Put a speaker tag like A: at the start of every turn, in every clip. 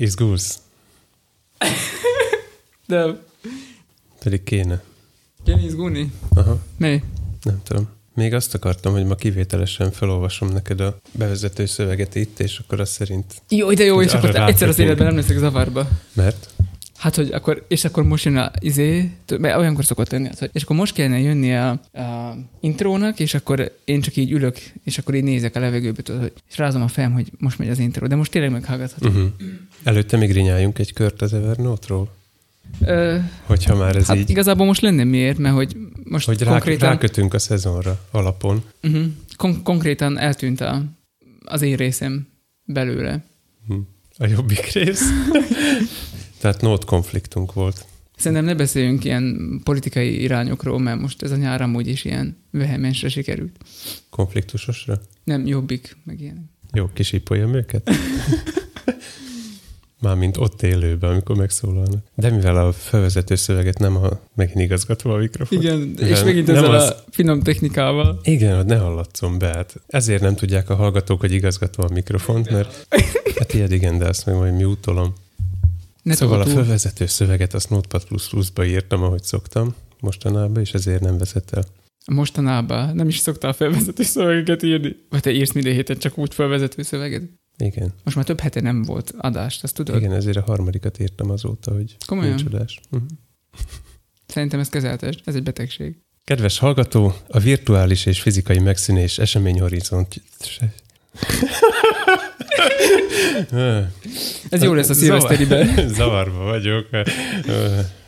A: Izgulsz?
B: De
A: Pedig kéne.
B: kéne izgulni?
A: Aha,
B: Mi?
A: nem tudom. Még azt akartam, hogy ma kivételesen felolvasom neked a bevezető szöveget itt, és akkor azt szerint...
B: Jó, de jó, és akkor egyszer az életben nem leszek zavarba.
A: Mert?
B: Hát, hogy akkor, és akkor most jön a izé, mert olyankor szokott lenni, az, hogy, és akkor most kellene jönni a, a intrónak, és akkor én csak így ülök, és akkor így nézek a levegőbe, tudod, hogy, és rázom a fejem, hogy most megy az intro, de most tényleg meghallgathatom.
A: Uh-huh. Előtte még rinyáljunk egy kört az Evernote-ról,
B: Ö,
A: hogyha már ez
B: hát
A: így...
B: igazából most lenne miért, mert hogy most
A: Hogy
B: konkrétan,
A: rákötünk a szezonra alapon.
B: uh-huh, kon- konkrétan eltűnt a, az én részem belőle.
A: Hm. A jobbik rész. Tehát nót konfliktunk volt.
B: Szerintem ne beszéljünk ilyen politikai irányokról, mert most ez a nyár amúgy is ilyen vehemensre sikerült.
A: Konfliktusosra.
B: Nem, jobbik, meg ilyen.
A: Jó, kisípoljam őket. Mármint ott élőben, amikor megszólalnak. De mivel a felvezető szöveget nem a megint igazgatva a mikrofon.
B: Igen, és megint ezzel
A: az-
B: a finom technikával.
A: Igen, hogy ne hallatszom be. Hát ezért nem tudják a hallgatók, hogy igazgatva a mikrofont, mert hát ilyet igen, de azt meg majd mutolom.
B: Ne
A: szóval a
B: túl.
A: felvezető szöveget azt Notepad++ ba írtam, ahogy szoktam mostanában, és ezért nem veszett el.
B: Mostanában nem is szoktál felvezető szövegeket írni. Vagy te írsz minden héten csak úgy felvezető szöveget.
A: Igen,
B: Most már több hete nem volt adást, azt tudod?
A: igen, ezért a harmadikat írtam azóta, hogy
B: Komolyan?
A: nincs adás. Uh-huh.
B: Szerintem ez kezeltes. Ez egy betegség.
A: Kedves hallgató, a virtuális és fizikai megszűnés eseményhorizont...
B: Ez jó lesz a szilveszteriben.
A: Zavarba vagyok.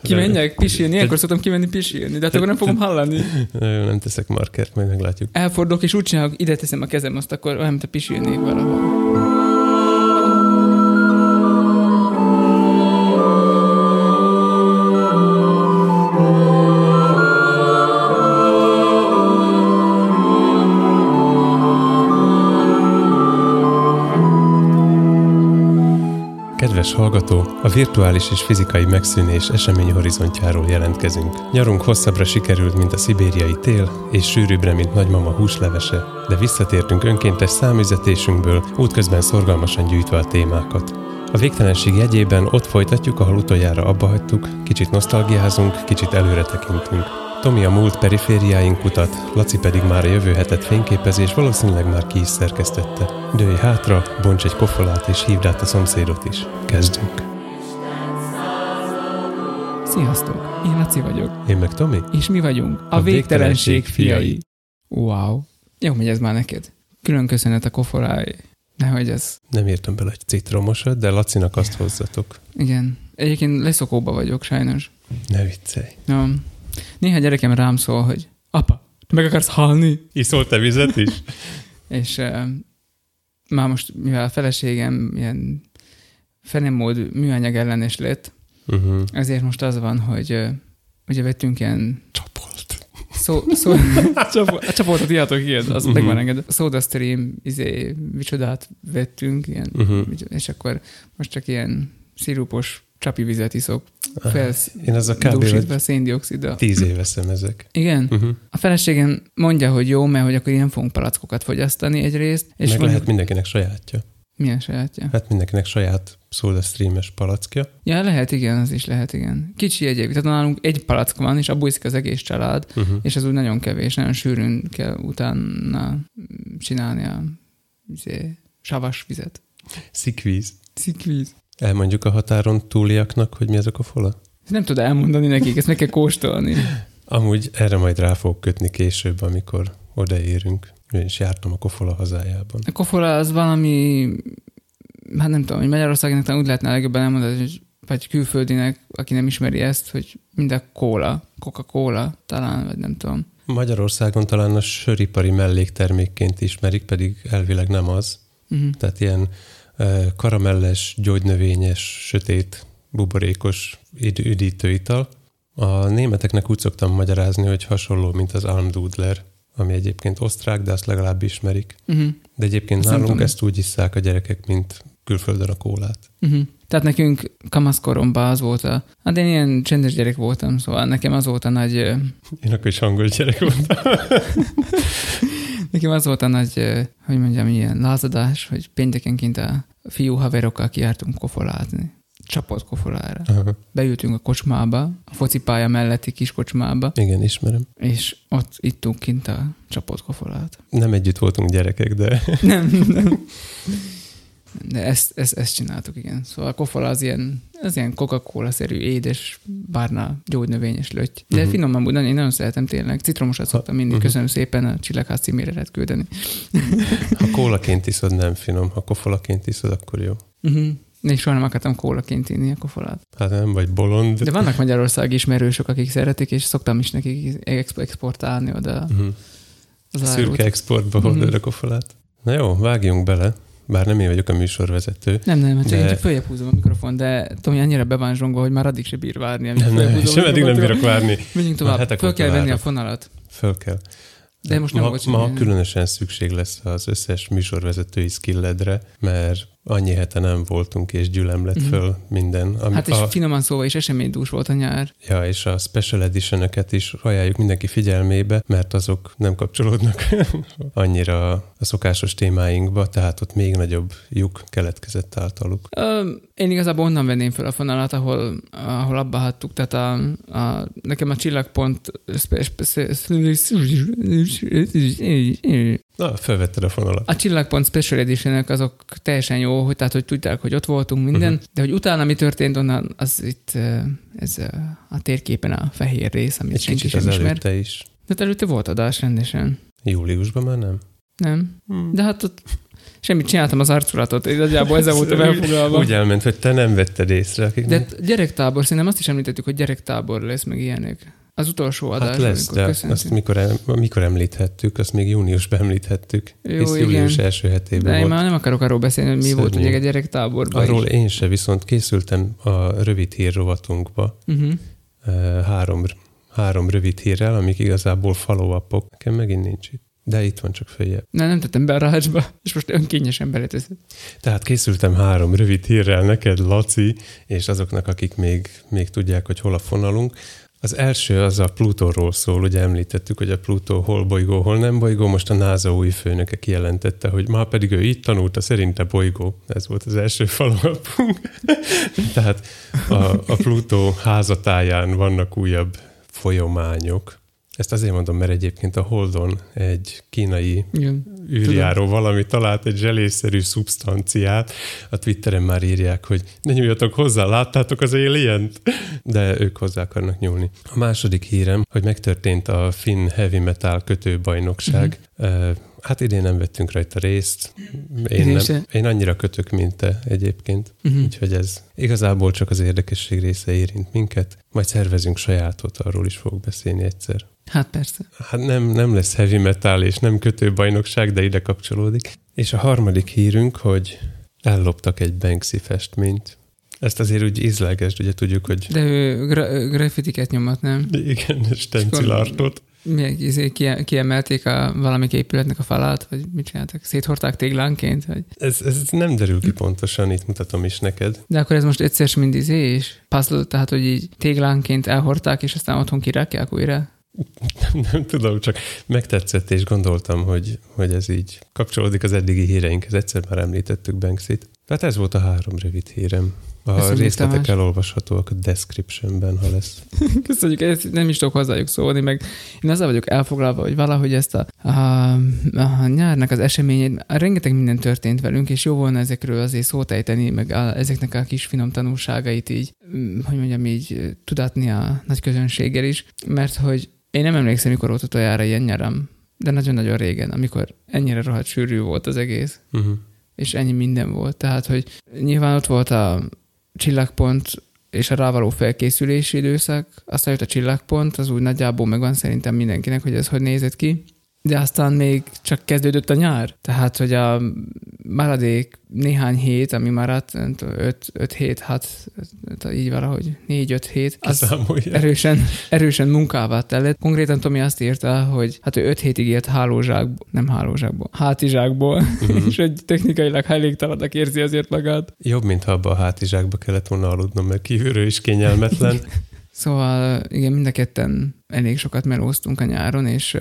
B: Kimenjek pisilni? Ilyenkor szoktam kimenni pisilni, de hát akkor nem fogom hallani.
A: Nem teszek markert, majd meglátjuk.
B: Elfordulok, és úgy csinálok, ide teszem a kezem, azt akkor olyan, mint a pisilnék valahol.
A: Kedves hallgató, a virtuális és fizikai megszűnés eseményhorizontjáról jelentkezünk. Nyarunk hosszabbra sikerült, mint a szibériai tél, és sűrűbbre, mint nagymama húslevese, de visszatértünk önkéntes számüzetésünkből, útközben szorgalmasan gyűjtve a témákat. A végtelenség jegyében ott folytatjuk, ahol utoljára abba hagytuk, kicsit nosztalgiázunk, kicsit előre tekintünk. Tomi a múlt perifériáink kutat, Laci pedig már a jövő hetet fényképezi, és valószínűleg már ki is szerkesztette. Dőj hátra, bonts egy kofolát, és hívd át a szomszédot is. Kezdünk.
B: Sziasztok, én Laci vagyok.
A: Én meg Tomi?
B: És mi vagyunk a,
A: A
B: végtelenség
A: végtelenség
B: fiai. Wow. Jó, megy ez már neked. Külön köszönet a koforáj. Nehogy ez.
A: Nem írtam bele egy citromosat, de Lacinak azt hozzatok.
B: Igen. Egyébként leszokóba vagyok, sajnos.
A: Ne viccelj.
B: No. Néha gyerekem rám szól, hogy apa, te meg akarsz halni?
A: Iszol te vizet is?
B: És uh, már most, mivel a feleségem ilyen fenemód műanyag ellenes lett,
A: uh-huh.
B: ezért most az van, hogy uh, ugye vettünk ilyen
A: Csapolt.
B: szó, szó, a csapoltat írhatok ilyet, az
A: Mhm.
B: meg van engedve. SodaStream, izé, micsodát vettünk, ilyen,
A: Uh-huh.
B: és akkor most csak ilyen szirupos csapi vizet iszok, felsz,
A: Én az a kb.
B: széndioksziddal.
A: tíz éve ezek.
B: Igen,
A: Uh-huh.
B: a feleségem mondja, hogy jó, mert hogy akkor ilyen fogunk palackokat fogyasztani egyrészt. És
A: Meg
B: van,
A: lehet mindenkinek sajátja.
B: Milyen sajátja?
A: Hát mindenkinek saját SodaStream-es palackja.
B: Ja, lehet, igen, az is lehet, igen. Kicsi egyébként, tehát nálunk egy palack van, és abból iszik az egész család,
A: Uh-huh.
B: és az úgy nagyon kevés, nagyon sűrűn kell utána csinálni a izé, savas vizet.
A: Szikvíz.
B: Szikvíz.
A: Elmondjuk a határon túliaknak, hogy mi ez a kofola?
B: Nem tud elmondani nekik, ezt meg kell kóstolni.
A: Amúgy erre majd rá fogok kötni később, amikor odaérünk. Én is jártam a kofola hazájában.
B: A kofola az valami, hát nem tudom, hogy Magyarországnak talán úgy lehetne legjobban elmondani, hogy vagy külföldinek, aki nem ismeri ezt, hogy minden kóla, Coca-Cola talán, vagy nem tudom.
A: Magyarországon talán a söripari melléktermékként ismerik, pedig elvileg nem az.
B: Uh-huh.
A: Tehát ilyen karamelles, gyógynövényes, sötét, buborékos üd- üdítőital. A németeknek úgy szoktam magyarázni, hogy hasonló, mint az Almdudler, ami egyébként osztrák, de azt legalább ismerik.
B: Uh-huh.
A: De egyébként
B: nem
A: nálunk
B: tudom.
A: ezt úgy isszák a gyerekek, mint külföldön a kólát.
B: Uh-huh. Tehát nekünk kamaszkoromban az volt a... Hát én ilyen csendes gyerek voltam, szóval nekem az volt a nagy...
A: Én akkor is hangos gyerek voltam.
B: Nekem az volt a nagy, hogy mondjam, ilyen lázadás, hogy péntekenként a, fiú haverokkal kijártunk kofolázni. Csapott kofolára.
A: Aha.
B: Beültünk a kocsmába, a focipálya melletti kis kocsmába,
A: Igen, ismerem.
B: és ott ittunk kint a csapott kofolát.
A: Nem együtt voltunk gyerekek, de
B: Nem, nem. De ezt, ezt, ezt csináltuk, igen. Szóval a kofola az ilyen, az ilyen Coca-Cola-szerű, édes, bárna, gyógynövényes löty. De
A: Mhm.
B: uh-huh. finom amúgy, nagyon- én nagyon szeretem tényleg. Citromosat szoktam mindig.
A: Mhm.
B: Köszönöm szépen, a csillagház címére lehet küldeni.
A: ha kólaként iszod, nem finom. Ha kofolaként iszod, akkor jó.
B: Uh-huh. Én soha nem akartam kólaként inni a kofolát.
A: Hát nem vagy bolond.
B: De vannak Magyarország ismerősök, akik szeretik, és szoktam is nekik exp- exportálni oda
A: Uh-huh. Szürke exportba
B: Mhm.
A: hordod a kofolát. Na jó, vágjunk bele. Bár nem én vagyok a műsorvezető.
B: Nem, nem, hát
A: De-
B: én csak följebb húzom a mikrofon, de Tomi annyira be van zsongva, hogy már addig se bír várni.
A: Nem, nem, sem eddig nem bírok várni.
B: Menjünk tovább. Föl kell venni a fonalat.
A: Föl kell.
B: De most nem
A: ma, ma különösen szükség lesz az összes műsorvezetői skilledre, mert annyi hete nem voltunk, és gyülem lett
B: Mhm.
A: föl minden. Ami,
B: Hát és
A: a,
B: finoman szóval is eseménydús volt a nyár.
A: ja, és a special edition is ajánljuk mindenki figyelmébe, mert azok nem kapcsolódnak annyira a szokásos témáinkba, tehát ott még nagyobb lyuk keletkezett általuk.
B: Ö, én igazából onnan venném fel a fonalat, ahol, ahol abba hagytuk. Tehát a, a, nekem a csillagpont
A: Na, felvetted a fonalat.
B: a csillagpont Special edition azok teljesen jó, hogy, tehát hogy tudták, hogy ott voltunk minden, uh-huh. de hogy utána mi történt onnan, az itt ez a térképen a fehér rész, amit
A: Egy
B: senki sem
A: az
B: ismer.
A: is.
B: De előtte volt adás rendesen.
A: Júliusban már nem?
B: Nem?
A: Hmm.
B: De hát ott semmit csináltam az arculatot, nagyjából ezzel voltam elfoglalva.
A: Úgy elment, hogy te nem vetted észre. Akik
B: De
A: nem...
B: gyerektábor, szerintem azt is említettük, hogy gyerektábor lesz, meg ilyenek. Az utolsó adás,
A: Hát lesz, de
B: köszöntünk.
A: azt mikor, em, mikor említhettük, azt még júniusban említhettük.
B: Jó,
A: hisz
B: igen.
A: július első hetében
B: De én
A: volt.
B: már nem akarok arról beszélni, hogy mi
A: Szörnyű.
B: volt ugye a gyerektáborban
A: Arról
B: is.
A: én se, viszont készültem a rövid hír rovatunkba
B: Uh-huh.
A: eh, három, három rövid hírrel, amik igazából follow -upok. Nekem megint nincs itt. De itt van csak följebb.
B: Nem, nem tettem be a rácsba, és most önkényesen beleteszed.
A: Tehát készültem három rövid hírrel neked, Laci, és azoknak, akik még, még tudják, hogy hol a fonalunk. Az első az a Plutóról szól, ugye említettük, hogy a Plutó hol bolygó, hol nem bolygó, most a NASA új főnöke kijelentette, hogy már pedig ő itt tanulta, szerinte bolygó. Ez volt az első falapunk. Tehát a, a Plutó házatáján vannak újabb folyományok. Ezt azért mondom, mert egyébként a Holdon egy kínai
B: Igen.
A: űrjáró valami talált egy zselésszerű szubstanciát. A Twitteren már írják, hogy ne nyúljatok hozzá, láttátok az alien De ők hozzá akarnak nyúlni. A második hírem, hogy megtörtént a Finn Heavy Metal kötőbajnokság. Uh-huh. Hát idén nem vettünk rajta részt. Én, nem,
B: se.
A: én annyira kötök, mint te egyébként.
B: Uh-huh.
A: Úgyhogy ez igazából csak az érdekesség része érint minket. Majd szervezünk sajátot, arról is fogok beszélni egyszer.
B: Hát persze.
A: Hát nem, nem lesz heavy metal és nem kötőbajnokság, de ide kapcsolódik. És a harmadik hírünk, hogy elloptak egy Banksy festményt. Ezt azért úgy ízlegesd, ugye tudjuk, hogy
B: De ő gra- graffitiket nyomat, nem?
A: igen, stencilartot.
B: Milyen, izé, kie- kiemelték a valamik épületnek a falát, vagy mit csináltak? Széthorták téglánként? Vagy?
A: Ez, ez nem derül ki pontosan, itt mutatom is neked.
B: De akkor ez most egyszer mind izé és puzzle, tehát hogy így téglánként elhordták, és aztán otthon kirakják újra?
A: Nem, nem tudom, csak megtetszett, és gondoltam, hogy, hogy ez így kapcsolódik az eddigi híreinkhez. Egyszer már említettük Banksit. Tehát ez volt a három rövid hírem. A
B: Köszönjük,
A: részletek
B: Tamás.
A: elolvashatóak a descriptionben, ha lesz.
B: Köszönjük, ezt nem is tudok hozzájuk szólni, meg én azzal vagyok elfoglalva, hogy valahogy ezt a, a, a nyárnak az eseményét, rengeteg minden történt velünk, és jó volna ezekről azért szót ejteni, meg a, ezeknek a kis finom tanulságait így, mm, hogy mondjam, így tudatni a nagy közönséggel is, mert hogy én nem emlékszem, mikor volt utoljára ilyen nyaram, de nagyon-nagyon régen, amikor ennyire rohadt sűrű volt az egész
A: Uh-huh.
B: és ennyi minden volt. Tehát, hogy nyilván ott volt a csillagpont és a rávaló felkészülési időszak, aztán jött a csillagpont, az úgy nagyjából megvan szerintem mindenkinek, hogy ez hogy nézett ki. De aztán még csak kezdődött a nyár. Tehát, hogy a maradék néhány hét, ami maradt, 5 hét, hát így valahogy 4-5 hét, az erősen, erősen munkává tellett. Konkrétan Tomi azt írta, hogy hát ő 5 hétig élt hálózsákból, nem hálózsákból, hátizsákból,
A: Mhm.
B: és hogy technikailag hajléktalannak érzi azért magát.
A: Jobb, mint ha abba a hátizsákba kellett volna aludnom, mert kívülről is kényelmetlen.
B: Szóval igen, mind a ketten elég sokat melóztunk a nyáron, és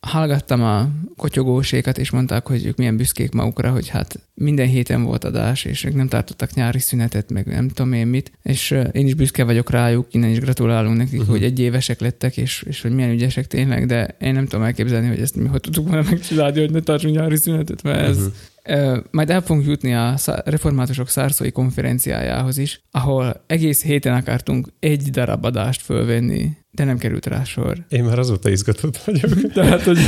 B: hallgattam a kotyogósékat, és mondták, hogy ők milyen büszkék magukra, hogy hát minden héten volt adás, és ők nem tartottak nyári szünetet, meg nem tudom én mit, és én is büszke vagyok rájuk, innen is gratulálunk nekik, uh-huh. hogy egy évesek lettek, és, és hogy milyen ügyesek tényleg, de én nem tudom elképzelni, hogy ezt mi hogy tudtuk volna megcsinálni, hogy ne tartsunk nyári szünetet, mert ez, uh-huh majd el fogunk jutni a reformátusok szárszói konferenciájához is, ahol egész héten akartunk egy darab adást fölvenni, de nem került rá sor.
A: Én már azóta izgatott vagyok.
B: Tehát, hogy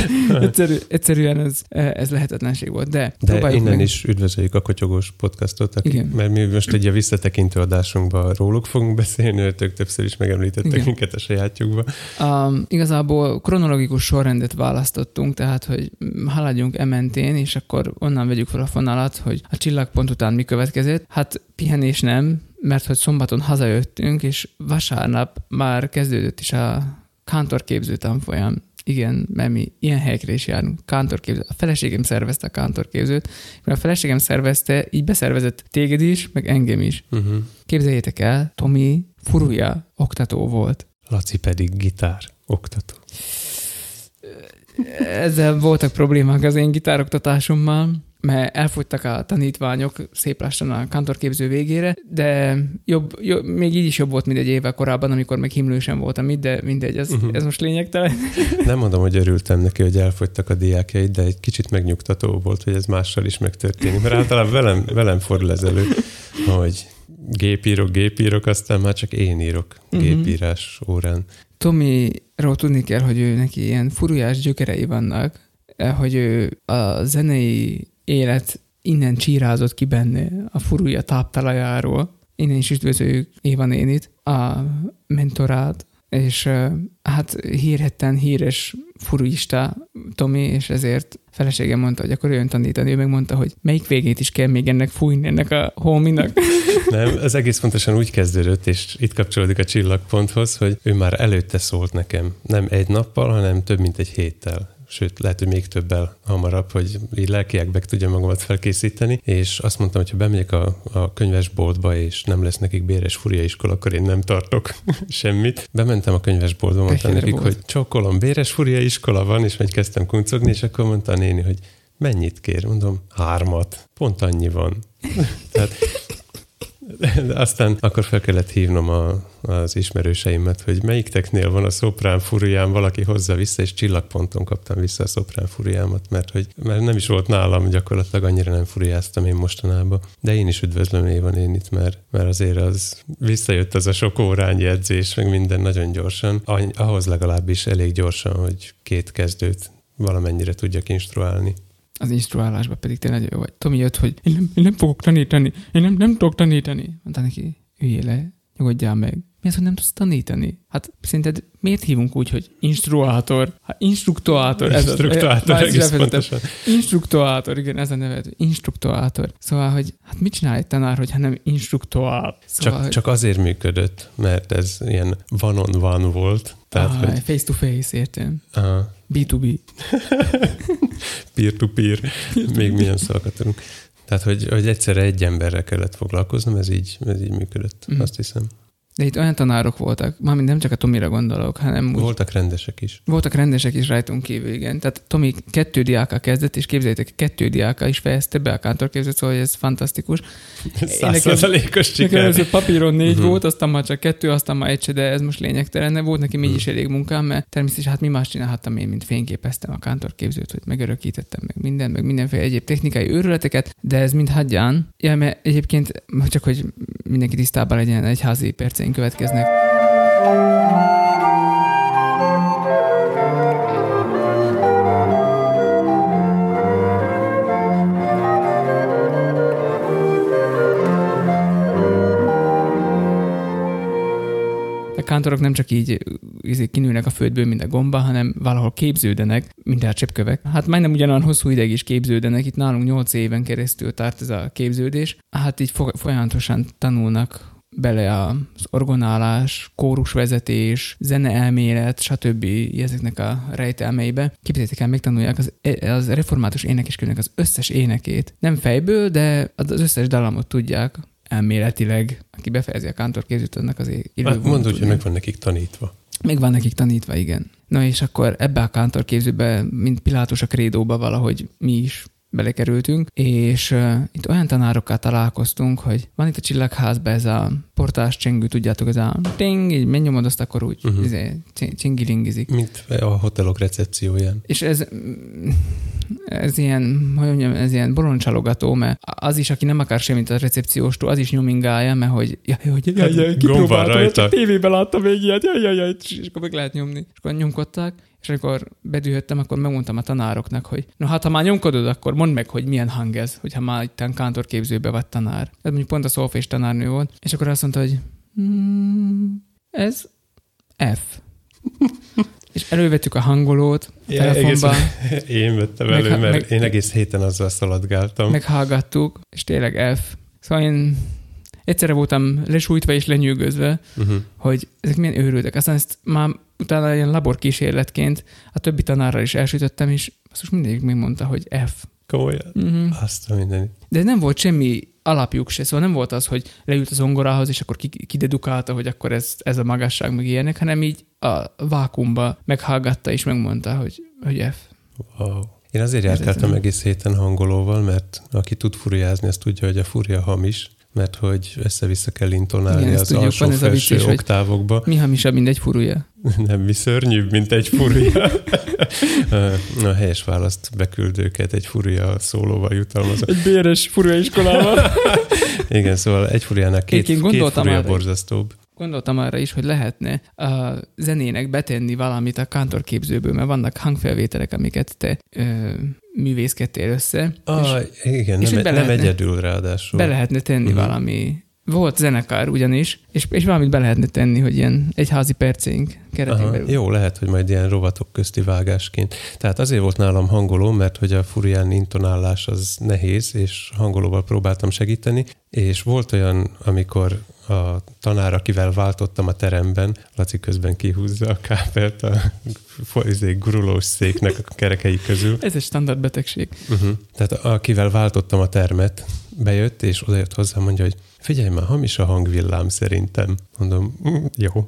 B: egyszerű, egyszerűen ez, ez lehetetlenség volt. De,
A: de innen meg... is üdvözöljük a Kotyogós podcastot, akik, Igen. mert mi most egy a visszatekintő adásunkban róluk fogunk beszélni, ők többször is megemlítettek Igen. minket a sajátjukba.
B: Um, igazából kronológikus sorrendet választottunk, tehát, hogy haladjunk ementén, és akkor onnan vegyük fel a fonalat, hogy a csillagpont után mi következett. Hát pihenés nem, mert hogy szombaton hazajöttünk, és vasárnap már kezdődött is a kántorképző tanfolyam. Igen, mert mi ilyen helyekre is járunk. Kántorképző. A feleségem szervezte a kántorképzőt, mert a feleségem szervezte, így beszervezett téged is, meg engem is. Uh-huh. Képzeljétek el, Tomi furúja oktató volt.
A: Laci pedig gitár oktató.
B: Ezzel voltak problémák az én gitároktatásommal mert elfogytak a tanítványok szép lassan a kantorképző végére, de jobb, jobb, még így is jobb volt, mint egy évvel korábban, amikor még himlősen voltam itt, de mindegy, ez, uh-huh. ez most lényegtelen.
A: Nem mondom, hogy örültem neki, hogy elfogytak a diákjaid, de egy kicsit megnyugtató volt, hogy ez mással is megtörténik, mert általában velem, velem fordul ez elő, hogy gépírok, gépírok, aztán már csak én írok uh-huh. gépírás órán.
B: Tomiról tudni kell, hogy ő neki ilyen furujás gyökerei vannak, hogy ő a zenei élet innen csírázott ki benne a furúja táptalajáról. Innen is üdvözöljük Éva nénit, a mentorát, és hát hírhetten híres furuista Tomi, és ezért feleségem mondta, hogy akkor jön tanítani, ő megmondta, hogy melyik végét is kell még ennek fújni, ennek a hominak.
A: Nem, ez egész pontosan úgy kezdődött, és itt kapcsolódik a csillagponthoz, hogy ő már előtte szólt nekem, nem egy nappal, hanem több mint egy héttel sőt, lehet, hogy még többel hamarabb, hogy így lelkiekbe tudja magamat felkészíteni, és azt mondtam, hogy ha bemegyek a, a könyvesboltba, és nem lesz nekik béres furia iskola, akkor én nem tartok semmit. Bementem a könyvesboltba, mondtam nekik, volt. hogy csokolom, béres furia iskola van, és meg kezdtem kuncogni, és akkor mondta a néni, hogy mennyit kér? Mondom, hármat. Pont annyi van. Tehát de aztán akkor fel kellett hívnom a, az ismerőseimet, hogy melyikteknél van a szoprán furiám, valaki hozza vissza, és csillagponton kaptam vissza a szoprán furiámat, mert, hogy, mert nem is volt nálam, gyakorlatilag annyira nem furiáztam én mostanában. De én is üdvözlöm Éva nénit, mert, mert azért az visszajött az a sok órányi edzés, meg minden nagyon gyorsan. Ahhoz legalábbis elég gyorsan, hogy két kezdőt valamennyire tudjak instruálni
B: az instruálásban pedig tényleg jó vagy. Tomi jött, hogy én nem, én nem fogok tanítani, én nem, nem tudok tanítani. Mondta neki, üljél le, nyugodjál meg. Mi az, hogy nem tudsz tanítani? Hát szerinted miért hívunk úgy, hogy instruátor? Hát instruktorátor.
A: Ez az, egész pontosan.
B: Instruktorátor, igen, ez a neve. Instruktorátor. Szóval, hogy hát mit csinál egy tanár, hogyha nem instruktorátor?
A: Szóval, csak, hogy... csak azért működött, mert ez ilyen van-on-van volt.
B: Tehát, ah, hogy... Face-to-face, értem. Aha. B2B.
A: Peer-to-peer. Még milyen szavakat tudunk. Tehát, hogy, hogy egyszerre egy emberrel kellett foglalkoznom, ez így, ez így működött, mm. azt hiszem.
B: De itt olyan tanárok voltak, mármint nem csak a Tomira gondolok, hanem
A: úgy, Voltak rendesek is.
B: Voltak rendesek is rajtunk kívül, igen. Tehát Tomi kettő diáka kezdett, és képzeljétek, kettő diáka is fejezte be a kántorképzőt, szóval ez fantasztikus.
A: Százszerzalékos siker.
B: Nekem papíron négy uh-huh. volt, aztán már csak kettő, aztán már egy de ez most lényegtelen. Ne volt neki mégis uh-huh. elég munkám, mert természetesen hát mi más csinálhattam én, mint fényképeztem a kántorképzőt, hogy megörökítettem meg minden, meg mindenféle egyéb technikai őrületeket, de ez mind hagyján. Ja, mert egyébként csak, hogy mindenki tisztában legyen egy házi perce perceink következnek. A kántorok nem csak így így kinőnek a földből, mint a gomba, hanem valahol képződenek, mint a cseppkövek. Hát majdnem ugyanolyan hosszú ideig is képződenek, itt nálunk 8 éven keresztül tart ez a képződés. Hát így folyamatosan tanulnak bele az orgonálás, kórusvezetés, zeneelmélet, stb. ezeknek a rejtelmeibe. Képzeljétek el, megtanulják az, az református énekeskönyvnek az összes énekét. Nem fejből, de az összes dallamot tudják elméletileg, aki befejezi a kántor kézült, annak az élő
A: hát, Mondd, hogy meg van nekik tanítva.
B: Még van nekik tanítva, igen. Na és akkor ebbe a kántorképzőbe, mint Pilátus a krédóba valahogy mi is belekerültünk, és uh, itt olyan tanárokkal találkoztunk, hogy van itt a csillagházban ez a portás csengő, tudjátok, ez a ting, így megnyomod azt, akkor úgy uh-huh. csingilingizik.
A: Mint a hotelok recepcióján.
B: És ez, ez ilyen, hogy mondjam, ez ilyen boloncsalogató, mert az is, aki nem akar semmit a recepcióstól, az is nyomingálja, mert hogy jaj, hogy jaj, jaj,
A: Gomb
B: kipróbáltam,
A: van rajta.
B: tévében láttam még ilyet, jaj, jaj, jaj, és akkor meg lehet nyomni. És akkor nyomkodták, és amikor bedühöttem, akkor megmondtam a tanároknak, hogy no hát ha már nyomkodod, akkor mondd meg, hogy milyen hang ez, hogyha már itt kántorképzőbe vagy tanár. Ez mondjuk pont a szolfés tanárnő volt, és akkor azt mondta, hogy mm, ez F. és elővettük a hangolót a
A: Ja,
B: telefonba,
A: egész- Én vettem
B: Meg-
A: elő, mert
B: meg-
A: én egész héten azzal szaladgáltam.
B: meghallgattuk, és tényleg F. Szóval én egyszerre voltam lesújtva és lenyűgözve,
A: Uh-huh.
B: hogy ezek milyen őrültek. Aztán ezt már utána ilyen laborkísérletként a többi tanárral is elsütöttem, és azt most mindegyik megmondta, hogy F.
A: Komolyan.
B: Uh-huh.
A: Azt a mindenit.
B: De nem volt semmi alapjuk se, szóval nem volt az, hogy leült az zongorához, és akkor ki- kidedukálta, hogy akkor ez, ez a magasság, meg ilyenek, hanem így a vákumba meghallgatta és megmondta, hogy, hogy F.
A: Wow. Én azért járkáltam egész héten hangolóval, mert aki tud furiázni, az tudja, hogy a furia hamis, mert hogy össze-vissza kell intonálni
B: Igen,
A: az
B: tudjuk,
A: alsó
B: van
A: felső
B: is,
A: oktávokba.
B: Mi hamisabb, mint egy furúja?
A: Nem, mi szörnyűbb, mint egy furia. a helyes választ beküldőket egy furia szólóval jutalmazza.
B: Egy béres furúiskolával.
A: Igen, szóval egy furiánál két,
B: Egyébként
A: két
B: arra-
A: borzasztóbb.
B: Gondoltam arra is, hogy lehetne a zenének betenni valamit a kántorképzőből, mert vannak hangfelvételek, amiket te ö, művészkedtél össze,
A: Ah, igen,
B: és
A: nem, nem
B: lehetne-
A: egyedül ráadásul.
B: be lehetne tenni
A: Mhm.
B: valami. Volt zenekar ugyanis, és, és valamit be lehetne tenni, hogy ilyen egyházi percénk keretén
A: Aha,
B: belül.
A: jó, lehet, hogy majd ilyen rovatok közti vágásként. Tehát azért volt nálam hangoló, mert hogy a furián intonálás az nehéz, és hangolóval próbáltam segíteni, és volt olyan, amikor a tanár, akivel váltottam a teremben, Laci közben kihúzza a kápelt a izé, gurulós széknek a kerekei közül.
B: Ez egy standard betegség.
A: Uh-huh. Tehát akivel váltottam a termet, bejött, és odajött hozzám, mondja, hogy figyelj már, hamis a hangvillám szerintem. Mondom, "Mm, jó.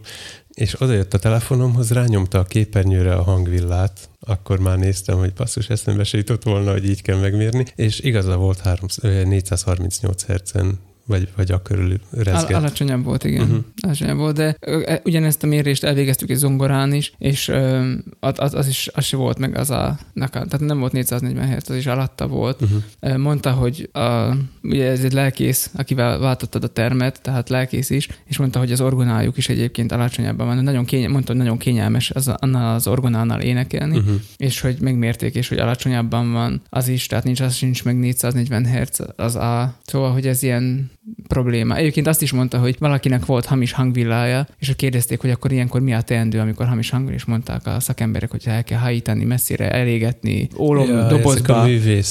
A: És odajött a telefonomhoz, rányomta a képernyőre a hangvillát, akkor már néztem, hogy basszus, eszembe se jutott volna, hogy így kell megmérni, és igaza volt három, ö, 438 hercen, vagy, vagy a körül
B: Al-
A: rezgett.
B: alacsonyabb volt, igen. Uh-huh. Alacsonyabb volt, de e, ugyanezt a mérést elvégeztük egy zongorán is, és ö, az, az, is, az volt meg az a, tehát nem volt 440 Hz, az is alatta volt.
A: Uh-huh.
B: Mondta, hogy a, ugye ez egy lelkész, akivel váltottad a termet, tehát lelkész is, és mondta, hogy az orgonájuk is egyébként alacsonyabban van. Nagyon kényel, mondta, hogy nagyon kényelmes az, annál az orgonánál énekelni. Uh-huh. és hogy megmérték, és hogy alacsonyabban van az is, tehát nincs, az sincs meg 440 Hz az A. Szóval, hogy ez ilyen probléma. Egyébként azt is mondta, hogy valakinek volt hamis hangvillája, és akkor kérdezték, hogy akkor ilyenkor mi a teendő, amikor hamis hang, és mondták a szakemberek, hogy el kell hajítani, messzire elégetni, ólom
A: Ja,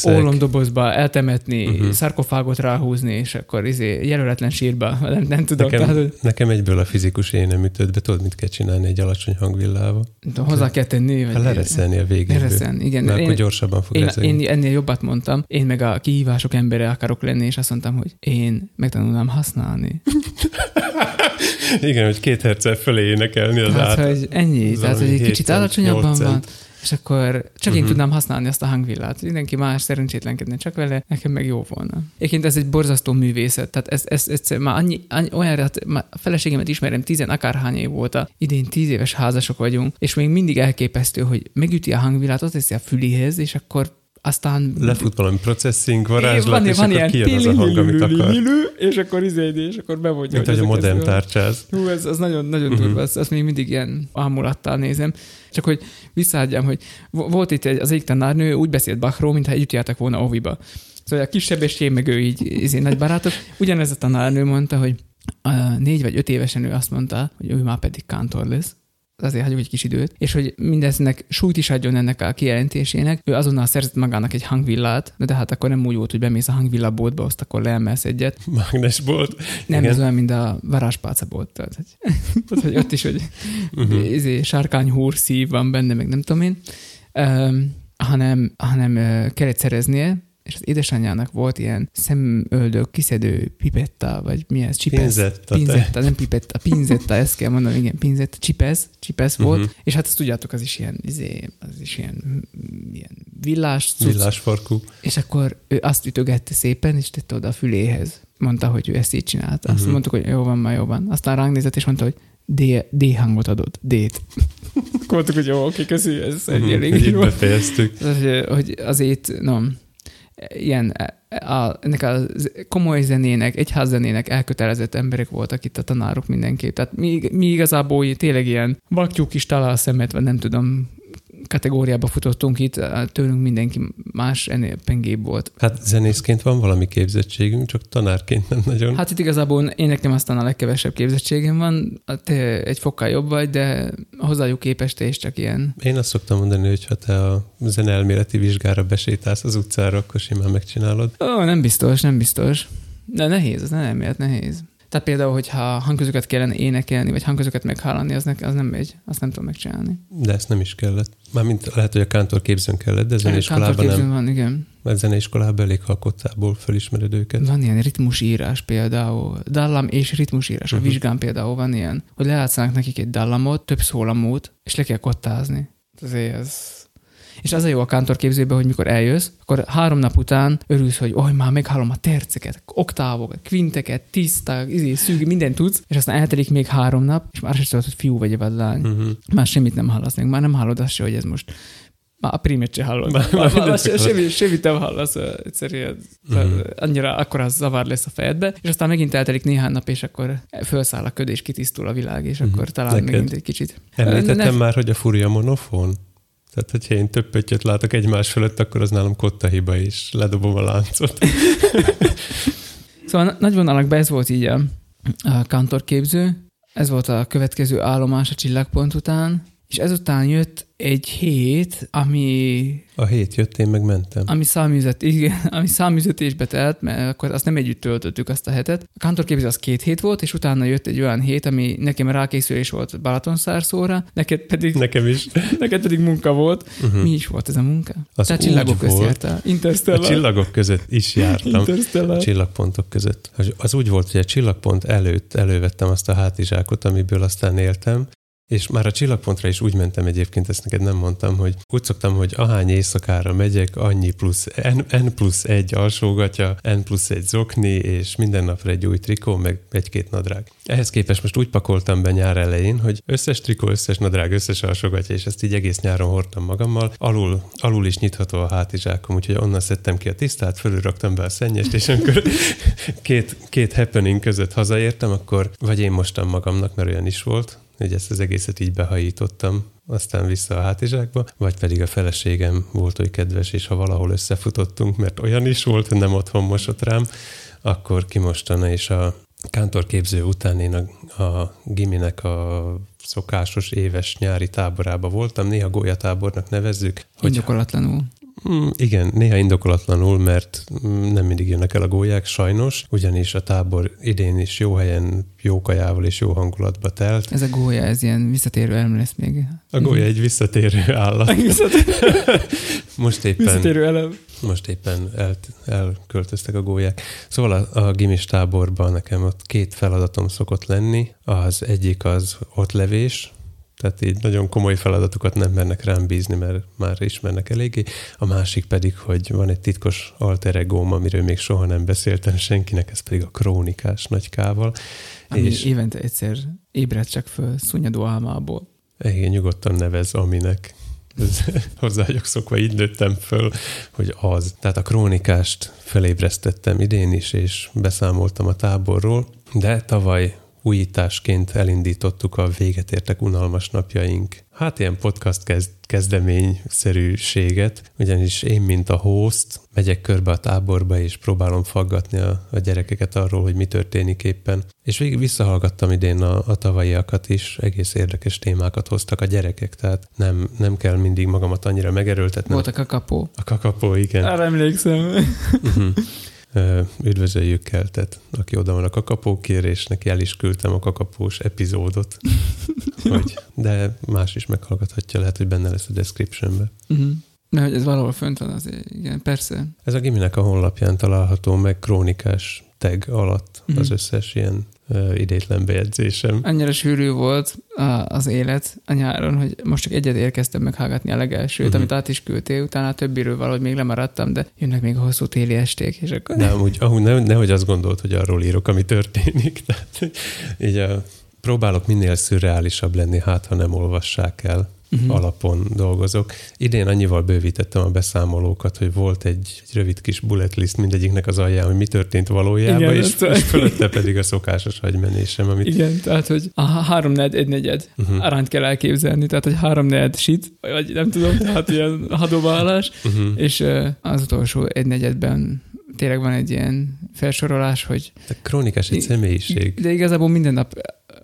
B: ólomdobozba eltemetni, uh-huh. szarkofágot ráhúzni, és akkor izé, jelöletlen sírba, nem, nem tudom.
A: Nekem,
B: Tehát, hogy
A: nekem egyből a fizikus énem ütött be, tudod, mit kell csinálni egy alacsony hangvillával?
B: tudom, hozzá kell tenni. vagy-
A: Hát lereszelni a végéből.
B: Lereszelni, igen.
A: Mert akkor
B: Én-
A: gyorsabban fog
B: Én,
A: rezegni.
B: én ennél jobbat mondtam. Én meg a kihívások embere akarok lenni, és azt mondtam, hogy én megtanulnám használni.
A: Igen, hogy két herccel fölé énekelni az
B: Tehát,
A: át.
B: hogy ennyi.
A: az
B: Tehát, hogy egy kicsit
A: 7 cent,
B: alacsonyabban
A: 8
B: van, és akkor csak én
A: Mhm.
B: tudnám használni azt a hangvillát. Mindenki más szerencsétlenkedne csak vele, nekem meg jó volna. Egyébként ez egy borzasztó művészet. Tehát ez, ez, ez már annyi, annyi olyan, hát már a feleségemet ismerem, tizen akárhány év volt, a- idén tíz éves házasok vagyunk, és még mindig elképesztő, hogy megüti a hangvillát, ott teszi a fülihez, és akkor aztán
A: Lefut valami processing,
B: van,
A: varázslat, és
B: van
A: akkor kijön az a hang, amit akar.
B: és akkor izé, és akkor bevonja.
A: Mint hogy a
B: ezt-
A: tárcsáz.
B: Hú, ez, az nagyon, nagyon durva, azt, azt még mindig ilyen ámulattal nézem. Csak hogy visszaadjam, hogy vo- volt itt egy, az egyik tanárnő, úgy beszélt Bachról, mintha együtt jártak volna oviba. Szóval a kisebb és én, meg ő így, így nagy barátok. Ugyanez a tanárnő mondta, hogy a négy vagy öt évesen ő azt mondta, hogy ő már pedig kántor lesz azért hagyjuk egy kis időt, és hogy mindeznek súlyt is adjon ennek a kijelentésének, ő azonnal szerzett magának egy hangvillát, de hát akkor nem úgy volt, hogy bemész a hangvillaboltba, azt akkor leemelsz egyet,
A: Mágnesbolt.
B: nem,
A: Igen.
B: ez olyan, mint a varázspálca volt. Tehát, hogy, tehát, hogy ott is, hogy uh-huh. izé, sárkányhúr szív van benne, meg nem tudom én, um, hanem, hanem kellett szereznie, és az édesanyjának volt ilyen szemöldök kiszedő pipetta, vagy mi ez? Csipesz?
A: Pinzetta,
B: pinzetta nem pipetta, pinzetta, ezt kell mondanom, igen, pinzetta, csipesz, csipesz volt, uh-huh. és hát azt tudjátok, az is ilyen, izé, az is ilyen, ilyen villás cucc.
A: Villásfarkú.
B: És akkor ő azt ütögette szépen, és tette oda a füléhez. Mondta, hogy ő ezt így csinálta. Azt uh-huh. mondtuk, hogy jó van, már jó van. Aztán ránk nézett, és mondta, hogy D, D hangot adott, D-t. Mondtuk, hogy jó, oké, köszi, ez egy
A: Mhm,
B: elég jó.
A: befejeztük.
B: Hogy, hogy azért, no, ilyen, a, ennek a komoly zenének, egyházzenének elkötelezett emberek voltak itt a tanárok mindenképp. Tehát mi, mi igazából tényleg ilyen vaktyúk is talál a szemet, vagy nem tudom, kategóriába futottunk itt, tőlünk mindenki más ennél pengébb volt.
A: Hát zenészként van valami képzettségünk, csak tanárként nem nagyon.
B: Hát itt igazából én nekem aztán a legkevesebb képzettségem van, te egy fokkal jobb vagy, de hozzájuk képest te is csak ilyen.
A: Én azt szoktam mondani, hogy ha te a zeneelméleti vizsgára besétálsz az utcára, akkor simán megcsinálod.
B: Ó, nem biztos, nem biztos. De nehéz, az nem miatt nehéz. Tehát például, hogyha hangközöket kellene énekelni, vagy hangközöket meghallani, az, ne, az nem megy, azt nem tudom megcsinálni.
A: De ezt nem is kellett. Mármint lehet, hogy a kántor képzőn kellett, de zeneiskolában nem.
B: van, igen.
A: Mert zeneiskolában elég halkottából fölismered őket.
B: Van ilyen ritmusírás például, dallam és ritmusírás. A vizsgán például van ilyen, hogy lejátszanak nekik egy dallamot, több szólamót, és le kell kottázni. Azért ez... És az a jó a kántorképzőben, hogy mikor eljössz, akkor három nap után örülsz, hogy oj, már meghallom a terceket, oktávokat, kvinteket, tiszták, izé, szűk, mindent tudsz, és aztán eltelik még három nap, és már sem tudod, hogy fiú vagy vagy lány.
A: Uh-huh.
B: Már semmit nem hallasz, már nem hallod azt se, hogy ez most már a primet se hallod.
A: Már-
B: Már,
A: már
B: se, semmi, semmit nem hallasz, egyszerűen
A: Mhm.
B: uh-huh. annyira akkor az zavar lesz a fejedbe, és aztán megint eltelik néhány nap, és akkor felszáll a köd, és kitisztul a világ, és
A: Mhm.
B: akkor talán
A: Neked?
B: megint egy kicsit.
A: Említettem
B: Ne-
A: már, hogy a fúria monofón? Tehát, hogyha én több pöttyöt látok egymás fölött, akkor az nálam kotta hiba is. Ledobom a láncot.
B: Szóval nagy vonalakban ez volt így a, a kantorképző, ez volt a következő állomás a csillagpont után, és ezután jött egy hét, ami
A: A hét jött, én meg mentem.
B: ami száműzet, igen, ami száműzetésbe telt, mert akkor azt nem együtt töltöttük azt a hetet. A kantorképzés az két hét volt, és utána jött egy olyan hét, ami nekem rákészülés volt Balatonszárszóra, neked pedig,
A: Nekem is.
B: neked pedig munka volt.
A: Uh-huh.
B: Mi is volt ez a munka?
A: Az
B: Te
A: úgy
B: csillagok
A: volt. A
B: Interstellar.
A: csillagok között is jártam. A
B: Interstellar.
A: csillagpontok között. Az úgy volt, hogy a csillagpont előtt elővettem azt a hátizsákot, amiből aztán éltem, és már a csillagpontra is úgy mentem egyébként, ezt neked nem mondtam, hogy úgy szoktam, hogy ahány éjszakára megyek, annyi plusz N, N plusz egy alsógatya, N plusz egy zokni, és minden napra egy új trikó, meg egy-két nadrág. Ehhez képest most úgy pakoltam be nyár elején, hogy összes trikó, összes nadrág, összes alsógatya, és ezt így egész nyáron hordtam magammal. Alul, alul is nyitható a hátizsákom, úgyhogy onnan szedtem ki a tisztát, fölül raktam be a szennyest, és amikor két, két happening között hazaértem, akkor vagy én mostam magamnak, mert olyan is volt, hogy ezt az egészet így behajítottam, aztán vissza a hátizsákba, vagy pedig a feleségem volt oly kedves, és ha valahol összefutottunk, mert olyan is volt, nem otthon mosott rám, akkor kimostana, és a kántorképző után én a, a giminek a szokásos éves nyári táborába voltam, néha gólyatábornak nevezzük. Hogy,
B: Indokolatlanul.
A: Mm, igen, néha indokolatlanul, mert nem mindig jönnek el a gólyák, sajnos, ugyanis a tábor idén is jó helyen, jó kajával és jó hangulatba telt.
B: Ez a gólya, ez ilyen visszatérő elem lesz még.
A: A gólya egy visszatérő állat.
B: Visszatérő,
A: Most éppen,
B: visszatérő elem.
A: most éppen el, elköltöztek a gólyák. Szóval a, a gimis táborban nekem ott két feladatom szokott lenni. Az egyik az ott levés, tehát így nagyon komoly feladatokat nem mernek rám bízni, mert már ismernek eléggé. A másik pedig, hogy van egy titkos alter egóm, amiről még soha nem beszéltem senkinek, ez pedig a krónikás nagykával.
B: Ami
A: És-
B: évente egyszer ébred csak föl szunnyadó álmából.
A: Igen, nyugodtan nevez aminek. Hozzá vagyok szokva, így nőttem föl, hogy az. Tehát a krónikást felébresztettem idén is, és beszámoltam a táborról, de tavaly újításként elindítottuk a véget értek unalmas napjaink. Hát ilyen podcast kezd, kezdeményszerűséget, ugyanis én, mint a host, megyek körbe a táborba, és próbálom faggatni a, a gyerekeket arról, hogy mi történik éppen. És végig visszahallgattam idén a, a tavalyiakat is, egész érdekes témákat hoztak a gyerekek, tehát nem, nem kell mindig magamat annyira megerőltetnem.
B: Voltak a kapó.
A: A kakapó, igen.
B: Arra emlékszem.
A: Mhm. Üdvözöljük Keltet, aki oda van a kakapókért, és neki el is küldtem a kakapós epizódot. hogy, de más is meghallgathatja, lehet, hogy benne lesz a descriptionben.
B: Uh-huh. De hogy ez valahol fönt van, azért igen, persze.
A: Ez a Giminek a honlapján található meg krónikás tag alatt
B: Mhm.
A: az összes ilyen idétlen bejegyzésem.
B: Annyira sűrű volt az élet a nyáron, hogy most csak egyet érkeztem meghallgatni a legelsőt,
A: Mhm.
B: amit át is küldtél, utána a többiről valahogy még lemaradtam, de jönnek még a hosszú téli esték, és akkor...
A: De amúgy, amúgy ne, nehogy azt gondolt, hogy arról írok, ami történik. Tehát így a, próbálok minél szürreálisabb lenni, hát ha nem olvassák el.
B: Mhm.
A: alapon dolgozok. Idén annyival bővítettem a beszámolókat, hogy volt egy, egy rövid kis bullet list mindegyiknek az alján, hogy mi történt valójában,
B: Igen,
A: és,
B: ezt-
A: és fölötte pedig a szokásos hagymenésem, amit...
B: Igen, tehát, hogy a három negyed, egy negyed
A: Uh-huh,
B: arányt kell elképzelni, tehát, hogy három negyed shit, vagy nem tudom, tehát ilyen hadóvállás,
A: uh-huh.
B: és az utolsó egy negyedben tényleg van egy ilyen felsorolás, hogy
A: De krónikás egy személyiség.
B: de igazából minden nap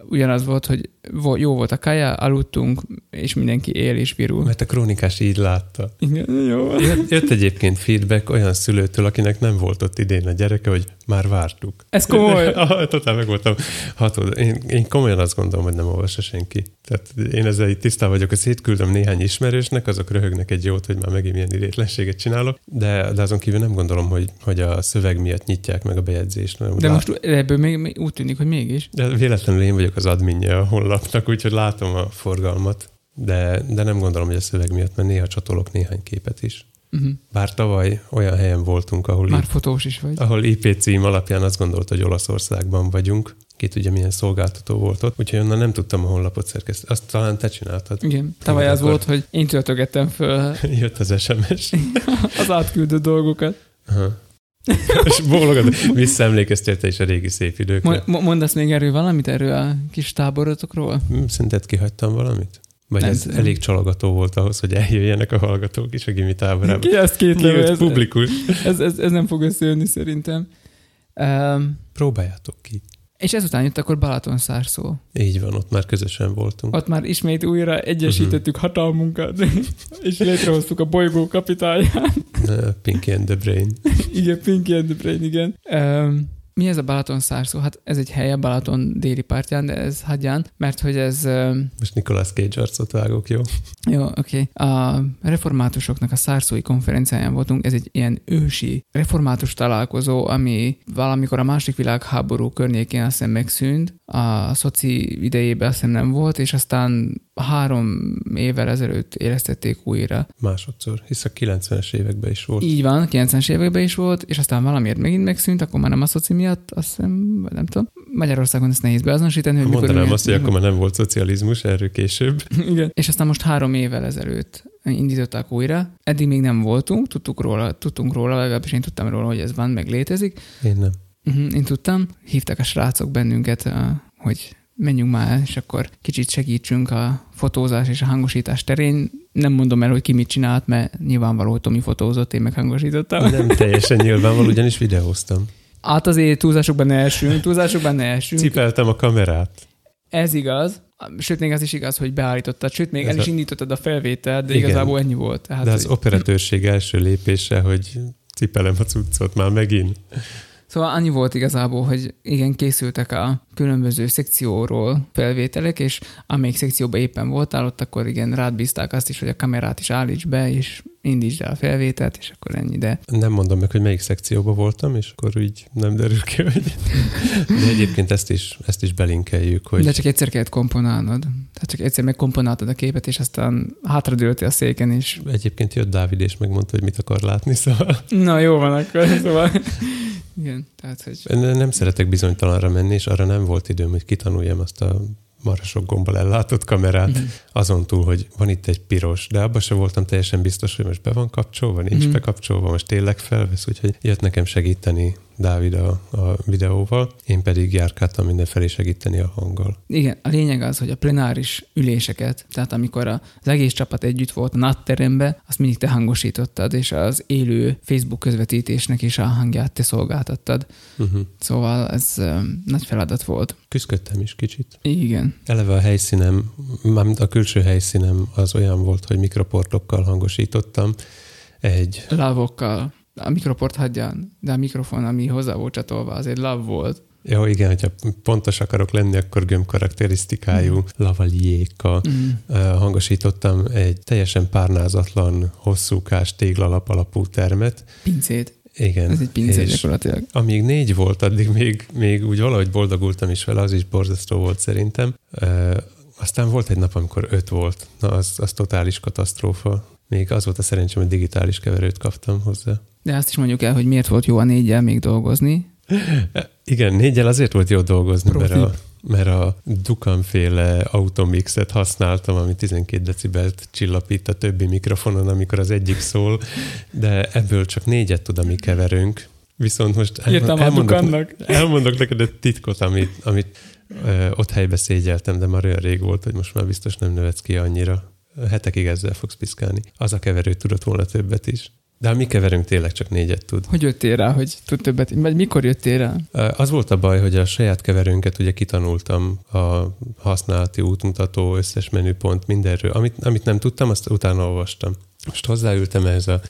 B: ugyanaz volt, hogy jó volt a kaja, aludtunk, és mindenki él és virul.
A: Mert a krónikás így látta.
B: Igen, jó.
A: Jött, jött egyébként feedback olyan szülőtől, akinek nem volt ott idén a gyereke, hogy már vártuk.
B: Ez komoly.
A: Ah, Totál meg voltam hatod. Én, én komolyan azt gondolom, hogy nem olvassa senki. Tehát én ezzel így tisztán vagyok, hogy szétküldöm néhány ismerősnek, azok röhögnek egy jót, hogy már megint milyen idétlenséget csinálok, de, de azon kívül nem gondolom, hogy, hogy a szöveg miatt nyitják meg a bejegyzést.
B: De
A: lát-
B: most ebből még, még úgy tűnik, hogy mégis.
A: de véletlenül én vagyok az adminje a honlapnak, úgyhogy látom a forgalmat, de, de nem gondolom, hogy a szöveg miatt, mert néha csatolok néhány képet is.
B: Uh-huh.
A: Bár tavaly olyan helyen voltunk, ahol,
B: Már fotós is vagy.
A: ahol IP cím alapján azt gondolt, hogy Olaszországban vagyunk. Ki tudja, milyen szolgáltató volt ott. Úgyhogy onnan nem tudtam a honlapot szerkeszteni. Azt talán te csináltad.
B: Igen, tavaly az volt, hogy én töltögettem föl
A: Jött az SMS.
B: az átküldött dolgokat.
A: Aha. És bólogat, visszaemlékeztél te is a régi szép időkre.
B: Mo- mo- mondasz még erről valamit, erről a kis táborotokról?
A: Hm, Szerinted kihagytam valamit? Vagy
B: Nem
A: ez
B: tudom.
A: elég csalogató volt ahhoz, hogy eljöjjenek a hallgatók is a gimi táborában?
B: Ki ezt két levő,
A: Nyílt
B: ez,
A: publikus.
B: ez, ez, ez, nem fog összejönni szerintem. Um,
A: Próbáljátok ki.
B: és ezután jött akkor Balaton szárszó.
A: Így van, ott már közösen voltunk.
B: Ott már ismét újra egyesítettük hatalmunkat, és létrehoztuk a bolygó kapitályát.
A: Uh, Pinky and the Brain.
B: igen, Pinky and the Brain, igen. Um, mi ez a Balaton szárszó? Hát ez egy hely a Balaton déli partján, de ez hagyján, mert hogy ez...
A: Most Nicolas Cage arcot vágok, jó?
B: Jó, oké. Okay. A reformátusoknak a szárszói konferenciáján voltunk, ez egy ilyen ősi református találkozó, ami valamikor a második világháború környékén azt hiszem megszűnt, a szoci idejében azt hiszem nem volt, és aztán három évvel ezelőtt éreztették újra.
A: Másodszor, hisz a 90-es években is volt.
B: Így van, 90-es években is volt, és aztán valamiért megint megszűnt, akkor már nem a szoci miatt, azt hiszem, vagy nem tudom. Magyarországon ezt nehéz beazonosítani, hogy mikor
A: Mondanám
B: miért-
A: azt, hogy akkor már nem volt szocializmus, erről később.
B: Igen. És aztán most három évvel ezelőtt indították újra. Eddig még nem voltunk, tudtuk róla, tudtunk róla, legalábbis én tudtam róla, hogy ez van, meg létezik.
A: Én nem.
B: Uh-huh, én tudtam. Hívtak a srácok bennünket, hogy menjünk már, és akkor kicsit segítsünk a fotózás és a hangosítás terén. Nem mondom el, hogy ki mit csinált, mert nyilvánvaló, hogy Tomi fotózott, én meg hangosítottam.
A: Nem teljesen nyilvánvaló, ugyanis videóztam.
B: Hát azért túlzásokban ne essünk, túlzásokban ne essünk.
A: Cipeltem a kamerát.
B: Ez igaz. Sőt, még az is igaz, hogy beállítottad, sőt, még
A: Ez
B: el is
A: a-
B: indítottad a felvételt, de
A: Igen.
B: igazából ennyi volt. Tehát,
A: De az
B: hogy-
A: operatőrség első lépése, hogy cipelem a cuccot már megint.
B: Szóval annyi volt igazából, hogy igen, készültek a különböző szekcióról felvételek, és amelyik szekcióban éppen voltál, ott akkor igen, rád bízták azt is, hogy a kamerát is állíts be, és indítsd el a felvételt, és akkor ennyi, de
A: Nem mondom meg, hogy melyik szekcióban voltam, és akkor így nem derül ki, hogy... De egyébként ezt is, ezt is belinkeljük, hogy
B: de csak egyszer kellett komponálnod. Tehát csak egyszer megkomponáltad a képet, és aztán hátradőltél a széken, és
A: egyébként jött Dávid, és megmondta, hogy mit akar látni, szóval
B: na jó van akkor, szóval igen, tehát hogy
A: nem szeretek bizonytalanra menni, és arra nem volt időm, hogy kitanuljam azt a marha sok gombbal ellátott kamerát,
B: Mhm.
A: azon túl, hogy van itt egy piros, de abban sem voltam teljesen biztos, hogy most be van kapcsolva, nincs
B: Mhm.
A: bekapcsolva, most tényleg felvesz, úgyhogy jött nekem segíteni Dávid a, a videóval, én pedig járkáltam mindenfelé segíteni a hanggal.
B: Igen, a lényeg az, hogy a plenáris üléseket, tehát amikor az egész csapat együtt volt a NAT azt mindig te hangosítottad, és az élő Facebook közvetítésnek is a hangját te szolgáltattad.
A: Uh-huh.
B: Szóval ez um, nagy feladat volt.
A: Küzdködtem is kicsit.
B: Igen.
A: Eleve a helyszínem, mármint a külső helyszínem az olyan volt, hogy mikroportokkal hangosítottam. Egy,
B: Lávokkal. A mikroport hagyján, de a mikrofon, ami hozzá volt csatolva, az egy lav volt.
A: Jó, igen, hogyha pontos akarok lenni, akkor gömb karakterisztikájú mm. lavaliéka. Mm. Hangosítottam egy teljesen párnázatlan, hosszúkás téglalap alapú termet.
B: Pincét.
A: Igen.
B: Ez egy pincét gyakorlatilag.
A: Amíg négy volt, addig még, még úgy valahogy boldogultam is vele, az is borzasztó volt szerintem. Aztán volt egy nap, amikor öt volt. Na, az, az totális katasztrófa. Még az volt a szerencsém, hogy digitális keverőt kaptam hozzá.
B: De azt is mondjuk el, hogy miért volt jó a négyel még dolgozni.
A: Igen, négyel azért volt jó dolgozni, mert a, mert a Dukan-féle automixet használtam, ami 12 decibelt csillapít a többi mikrofonon, amikor az egyik szól, de ebből csak négyet tud a mi keverőnk. Viszont most
B: elmond, elmondok,
A: elmondok neked egy titkot, amit, amit ö, ott helybe szégyeltem, de már olyan rég volt, hogy most már biztos nem növetsz ki annyira. Hetekig ezzel fogsz piszkálni. Az a keverő tudott volna többet is. De mi keverünk tényleg csak négyet tud.
B: Hogy jöttél rá, hogy tud többet? Vagy mikor jöttél rá?
A: Az volt a baj, hogy a saját keverőnket ugye kitanultam a használati útmutató, összes menüpont, mindenről. Amit, amit nem tudtam, azt utána olvastam. Most hozzáültem ez a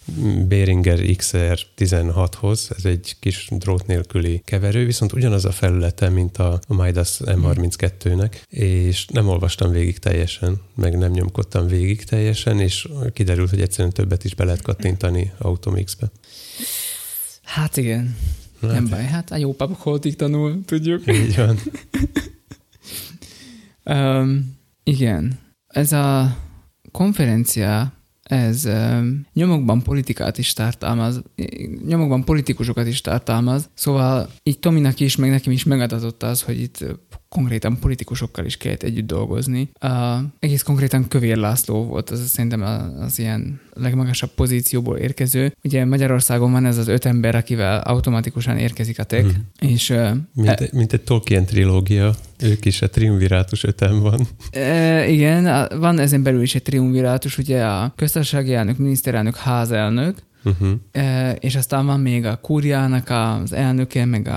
A: Behringer XR16-hoz, ez egy kis drót nélküli keverő, viszont ugyanaz a felülete, mint a Midas M32-nek, és nem olvastam végig teljesen, meg nem nyomkodtam végig teljesen, és kiderült, hogy egyszerűen többet is be lehet kattintani Automix-be.
B: Hát igen. Hát. Nem baj, hát a jó papok holtig tanul, tudjuk.
A: Így van.
B: um, igen. Ez a konferencia ez nyomokban politikát is tartalmaz, nyomokban politikusokat is tartalmaz, szóval így Tominak is, meg nekem is megadatott az, hogy itt konkrétan politikusokkal is kellett együtt dolgozni. Uh, egész konkrétan Kövér László volt az szerintem az ilyen legmagasabb pozícióból érkező. Ugye Magyarországon van ez az öt ember, akivel automatikusan érkezik a tech, hmm. és... Uh,
A: mint, e, mint egy Tolkien trilógia, ők is a triumvirátus öten van.
B: E, igen, van ezen belül is egy triumvirátus, ugye a köztársasági elnök, miniszterelnök, házelnök, Uh-huh. És aztán van még a kúriának az elnöke, meg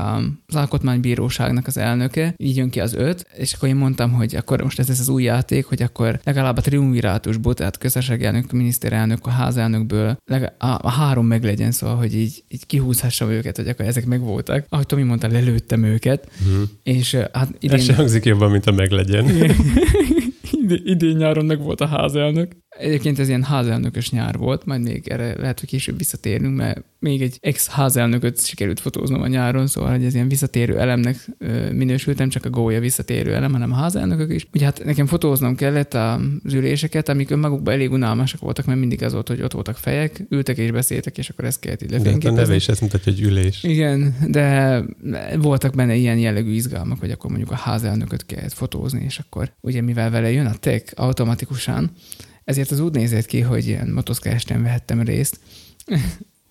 B: az alkotmánybíróságnak az elnöke, így jön ki az öt, és akkor én mondtam, hogy akkor most ez, ez az új játék, hogy akkor legalább a triumvirátusból, tehát közösségi elnök, miniszterelnök, a házelnökből a, a három meg legyen, szóval, hogy így, így kihúzhassam őket, hogy akkor ezek megvoltak. Ahogy Tomi mondta, lelőttem őket, uh-huh. és hát
A: idén... Ez se hangzik jobban, mint a meglegyen.
B: idén nyáron meg volt a házelnök. Egyébként ez ilyen házelnökös nyár volt, majd még erre lehet, hogy később visszatérünk, mert még egy ex-házelnököt sikerült fotóznom a nyáron, szóval hogy ez ilyen visszatérő elemnek minősült, nem csak a gólya visszatérő elem, hanem a házelnökök is. Ugye hát nekem fotóznom kellett az üléseket, amik önmagukban elég unalmasak voltak, mert mindig az volt, hogy ott voltak fejek, ültek és beszéltek, és akkor ezt kellett így lefényképezni.
A: De a neve is ezt mutatja, hogy ülés.
B: Igen, de voltak benne ilyen jellegű izgalmak, hogy akkor mondjuk a házelnököt kellett fotózni, és akkor ugye mivel vele jön a tech automatikusan, ezért az úgy nézett ki, hogy ilyen motoszkásten vehettem részt.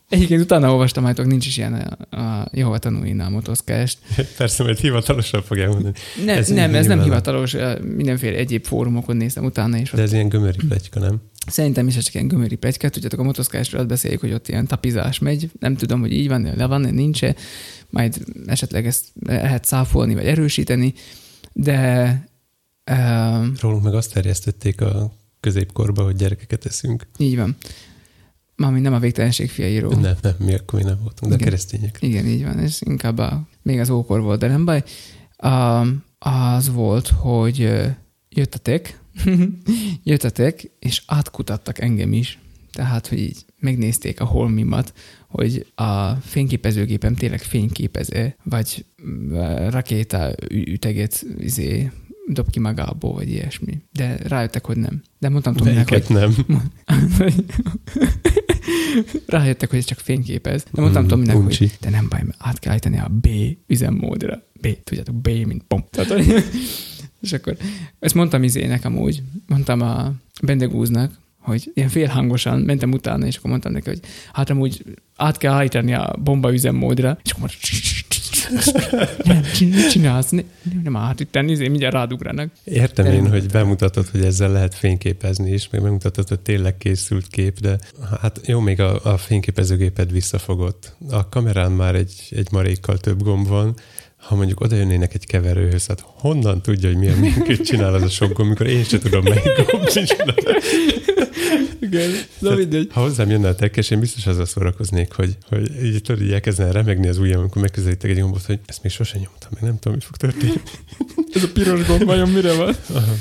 B: Egyébként utána olvastam, hogy nincs is ilyen a, a Jehova tanulnál motoszkást.
A: Persze, mert hivatalosan fogják mondani.
B: Ne, ez nem, ez nem hivatalos, mindenféle egyéb fórumokon néztem utána. És
A: De ez ilyen gömöri plegyka, nem?
B: Szerintem is csak ilyen gömöri plegyka. Tudjátok, a motoszkásról azt beszéljük, hogy ott ilyen tapizás megy. Nem tudom, hogy így van, le van, nincs -e. Majd esetleg ezt lehet száfolni, vagy erősíteni. De...
A: Uh, Rólunk meg azt terjesztették a középkorba, hogy gyerekeket eszünk.
B: Így van. Mármint nem a végtelenség fiairól.
A: Nem, nem, mi akkor mi nem voltunk, de
B: Igen.
A: keresztények.
B: Igen, így van, és inkább a, még az ókor volt, de nem baj. A, az volt, hogy jött a tek, jött a tek, és átkutattak engem is. Tehát, hogy így megnézték a holmimat, hogy a fényképezőgépem tényleg fényképező, vagy rakéta üteget izé, dob ki magából, vagy ilyesmi. De rájöttek, hogy nem. De mondtam Tominek, hogy...
A: nem.
B: rájöttek, hogy ez csak fényképez. De mondtam mm, Tominek, hogy de nem baj, mert át kell állítani a B üzemmódra. B, tudjátok, B, mint pom. És akkor ezt mondtam izének amúgy, mondtam a Bendegúznak, hogy ilyen félhangosan mentem utána, és akkor mondtam neki, hogy hát amúgy át kell állítani a bomba üzemmódra, és akkor nem, csinálsz? Nem, nem át itt tenni, izé, mindjárt rádugranak.
A: Értem én, hogy bemutatod, hogy ezzel lehet fényképezni is, meg bemutatod, hogy tényleg készült kép, de hát jó, még a, a fényképezőgéped visszafogott. A kamerán már egy, egy marékkal több gomb van, ha mondjuk oda jönnének egy keverőhöz, hát honnan tudja, hogy milyen minkét csinál az a sok amikor én sem tudom, melyik gomb
B: Igen, na mindegy.
A: Ha hozzám jönne a tekkes, én biztos azzal szórakoznék, hogy, hogy így, tudod, így elkezdene remegni az ujjam, amikor megközelítek egy gombot, hogy ezt még sosem nyomtam, meg nem tudom, mi fog történni.
B: Ez a piros gomb vajon mire van? Aha.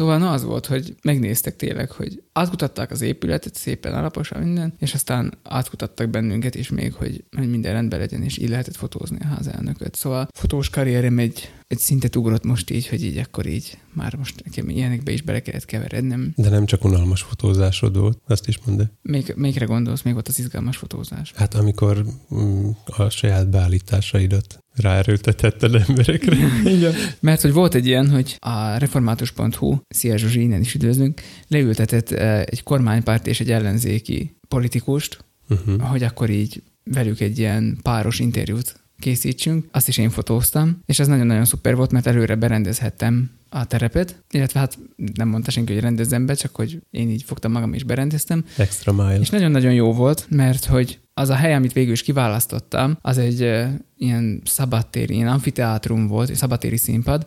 B: Szóval na az volt, hogy megnéztek tényleg, hogy átkutatták az épületet szépen alaposan minden, és aztán átkutattak bennünket is még, hogy, minden rendben legyen, és így lehetett fotózni a házelnököt. Szóval fotós karrierem egy, egy szintet ugrott most így, hogy így akkor így már most nekem ilyenekbe is bele kellett keverednem.
A: De nem csak unalmas fotózásod volt, azt is mondd.
B: Még, melyikre gondolsz? Még volt az izgalmas fotózás.
A: Hát amikor mm, a saját beállításaidat ráerőltetetted emberekre.
B: Igen. Mert hogy volt egy ilyen, hogy a református.hu, szia Zsuzsi, innen is üdvözlünk, leültetett eh, egy kormánypárt és egy ellenzéki politikust, uh-huh. hogy akkor így velük egy ilyen páros interjút készítsünk. Azt is én fotóztam, és ez nagyon-nagyon szuper volt, mert előre berendezhettem a terepet, illetve hát nem mondta senki, hogy rendezzem be, csak hogy én így fogtam magam és berendeztem.
A: Extra mile.
B: És nagyon-nagyon jó volt, mert hogy az a hely, amit végül is kiválasztottam, az egy ilyen szabadtéri, ilyen amfiteátrum volt, egy szabadtéri színpad,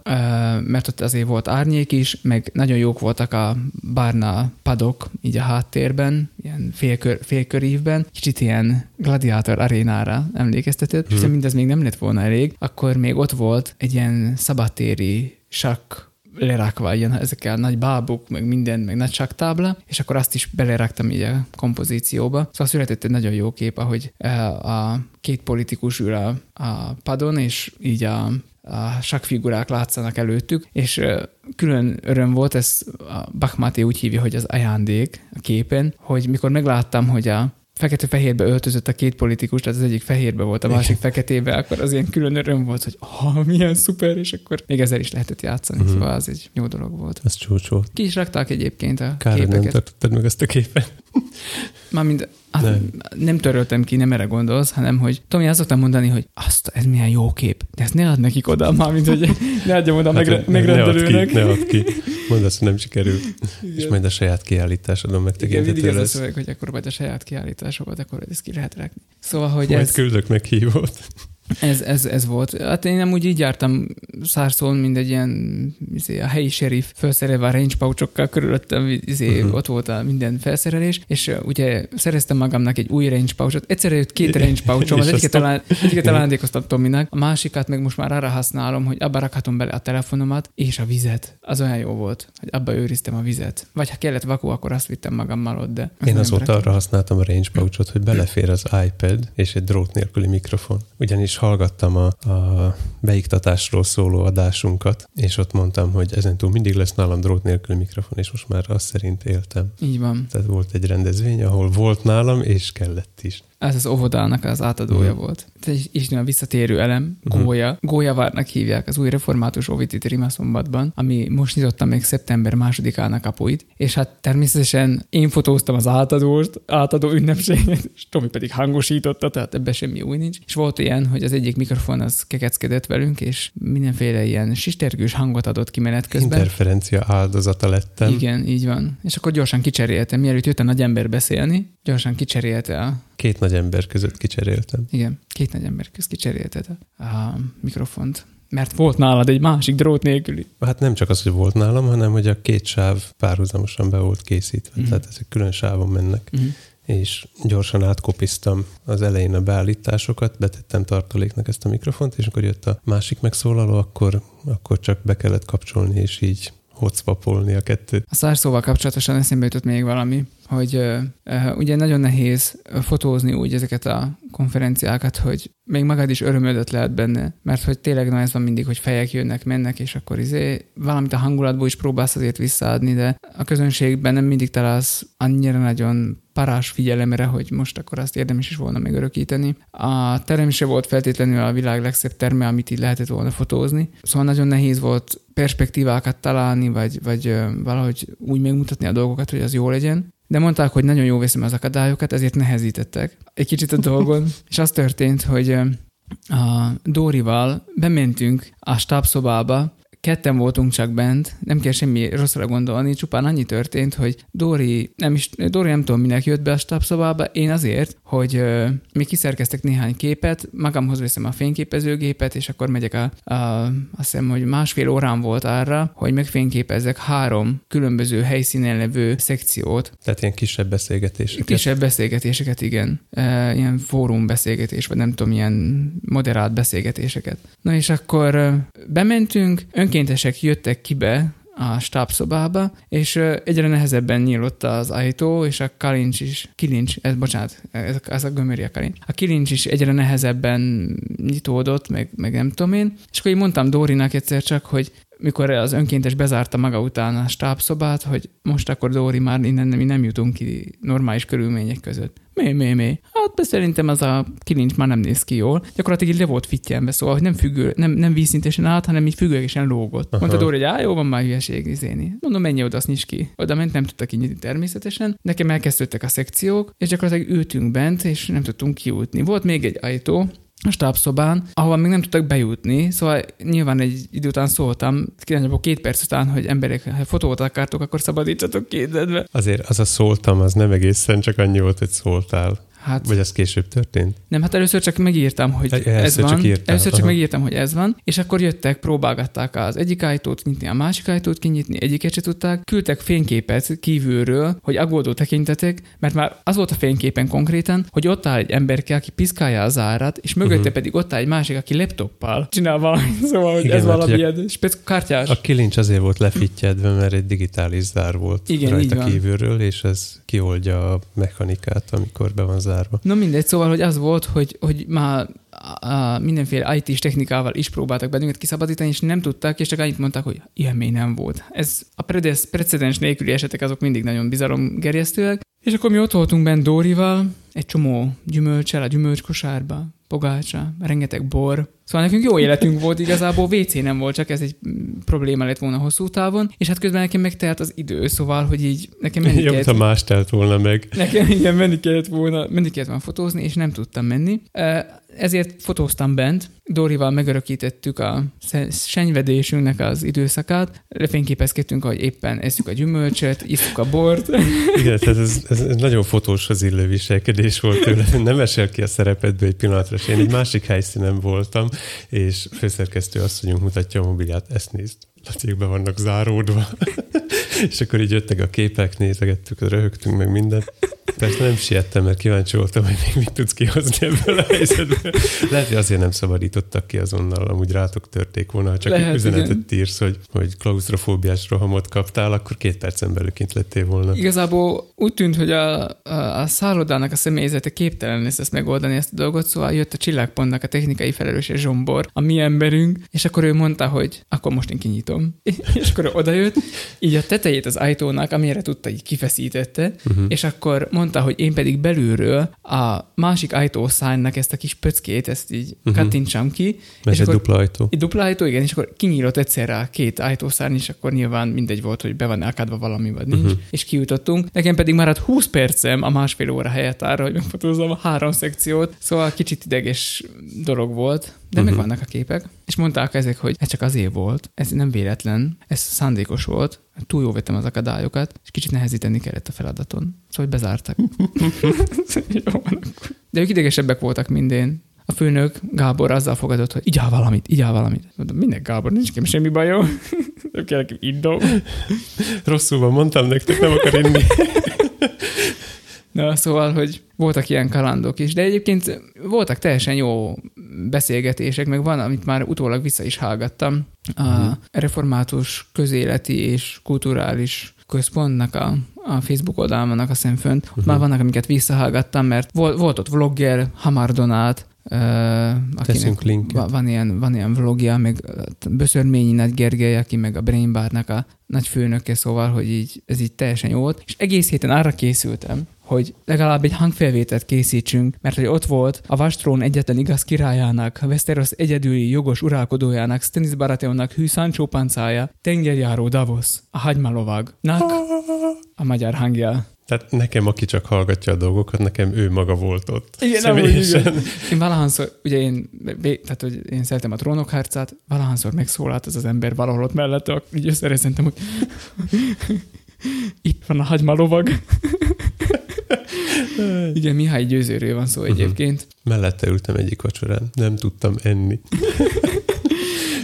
B: mert ott azért volt árnyék is, meg nagyon jók voltak a barna padok így a háttérben, ilyen félkör, félkörívben, kicsit ilyen gladiátor arénára emlékeztetett, hmm. és mindez még nem lett volna elég, akkor még ott volt egy ilyen szabadtéri sakk lerakva ilyen ezekkel nagy bábuk, meg minden, meg nagy saktábla, és akkor azt is beleraktam így a kompozícióba. Szóval született egy nagyon jó kép, ahogy eh, a két politikus ül a, a padon, és így a, a sakfigurák látszanak előttük, és eh, külön öröm volt, ez a Bakmati úgy hívja, hogy az ajándék a képen, hogy mikor megláttam, hogy a fekete-fehérbe öltözött a két politikus, tehát az egyik fehérbe volt, a másik feketébe, akkor az ilyen külön öröm volt, hogy ha milyen szuper, és akkor még ezzel is lehetett játszani, uh-huh. szóval az egy jó dolog volt.
A: Ez csúcs volt.
B: Ki is rakták egyébként a
A: Kár,
B: képeket.
A: nem tartottad meg ezt a képet.
B: Mármint Hát nem. nem töröltem ki, nem erre gondolsz, hanem hogy Tomi, azt szoktam mondani, hogy azt, ez milyen jó kép, de ezt ne add nekik oda, mármint, hogy ne adjam oda hát, meg, megrendelőnek.
A: Ne add ki, ne add ki. Mondd azt, hogy nem sikerült. Igen. És majd a saját kiállításodon megtekintető.
B: Igen, mindig az hogy akkor majd a saját kiállításokat, akkor ezt ki lehet rakni. Szóval, hogy
A: majd
B: ez...
A: küldök meghívót.
B: Ez, ez, ez volt. Hát én nem úgy így jártam szárszón, mint egy ilyen izé, a helyi sheriff felszerelve a range pouchokkal körülöttem, izé, uh-huh. ott volt a minden felszerelés, és ugye szereztem magamnak egy új range pouchot. Egyszerre jött két range pouchom, az egyiket, talán, egyiket alándékoztam Tominak, a másikat meg most már arra használom, hogy abba rakhatom bele a telefonomat és a vizet. Az olyan jó volt, hogy abba őriztem a vizet. Vagy ha kellett vakó, akkor azt vittem magammal ott, de...
A: Én azóta arra használtam a range pouchot, hogy belefér az iPad és egy drót nélküli mikrofon. Ugyanis hallgattam a, a beiktatásról szóló adásunkat, és ott mondtam, hogy ezentúl mindig lesz nálam drót nélküli mikrofon, és most már azt szerint éltem.
B: Így van.
A: Tehát volt egy rendezvény, ahol volt nálam, és kellett is.
B: Ez az óvodának az átadója mm. volt. Ez is a visszatérő elem, mhm. Gólya. Gólyavárnak hívják az új református óvit itt Rimaszombatban, ami most nyitotta még szeptember másodikának kapuit, és hát természetesen én fotóztam az átadóst, átadó ünnepséget, és Tomi pedig hangosította, tehát ebben semmi új nincs. És volt ilyen, hogy az egyik mikrofon az kekeckedett velünk, és mindenféle ilyen sistergős hangot adott ki menet közben.
A: Interferencia áldozata lettem.
B: Igen, így van. És akkor gyorsan kicseréltem, mielőtt jött a nagy ember beszélni, gyorsan kicserélte a
A: Két nagy ember között kicseréltem.
B: Igen, két nagy ember között kicserélted a, a mikrofont. Mert volt nálad egy másik drót nélküli.
A: Hát nem csak az, hogy volt nálam, hanem hogy a két sáv párhuzamosan be volt készítve. Mm. Tehát ezek külön sávon mennek. Mm. És gyorsan átkopiztam az elején a beállításokat, betettem tartaléknak ezt a mikrofont, és akkor jött a másik megszólaló, akkor, akkor csak be kellett kapcsolni, és így hotspapolni a kettőt.
B: A szárszóval kapcsolatosan eszembe jutott még valami, hogy ugye nagyon nehéz fotózni úgy ezeket a konferenciákat, hogy még magad is örömödött lehet benne, mert hogy tényleg na ez van mindig, hogy fejek jönnek, mennek, és akkor izé valamit a hangulatból is próbálsz azért visszaadni, de a közönségben nem mindig találsz annyira nagyon parás figyelemre, hogy most akkor azt érdemes is volna még örökíteni. A terem se volt feltétlenül a világ legszebb terme, amit így lehetett volna fotózni, szóval nagyon nehéz volt perspektívákat találni, vagy, vagy valahogy úgy megmutatni a dolgokat, hogy az jó legyen de mondták, hogy nagyon jó veszem az akadályokat, ezért nehezítettek egy kicsit a dolgon, és az történt, hogy a Dórival bementünk a stábszobába, ketten voltunk csak bent, nem kell semmi rosszra gondolni, csupán annyi történt, hogy Dori nem is, Dori nem tudom minek jött be a stabszobába, én azért, hogy uh, még kiszerkeztek néhány képet, magamhoz veszem a fényképezőgépet, és akkor megyek a, a, azt hiszem, hogy másfél órán volt arra, hogy megfényképezzek három különböző helyszínen levő szekciót.
A: Tehát ilyen kisebb beszélgetéseket.
B: Kisebb beszélgetéseket, igen. E, ilyen fórum beszélgetés, vagy nem tudom, ilyen moderált beszélgetéseket. Na és akkor bementünk, önkéntesek jöttek ki be a stábszobába, és egyre nehezebben nyílott az ajtó, és a kalincs is, kilincs, ez bocsánat, ez, ez a gömöri a kalincs. A kilincs is egyre nehezebben nyitódott, meg, meg nem tudom én, és akkor én mondtam Dórinak egyszer csak, hogy mikor az önkéntes bezárta maga után a stábszobát, hogy most akkor Dóri már innen mi nem jutunk ki normális körülmények között. Mi, mi, mi? Hát szerintem az a kilincs már nem néz ki jól. Gyakorlatilag így le volt fittyenve, szóval hogy nem, függő, nem, nem vízszintesen állt, hanem így függőlegesen lógott. Aha. Mondta Dóri, hogy á, jó van már hülyeség izéni. Mondom, menj oda, azt nyis ki. Oda ment, nem tudtak kinyitni természetesen. Nekem elkezdődtek a szekciók, és gyakorlatilag ültünk bent, és nem tudtunk kijutni. Volt még egy ajtó, a stábszobán, ahol még nem tudtak bejutni, szóval nyilván egy idő után szóltam, nagyjából két perc után, hogy emberek, ha fotót akartok, akkor szabadítsatok kézedbe.
A: Azért az a szóltam, az nem egészen csak annyi volt, hogy szóltál. Hát, Vagy ez később történt?
B: Nem, hát először csak megírtam, hogy először ez van. Csak írtál, először aha. csak megírtam, hogy ez van, és akkor jöttek, próbálgatták az egyik ajtót nyitni, a másik ajtót kinyitni, egyiket se tudták, küldtek fényképet kívülről, hogy aggódó tekintetek, mert már az volt a fényképen konkrétan, hogy ott áll egy emberke, aki piszkálja az árat, és mögötte uh-huh. pedig ott áll egy másik, aki laptoppal csinál valamit, szóval, hogy Igen, ez valami ilyen kártyás.
A: A kilincs azért volt lefittyedve, mert egy digitális zár volt Igen, rajta kívülről, és ez kioldja a mechanikát, amikor be van zárva.
B: Na mindegy, szóval, hogy az volt, hogy, hogy már a mindenféle IT-s technikával is próbáltak bennünket kiszabadítani, és nem tudták, és csak annyit mondták, hogy ilyen még nem volt. Ez a precedens nélküli esetek azok mindig nagyon bizarom gerjesztőek. És akkor mi ott voltunk bent Dórival, egy csomó gyümölcsel a gyümölcskosárba, pogácsa, rengeteg bor. Szóval nekünk jó életünk volt, igazából WC nem volt, csak ez egy probléma lett volna hosszú távon, és hát közben nekem megtelt az idő, szóval, hogy így nekem menni
A: Jobb, kellett... más telt volna meg.
B: Nekem igen, menni kellett volna, menni kellett volna fotózni, és nem tudtam menni. Ezért fotóztam bent, Dórival megörökítettük a senyvedésünknek az időszakát, lefényképezkedtünk, hogy éppen eszük a gyümölcsöt, iszuk a bort.
A: Igen, tehát ez, ez, ez nagyon fotóshoz illő viselkedés volt tőle. Nem esel ki a szerepedből egy pillanatra, és én egy másik helyszínen voltam, és főszerkesztő asszonyunk mutatja a mobilját, ezt nézd. Laciék be vannak záródva. és akkor így jöttek a képek, nézegettük, röhögtünk meg mindent. Persze nem siettem, mert kíváncsi voltam, hogy még mit tudsz kihozni ebből a helyzetből. Lehet, hogy azért nem szabadítottak ki azonnal, amúgy rátok törték volna, csak Lehet, üzenetet igen. írsz, hogy, hogy klaustrofóbiás rohamot kaptál, akkor két percen belül kint lettél volna.
B: Igazából úgy tűnt, hogy a, a, a szállodának a személyzete képtelen lesz ezt megoldani ezt a dolgot, szóval jött a csillagpontnak a technikai felelőse Zsombor, a mi emberünk, és akkor ő mondta, hogy akkor most én kinyitom. és akkor odajött, így a tetejét az ajtónak, amire tudta, így kifeszítette, uh-huh. és akkor mondta, hogy én pedig belülről a másik ajtószánynak ezt a kis pöckét, ezt így uh-huh. kattintsam ki.
A: Mert és egy akkor, dupla ajtó.
B: Egy dupla ajtó, igen, és akkor kinyílott egyszerre a két ajtószárny, és akkor nyilván mindegy volt, hogy be van akadva valami, vagy nincs, uh-huh. és kijutottunk. Nekem pedig maradt 20 percem a másfél óra helyett arra, hogy megfotózzam a három szekciót, szóval kicsit ideges dolog volt, de uh-huh. meg vannak a képek. És mondták ezek, hogy ez csak azért volt, ez nem véletlen, ez szándékos volt, túl jó vettem az akadályokat, és kicsit nehezíteni kellett a feladaton. Szóval bezártak. De ők idegesebbek voltak mindén. A főnök Gábor azzal fogadott, hogy igyál valamit, igyál valamit. Mondom, minden Gábor, nincs nekem semmi bajom. Nem kell nekem indom.
A: Rosszul van, mondtam nektek, nem akar inni.
B: Na, szóval, hogy voltak ilyen kalandok is, de egyébként voltak teljesen jó beszélgetések, meg van, amit már utólag vissza is hallgattam. A mhm. református közéleti és kulturális központnak a, a Facebook oldalának a szemfönt. Uh-huh. Már vannak, amiket visszahallgattam, mert volt, volt ott vlogger, Hamar Donát,
A: akinek
B: van, van, ilyen, van ilyen vlogja, meg Böszörményi Nagy Gergely, aki meg a Brainbarnak a nagy főnöke, szóval, hogy így, ez így teljesen jó volt. És egész héten arra készültem, hogy legalább egy hangfelvételt készítsünk, mert hogy ott volt a Vastrón egyetlen igaz királyának, a Westeros egyedüli jogos uralkodójának, Stannis Baratheonnak hű Sancho pancája, tengerjáró Davos, a hagymalovagnak a magyar hangja.
A: Tehát nekem, aki csak hallgatja a dolgokat, nekem ő maga volt ott.
B: Igen,
A: személyesen.
B: igen. Én valahányszor, ugye én, tehát hogy én szeretem a trónok harcát, valahányszor megszólalt az az ember valahol ott mellette, így összerezentem, hogy itt van a hagymalovag. Igen, Mihály Győzőről van szó
A: Mhm.
B: egyébként.
A: Mellette ültem egyik vacsorán, nem tudtam enni.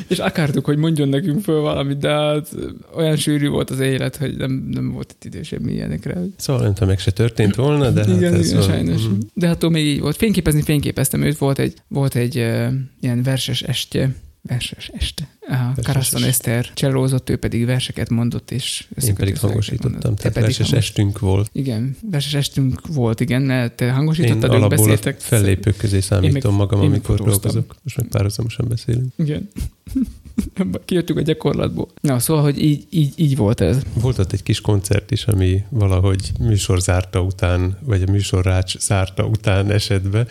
B: És akartuk, hogy mondjon nekünk föl valamit, de hát olyan sűrű volt az élet, hogy nem, nem volt itt idő semmi ilyenekre.
A: Szóval nem tudom, meg se történt volna, de
B: igen,
A: hát ez
B: igen,
A: van.
B: sajnos.
A: Mhm.
B: De hát még így volt. Fényképezni fényképeztem őt, volt egy, volt egy uh, ilyen verses estje, verses este. A Karaszton
A: est.
B: Eszter csellózott, ő pedig verseket mondott, és
A: Én pedig hangosítottam,
B: mondott. Te
A: tehát
B: pedig
A: verses
B: hangos-
A: estünk volt.
B: Igen, verses estünk volt, igen, ne, te
A: Én
B: hangosítottad, ők
A: alapból a
B: beszéltek.
A: fellépők közé számítom
B: meg-
A: magam, amikor dolgozok. Most meg párhuzamosan beszélünk.
B: Igen. Kijöttünk a gyakorlatból. Na, szóval, hogy így, így, így volt ez.
A: Volt ott egy kis koncert is, ami valahogy műsor zárta után, vagy a műsorrács zárta után esett be,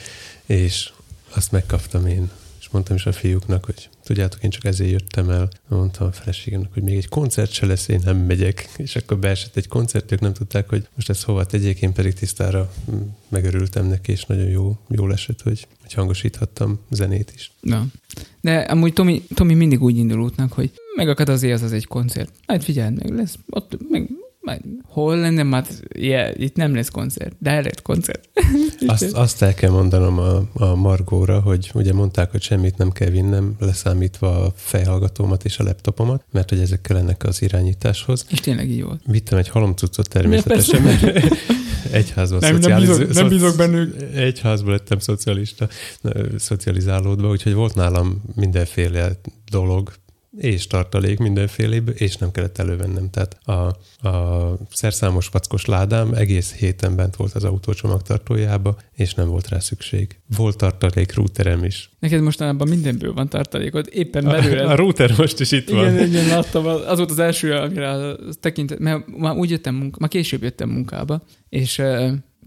A: és azt megkaptam én. És mondtam is a fiúknak, hogy tudjátok, én csak ezért jöttem el. Mondtam a feleségemnek, hogy még egy koncert se lesz, én nem megyek. És akkor beesett egy koncert, ők nem tudták, hogy most ezt hova tegyék, én pedig tisztára mm, megörültem neki, és nagyon jó, jól esett, hogy, hogy hangosíthattam zenét is.
B: Na. De amúgy Tomi, Tomi mindig úgy indul útnak, hogy megakad azért az az egy koncert. Hát figyeld meg, lesz ott, meg, meg hol lenne, már yeah, itt nem lesz koncert, de el lehet koncert.
A: Azt, azt el kell mondanom a, a Margóra, hogy ugye mondták, hogy semmit nem kell vinnem, leszámítva a fejhallgatómat és a laptopomat, mert hogy ezek kellenek az irányításhoz.
B: És tényleg így volt.
A: Vittem egy halomcuccot természetesen, mert egyházban
B: Nem, nem,
A: szociáliz...
B: bízok, nem bízok bennük.
A: Egyházban lettem szocialista, szocializálódva, úgyhogy volt nálam mindenféle dolog, és tartalék mindenféléből, és nem kellett elővennem. Tehát a, a szerszámos vackos ládám egész héten bent volt az autó csomagtartójába, és nem volt rá szükség. Volt tartalék routerem is.
B: Neked mostanában mindenből van tartalékod, éppen
A: A,
B: belőle.
A: a router most is itt van.
B: Igen, igen, láttam. Az volt az első, amire tekintet, mert már úgy jöttem, munka, már később jöttem munkába, és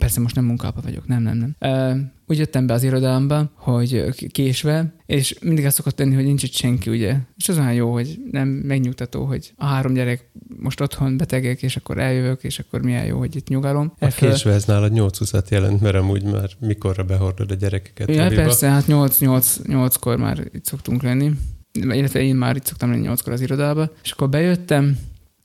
B: persze most nem munkába vagyok, nem, nem, nem. Uh, úgy jöttem be az irodámba, hogy késve, és mindig azt szokott tenni, hogy nincs itt senki, ugye. És az olyan jó, hogy nem megnyugtató, hogy a három gyerek most otthon betegek, és akkor eljövök, és akkor milyen jó, hogy itt nyugalom.
A: A
B: Elföl-
A: késve ez nálad 8 20 jelent, mert amúgy már mikorra behordod a gyerekeket.
B: Ja,
A: oviba.
B: persze, hát 8-8-8-kor már itt szoktunk lenni, illetve én már itt szoktam lenni 8-kor az irodába, és akkor bejöttem,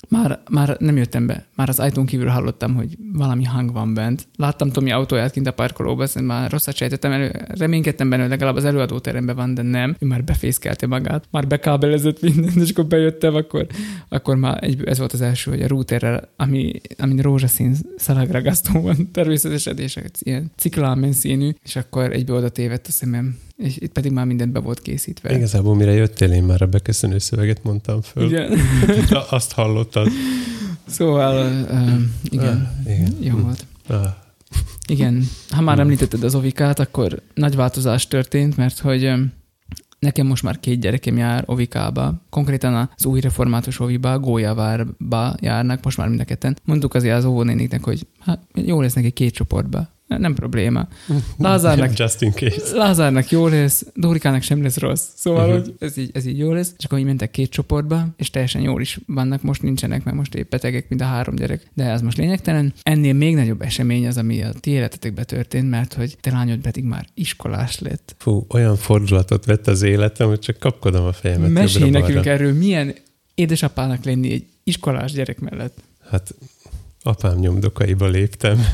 B: már, már nem jöttem be. Már az ajtón kívül hallottam, hogy valami hang van bent. Láttam Tomi autóját kint a parkolóba, aztán már rosszat sejtettem, elő, reménykedtem benne, hogy legalább az előadóteremben van, de nem. Ő már befészkelte magát, már bekábelezett mindent, és akkor bejöttem, akkor, akkor már egy, ez volt az első, hogy a routerrel, ami, amin rózsaszín szalagragasztó van, természetesen, és ilyen ciklámen színű, és akkor egyből oda tévedt a szemem, és itt pedig már mindent be volt készítve.
A: Igazából mire jöttél, én már a beköszönő szöveget mondtam föl.
B: Igen.
A: Azt hallottad.
B: Szóval, uh, igen,
A: Ah, igen.
B: jó volt.
A: Ah,
B: Igen, ha már
A: Hmm.
B: említetted az ovikát, akkor nagy változás történt, mert hogy nekem most már két gyerekem jár ovikába, konkrétan az új református oviba, Gólyavárba járnak, most már mind a ketten. Mondtuk azért az óvónéniknek, hogy hát jó lesz neki két csoportba. Nem probléma. Lázárnak,
A: Just in case.
B: Lázárnak jó lesz, Dórikának sem lesz rossz. Szóval, uh-huh. hogy ez így, ez így jó lesz. Csak ahogy mentek két csoportba, és teljesen jól is vannak, most nincsenek, mert most épp betegek, mint a három gyerek. De ez most lényegtelen. Ennél még nagyobb esemény az, ami a ti életetekben történt, mert hogy te lányod pedig már iskolás lett.
A: Fú, olyan fordulatot vett az életem, hogy csak kapkodom a fejemet.
B: Mesélj nekünk erről, milyen édesapának lenni egy iskolás gyerek mellett.
A: Hát apám nyomdokaiba léptem.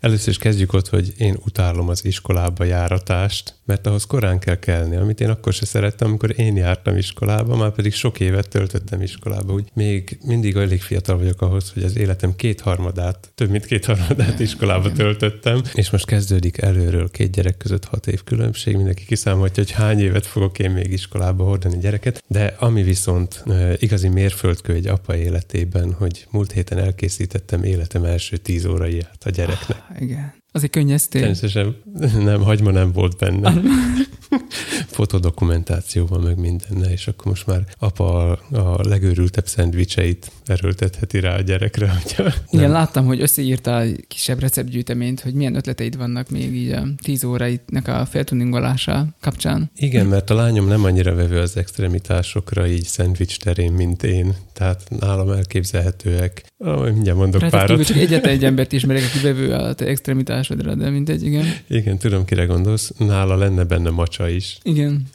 A: Először is kezdjük ott, hogy én utálom az iskolába járatást, mert ahhoz korán kell kelni, amit én akkor se szerettem, amikor én jártam iskolába, már pedig sok évet töltöttem iskolába. Úgy még mindig elég fiatal vagyok ahhoz, hogy az életem kétharmadát, több mint kétharmadát iskolába töltöttem, és most kezdődik előről két gyerek között hat év különbség, mindenki kiszámolja, hogy hány évet fogok én még iskolába hordani gyereket, de ami viszont igazi mérföldkő egy apa életében, hogy múlt héten elkészítettem életem első tíz óraiját a gyereknek.
B: Ah, igen. Az egy könnyeztél.
A: Természetesen nem, hagyma nem volt benne. Fotodokumentációval meg mindenne, és akkor most már apa a, a legőrültebb szendvicseit erőltetheti rá a gyerekre. Hogyha
B: Igen,
A: nem.
B: láttam, hogy összeírtál egy kisebb receptgyűjteményt, hogy milyen ötleteid vannak még így a tíz óraitnak a feltuningolása kapcsán.
A: Igen, mert a lányom nem annyira vevő az extremitásokra így szendvics terén, mint én. Tehát nálam elképzelhetőek. Ah, mindjárt mondok
B: Rá kívül
A: párat.
B: csak egyetlen egy embert ismerek, aki vevő a te extremitásodra, de mindegy, igen.
A: Igen, tudom, kire gondolsz. Nála lenne benne macsa is.
B: Igen.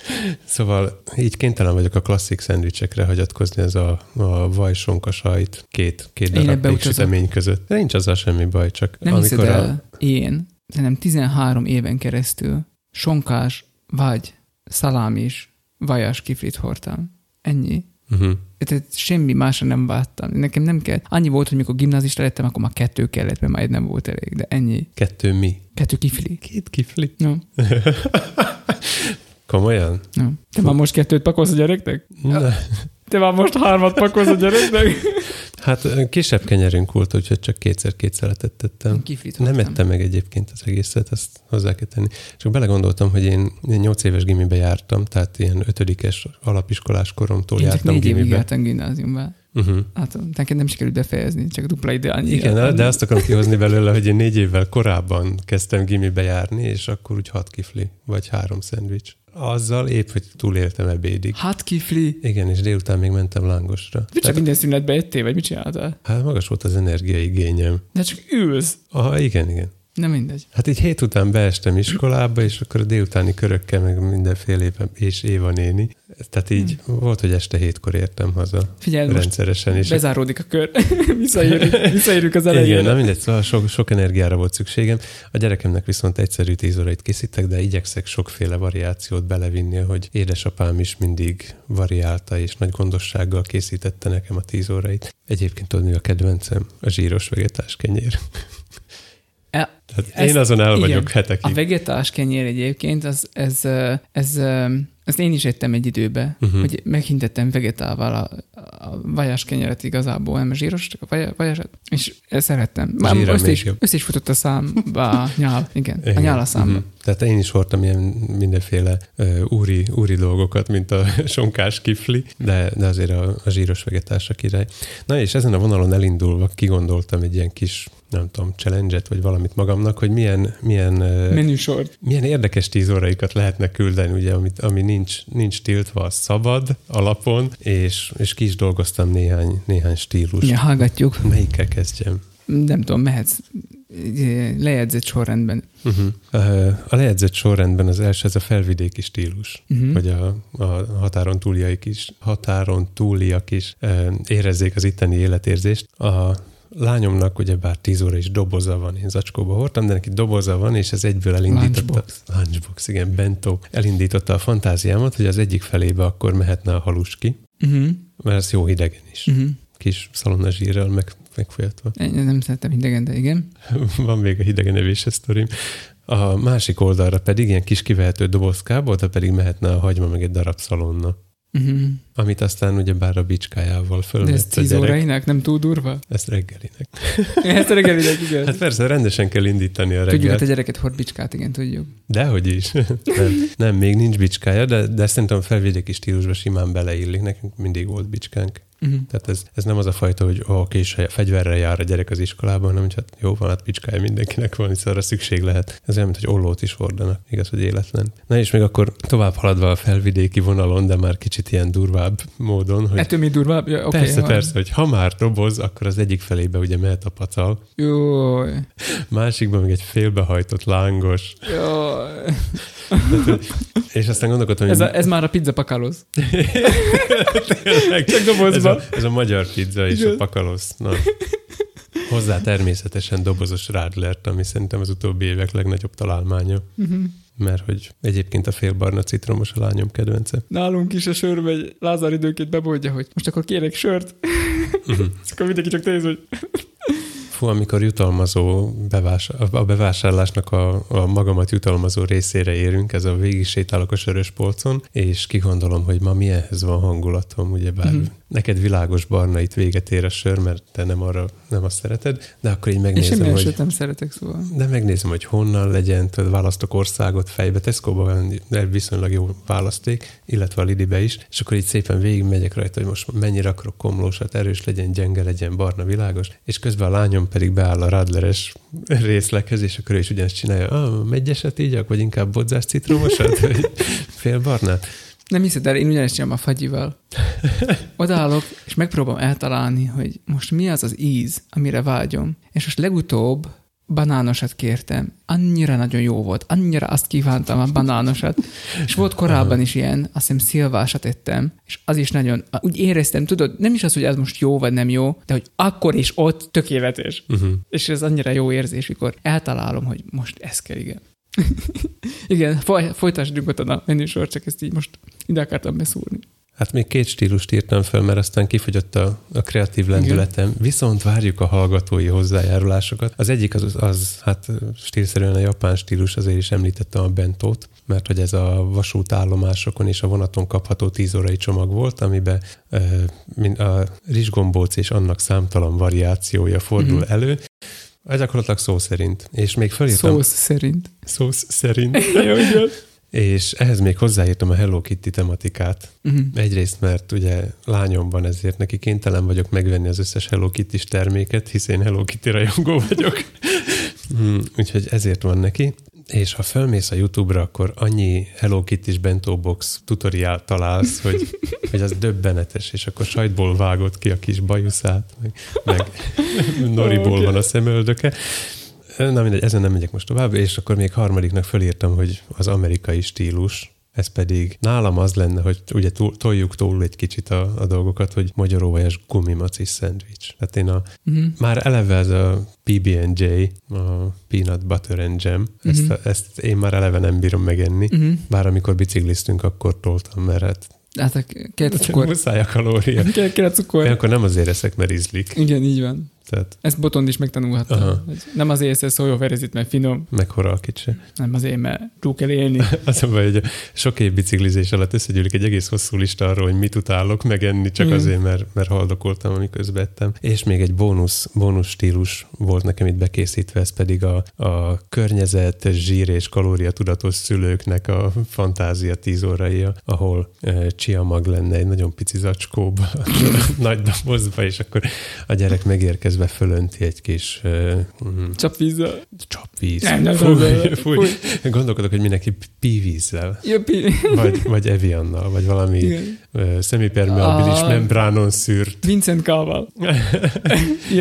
A: Szóval így kénytelen vagyok a klasszik szendvicsekre hagyatkozni, ez a, a vajsonka sajt két, két darab sütemény között. De nincs azzal semmi baj, csak
B: Nem hiszed
A: amikor a,
B: el, én, hanem 13 éven keresztül sonkás, vagy szalámis, vajas kiflit hordtam. Ennyi.
A: Uh-huh.
B: Tehát semmi másra nem vártam. Nekem nem kell. Annyi volt, hogy mikor gimnazista lettem, akkor már kettő kellett, mert már egy nem volt elég, de ennyi.
A: Kettő mi?
B: Kettő kifli.
A: Két kifli.
B: No,
A: Komolyan?
B: no. Te már most kettőt pakolsz a gyereknek?
A: Ne.
B: Te már most hármat pakolsz a gyereknek?
A: Hát kisebb kenyerünk volt, úgyhogy csak kétszer-két szeletet tettem. Nem ettem meg egyébként az egészet, azt hozzá kell tenni. Csak belegondoltam, hogy én, én 8 éves gimibe jártam, tehát ilyen ötödikes alapiskolás koromtól
B: Én csak
A: jártam
B: négy évig
A: gimibe.
B: jártam gimnáziumba.
A: Uh-huh.
B: Hát nekem nem sikerült befejezni, csak dupla idő annyi.
A: Igen, de azt akarom kihozni belőle, hogy én négy évvel korábban kezdtem gimibe járni, és akkor úgy hat kifli, vagy három szendvics. Azzal épp, hogy túléltem ebédig.
B: Hát kifli.
A: Igen, és délután még mentem lángosra.
B: Mit csak minden szünetbe ettél, vagy mit csináltál?
A: Hát magas volt az energiaigényem.
B: De csak ülsz.
A: Aha, igen, igen.
B: Nem mindegy.
A: Hát így hét után beestem iskolába, és akkor a délutáni körökkel, meg mindenfélében, és Éva néni. Tehát így volt, hogy este hétkor értem haza
B: Figyelj, most
A: rendszeresen. És
B: bezáródik a kör. visszaérünk, visszaérünk az elejére.
A: igen, na mindegy, szóval sok, sok energiára volt szükségem. A gyerekemnek viszont egyszerű tíz órait készítek, de igyekszek sokféle variációt belevinni, hogy édesapám is mindig variálta, és nagy gondossággal készítette nekem a tíz órait. Egyébként tudod, mi a kedvencem? A zsíros vegetás kenyér.
B: E,
A: Tehát
B: Ezt-
A: én azon el vagyok
B: igen.
A: hetekig.
B: A vegetás kenyér egyébként, az, ez, ez, ö, ezt én is ettem egy időbe, uh-huh. hogy meghintettem vegetával a, a vajás kenyeret igazából, nem a zsíros, csak a vaja- vajásat, és szerettem. Már össze is, össze is futott a számba a nyál, igen, a
A: Igen.
B: nyál a számba.
A: Mhm. Tehát én is hordtam ilyen mindenféle uh, úri, úri dolgokat, mint a sonkás kifli, de, de azért a, a zsíros vegetás a király. Na és ezen a vonalon elindulva kigondoltam egy ilyen kis, nem tudom, challenge vagy valamit magamnak, hogy milyen, milyen,
B: Menüsort.
A: milyen érdekes tíz óraikat lehetne küldeni, ugye, amit, ami nincs, nincs tiltva, az szabad alapon, és, és ki is dolgoztam néhány, néhány stílus.
B: Igen, hallgatjuk.
A: Melyikkel kezdjem?
B: Nem tudom, mehetsz eh, lejegyzett sorrendben.
A: Uh-huh. A lejegyzett sorrendben az első, ez a felvidéki stílus, uh-huh. hogy a, a határon túliak is, határon túliak is érezzék az itteni életérzést. A lányomnak ugyebár 10 óra is doboza van, én zacskóba hordtam, de neki doboza van, és ez egyből elindította.
B: Lunchbox.
A: Lunchbox, igen, bentó. Elindította a fantáziámat, hogy az egyik felébe akkor mehetne a haluski,
B: Uh-huh.
A: mert ez jó hidegen is.
B: Uh-huh.
A: Kis szalonnazsírral meg, megfolyatva.
B: Én nem szeretem idegen, de igen.
A: Van még a hidegen evése sztorim. A másik oldalra pedig ilyen kis kivehető dobozkába, oda pedig mehetne a hagyma meg egy darab szalonna.
B: Uh-huh.
A: Amit aztán ugye bár a bicskájával
B: De ez 10
A: gyerek.
B: órainak nem túl durva?
A: Ezt reggelinek.
B: Ezt reggelinek, igen.
A: Hát persze, rendesen kell indítani a
B: Tudjuk, hogy
A: reggelt.
B: a gyereket hord bicskát, igen, tudjuk.
A: Dehogy is. nem, nem, még nincs bicskája, de, de szerintem a felvidéki stílusba simán beleillik. Nekünk mindig volt bicskánk.
B: Uh-huh.
A: Tehát ez, ez nem az a fajta, hogy oké, és fegyverrel jár a gyerek az iskolában, hanem hogy hát jó van, hát bicskája mindenkinek van, hiszen arra szükség lehet. Ez olyan, mint hogy ollót is hordanak, igaz, hogy életlen. Na és még akkor tovább haladva a felvidéki vonalon, de már kicsit ilyen durvább módon, hogy
B: Ettől mi durvább? Ja, okay,
A: persze,
B: van.
A: persze, hogy ha már doboz, akkor az egyik felébe ugye mehet a pacal,
B: Jó,
A: másikban meg egy félbehajtott lángos,
B: jó.
A: és aztán gondolkodtam, hogy
B: Ez, a, ez már a pizza.
A: Tényleg,
B: Csak
A: ez,
B: dobozba.
A: A, ez a magyar pizza és
B: Igen.
A: a pakalosz. Na. Hozzá természetesen dobozos rádlert, ami szerintem az utóbbi évek legnagyobb találmánya.
B: Uh-huh.
A: Mert hogy egyébként a félbarna citromos a lányom kedvence.
B: Nálunk is a sör megy, Lázár időnként bemondja, hogy most akkor kérek sört. És akkor mindenki csak néz, hogy
A: Fú, amikor jutalmazó bevás, a bevásárlásnak a, a magamat jutalmazó részére érünk, ez a végig sétálok a sörös polcon, és kigondolom, hogy ma milyenhez van hangulatom, ugyebár
B: Mhm.
A: uh-huh. Neked világos barna itt véget ér a sör, mert te nem arra nem azt szereted, de akkor így
B: Én
A: megnézem,
B: semmi
A: hogy...
B: nem szeretek, szóval.
A: De megnézem, hogy honnan legyen, tudod, választok országot fejbe, Tesco-ba van de viszonylag jó választék, illetve a Lidibe is, és akkor így szépen végigmegyek rajta, hogy most mennyire akarok komlósat, erős legyen, gyenge legyen, barna, világos, és közben a lányom pedig beáll a radleres részleghez, és akkor ő is ugyanezt csinálja, ah, megyeset ígyak, vagy inkább bodzás citromosat, vagy fél barnát.
B: Nem hiszed el, én ugyanezt csinálom a fagyival. Odaállok, és megpróbálom eltalálni, hogy most mi az az íz, amire vágyom. És most legutóbb banánosat kértem. Annyira nagyon jó volt, annyira azt kívántam a banánosat. És volt korábban is ilyen, azt hiszem szilvásat ettem, és az is nagyon, úgy éreztem, tudod, nem is az, hogy ez most jó vagy nem jó, de hogy akkor is ott tökéletes.
A: Uh-huh.
B: És ez annyira jó érzés, mikor eltalálom, hogy most ez kell, igen. igen, foly, folytasd nyugodtan a menüsor, csak ezt így most ide akartam beszúrni.
A: Hát még két stílust írtam fel, mert aztán kifogyott a, a kreatív lendületem. Igen. Viszont várjuk a hallgatói hozzájárulásokat. Az egyik az, az hát stílszerűen a japán stílus, azért is említettem a bentót, mert hogy ez a vasútállomásokon és a vonaton kapható tíz órai csomag volt, amiben e, a rizsgombóc és annak számtalan variációja fordul mm-hmm. elő. Gyakorlatilag szó szerint. És még fölírtam...
B: Szósz szerint.
A: Szósz szerint.
B: Jó, igen.
A: És ehhez még hozzáírtam a Hello Kitty tematikát. Uh-huh. Egyrészt, mert ugye lányom van, ezért neki kénytelen vagyok megvenni az összes Hello kitty terméket, hiszen én Hello Kitty rajongó vagyok. Hmm, Úgyhogy ezért van neki. És ha felmész a YouTube-ra, akkor annyi Hello Kitty-s bento box tutoriál találsz, hogy, hogy az döbbenetes, és akkor sajtból vágott ki a kis bajuszát, meg, meg noriból van a szemöldöke. Na mindegy, ezen nem megyek most tovább, és akkor még harmadiknak fölírtam, hogy az amerikai stílus, ez pedig nálam az lenne, hogy ugye túl- toljuk túl egy kicsit a, a dolgokat, hogy magyaróvajas gumimacis szendvics. Tehát én a,
B: Mhm.
A: már eleve ez a PB&J, a Peanut Butter and Jam, ezt,
B: Mhm.
A: ezt én már eleve nem bírom megenni.
B: Uh-huh.
A: Bár amikor bicikliztünk, akkor toltam, mert hát
B: Hát a két cukor.
A: muszáj a kalória.
B: Két, két
A: Én
B: cukor.
A: akkor nem azért eszek, mert ízlik.
B: Igen, így van.
A: Tehát
B: Ezt Botond is megtanulhatta.
A: Aha.
B: Nem azért ez szó jó verezít, mert finom,
A: meghora a kicsi.
B: nem azért, mert túl kell élni.
A: Az a baj, hogy a sok év biciklizés alatt összegyűlik egy egész hosszú lista arról, hogy mit utálok megenni, csak
B: Igen.
A: azért, mert, mert haldokoltam, amiközben ettem. És még egy bónusz, bónusz stílus volt nekem itt bekészítve, ez pedig a, a környezet, zsír és kalória tudatos szülőknek a fantázia tíz óraia, ahol e, chia mag lenne egy nagyon pici zacskóba, nagy dobozba, és akkor a gyerek megérkezve fölönti egy kis e, mm,
B: Csapvízzel.
A: csapvíz.
B: Nem, nem,
A: fúj,
B: nem,
A: fúj.
B: fúj.
A: Gondolkodok, hogy mindenki pívízzel,
B: Jöppi.
A: vagy, vagy Eviannal, vagy valami
B: Igen.
A: Szemipermeabilis
B: Ah.
A: membránon szűrt.
B: Vincent Kával.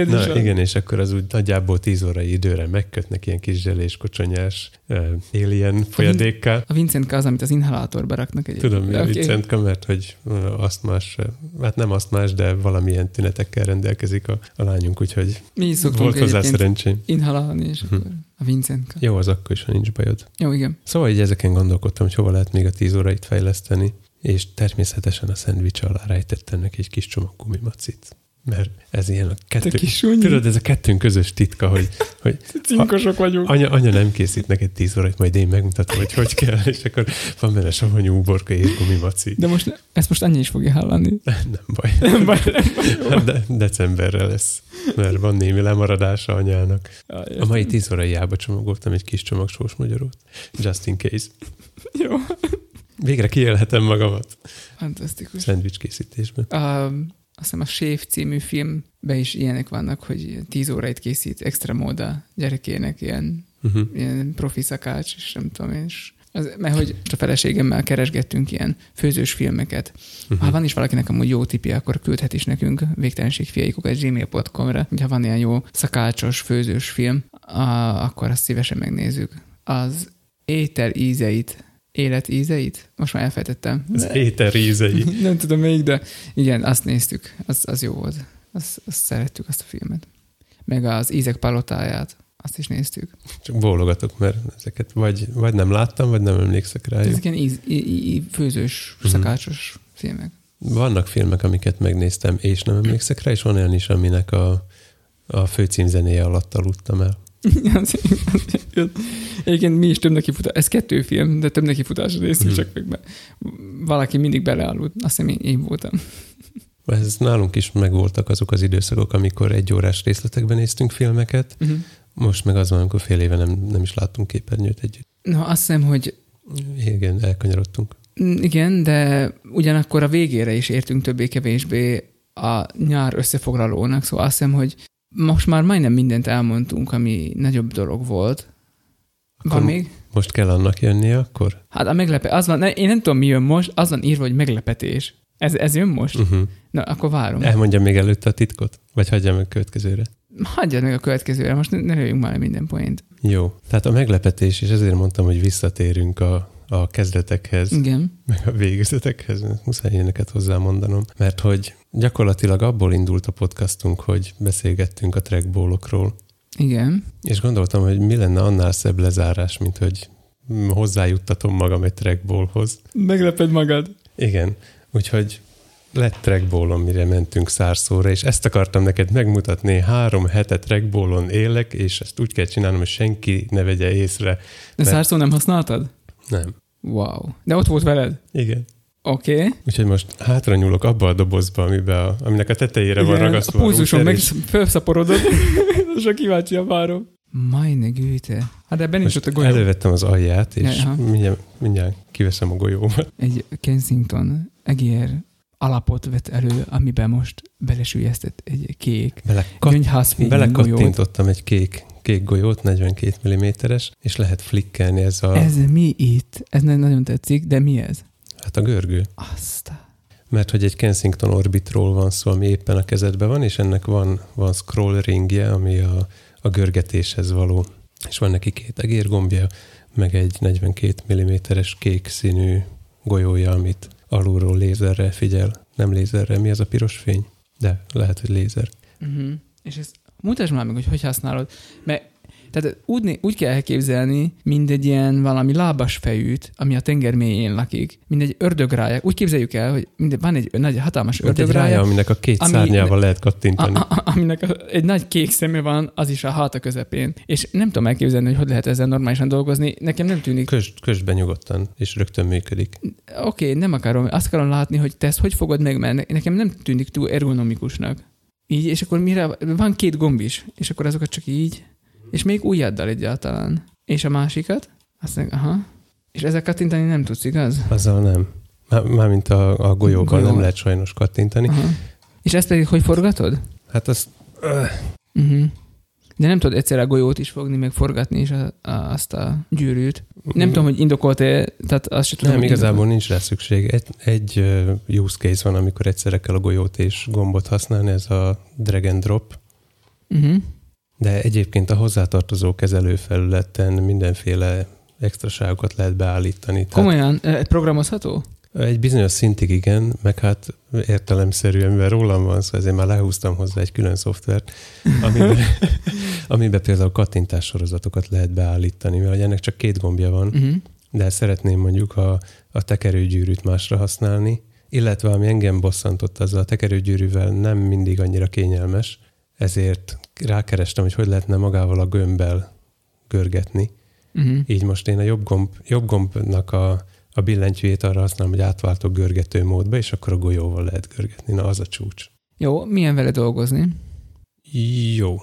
A: Na
B: van.
A: igen, és akkor az úgy nagyjából 10 órai időre megkötnek ilyen kis zselés, kocsonyás uh, alien folyadékká.
B: A Vincent K az, amit az inhalátorba raknak egy.
A: Tudom, mi a
B: Oké.
A: Vicentka, mert hogy ö, asztmás, ö, hát nem asztmás, de valamilyen tünetekkel rendelkezik a, a lányunk, úgyhogy
B: Mi is
A: volt hozzá szerencsém.
B: inhalálni, és
A: Mhm.
B: akkor a Vincent K.
A: Jó, az akkor is, ha nincs bajod.
B: Jó, igen.
A: Szóval így ezeken gondolkodtam, hogy hova lehet még a 10 órait fejleszteni, és természetesen a szendvics alá rejtettem neki egy kis csomag gumimacit. Mert ez ilyen a kettő... Tudod, ez a kettőnk közös titka, hogy, hogy
B: Cinkosok vagyunk.
A: anya, anya nem készít neked 10 órát, majd én megmutatom, hogy hogy kell, és akkor van benne savanyú uborka és gumimaci.
B: De most, ezt most annyi is fogja hallani.
A: Nem baj.
B: Nem baj, nem baj.
A: De, decemberre lesz, mert van némi lemaradása anyának. A mai 10 órai jába csomagoltam egy kis csomag sós magyarót. Just in case.
B: Jó.
A: Végre kiélhetem magamat
B: Fantasztikus.
A: szendvics készítésben.
B: Um, azt hiszem a Séf című filmben is ilyenek vannak, hogy 10 órait készít extra móda gyerekének, ilyen,
A: Uh-huh.
B: ilyen profi szakács, és nem tudom én, és az, mert hogy a feleségemmel keresgettünk ilyen főzős filmeket.
A: Uh-huh.
B: Ha van is valakinek amúgy jó tipje, akkor küldhet is nekünk végtelenségfiaikok gmail.com-ra, hogyha van ilyen jó szakácsos, főzős film, a, akkor azt szívesen megnézzük. Az étel ízeit, élet ízeit? Most már elfejtettem.
A: Az éter ízei.
B: Nem tudom még, de igen, azt néztük. Az, az jó volt. Azt, azt szerettük, azt a filmet. Meg az ízek palotáját, azt is néztük.
A: Csak bólogatok, mert ezeket vagy, vagy nem láttam, vagy nem emlékszek rájuk.
B: Ezek ilyen íz, í, í, főzős,
A: Mhm.
B: szakácsos filmek.
A: Vannak filmek, amiket megnéztem, és nem emlékszek rá, és van olyan is, aminek a, a főcím zenéje alatt aludtam el.
B: Az- az- Egyébként mi is több nekifutás, ez kettő film, de több nekifutásra néztük,
A: Mhm.
B: csak meg be. valaki mindig beleállult. Azt hiszem én, én voltam.
A: Ez nálunk is megvoltak azok az időszakok, amikor egy órás részletekben néztünk filmeket,
B: Uh-huh.
A: most meg az van, amikor fél éve nem, nem is láttunk képernyőt együtt.
B: No, azt hiszem, hogy
A: Igen, elkanyarodtunk.
B: Mm, Igen, de ugyanakkor a végére is értünk többé-kevésbé a nyár összefoglalónak, szóval azt hiszem, hogy most már majdnem mindent elmondtunk, ami nagyobb dolog volt. Van
A: Akkor-
B: még?
A: Most kell annak jönnie akkor?
B: Hát a meglepe... Az van, én nem tudom, mi jön most, az van írva, hogy meglepetés. Ez, ez jön most?
A: Uh-huh.
B: Na, akkor várom.
A: Elmondja még előtte a titkot? Vagy hagyja meg következőre?
B: Hagyjad meg a következőre, most ne, ne lőjünk már minden point.
A: Jó. Tehát a meglepetés, és ezért mondtam, hogy visszatérünk a, a kezdetekhez,
B: Igen.
A: meg a végezetekhez. Muszáj ilyeneket hozzá mondanom. Mert hogy gyakorlatilag abból indult a podcastunk, hogy beszélgettünk a trackballokról,
B: Igen.
A: és gondoltam, hogy mi lenne annál szebb lezárás, mint hogy hozzájuttatom magam egy trackballhoz.
B: Megleped magad.
A: Igen, úgyhogy lett trackballon, mire mentünk szárszóra, és ezt akartam neked megmutatni. Három hetet trackballon élek, és ezt úgy kell csinálnom, hogy senki ne vegye észre.
B: De
A: Mert-
B: szárszó nem használtad?
A: Nem.
B: Wow. De ott volt veled?
A: Igen.
B: Oké. Okay.
A: Úgyhogy most hátra nyúlok abba a dobozba, amiben a, aminek a tetejére van ragasztva
B: A pulzusom meg
A: és
B: felszaporodott. Kíváncsi a várom. Meine Güte. Hát ebben nincs ott a golyó.
A: elővettem az alját, és
B: Aha.
A: mindjárt, mindjárt kiveszem a golyómat.
B: Egy Kensington egér alapot vett elő, amiben most belesülyeztett egy kék
A: Bele, kat,
B: golyót.
A: belekattintottam egy kék, kék golyót, 42 mm-es, és lehet flikkelni ez a,
B: Ez mi itt? Ez nem nagyon tetszik, de mi ez?
A: hát a görgő.
B: Azt.
A: Mert hogy egy Kensington Orbitról van szó, ami éppen a kezedben van, és ennek van, van scroll ringje, ami a, a görgetéshez való. És van neki két egérgombja, meg egy 42 mm-es kék színű golyója, amit alulról lézerrel figyel. Nem lézerrel, mi az a piros fény? De lehet, hogy lézer.
B: Uh-huh. És ezt mutasd már meg, hogy hogy használod. Mert tehát úgy, úgy kell elképzelni, mint egy ilyen valami lábas fejűt, ami a tenger mélyén lakik, mint egy ördögrája. Úgy képzeljük el, hogy mind, van egy nagy hatalmas
A: Mint egy
B: ördögrája,
A: rája, aminek a két
B: ami-
A: szárnyával lehet kattintani.
B: a, a, aminek a, egy nagy kék szeme van, az is a háta közepén. És nem tudom elképzelni, hogy hogy lehet ezzel normálisan dolgozni. Nekem nem tűnik.
A: Kösd be nyugodtan, és rögtön működik.
B: Oké, okay, nem akarom. Azt akarom látni, hogy te ezt hogy fogod meg, mert ne- nekem nem tűnik túl ergonomikusnak. Így, és akkor mire, van két gomb is, és akkor azokat csak így, és még ujjaddal egyáltalán. És a másikat? Azt mondja, aha. És ezzel kattintani nem tudsz, igaz?
A: Azzal nem. Már- Mármint a, a Golyóval. nem lehet sajnos kattintani.
B: Aha. És ezt pedig hogy forgatod?
A: Hát azt
B: Uh-huh. De nem tudod egyszerre a golyót is fogni, meg forgatni is a, a, azt a gyűrűt. Nem tudom, hogy indokolt-e, tehát azt sem tudom.
A: Nem, igazából nincs rá szükség. Egy, egy use case van, amikor egyszerre kell a golyót és gombot használni, ez a drag and drop,
B: indokolt. Uh-huh.
A: de egyébként a hozzátartozó kezelőfelületen mindenféle extraságokat lehet beállítani. Tehát
B: Komolyan, eh, programozható?
A: Egy bizonyos szintig igen, meg hát értelemszerűen, mivel rólam van szó, ezért már lehúztam hozzá egy külön szoftvert, amiben, amiben például kattintás sorozatokat lehet beállítani, mert ennek csak két gombja van,
B: Uh-huh.
A: de szeretném mondjuk a, a tekerőgyűrűt másra használni, illetve ami engem bosszantott, az a tekerőgyűrűvel nem mindig annyira kényelmes, ezért rákerestem, hogy hogy lehetne magával a gömbbel görgetni.
B: Uh-huh.
A: Így most én a jobb, gomb, jobb gombnak a, a billentyűjét arra használom, hogy átváltok görgető módba, és akkor a golyóval lehet görgetni. Na, az a csúcs.
B: Jó, milyen vele dolgozni?
A: Jó.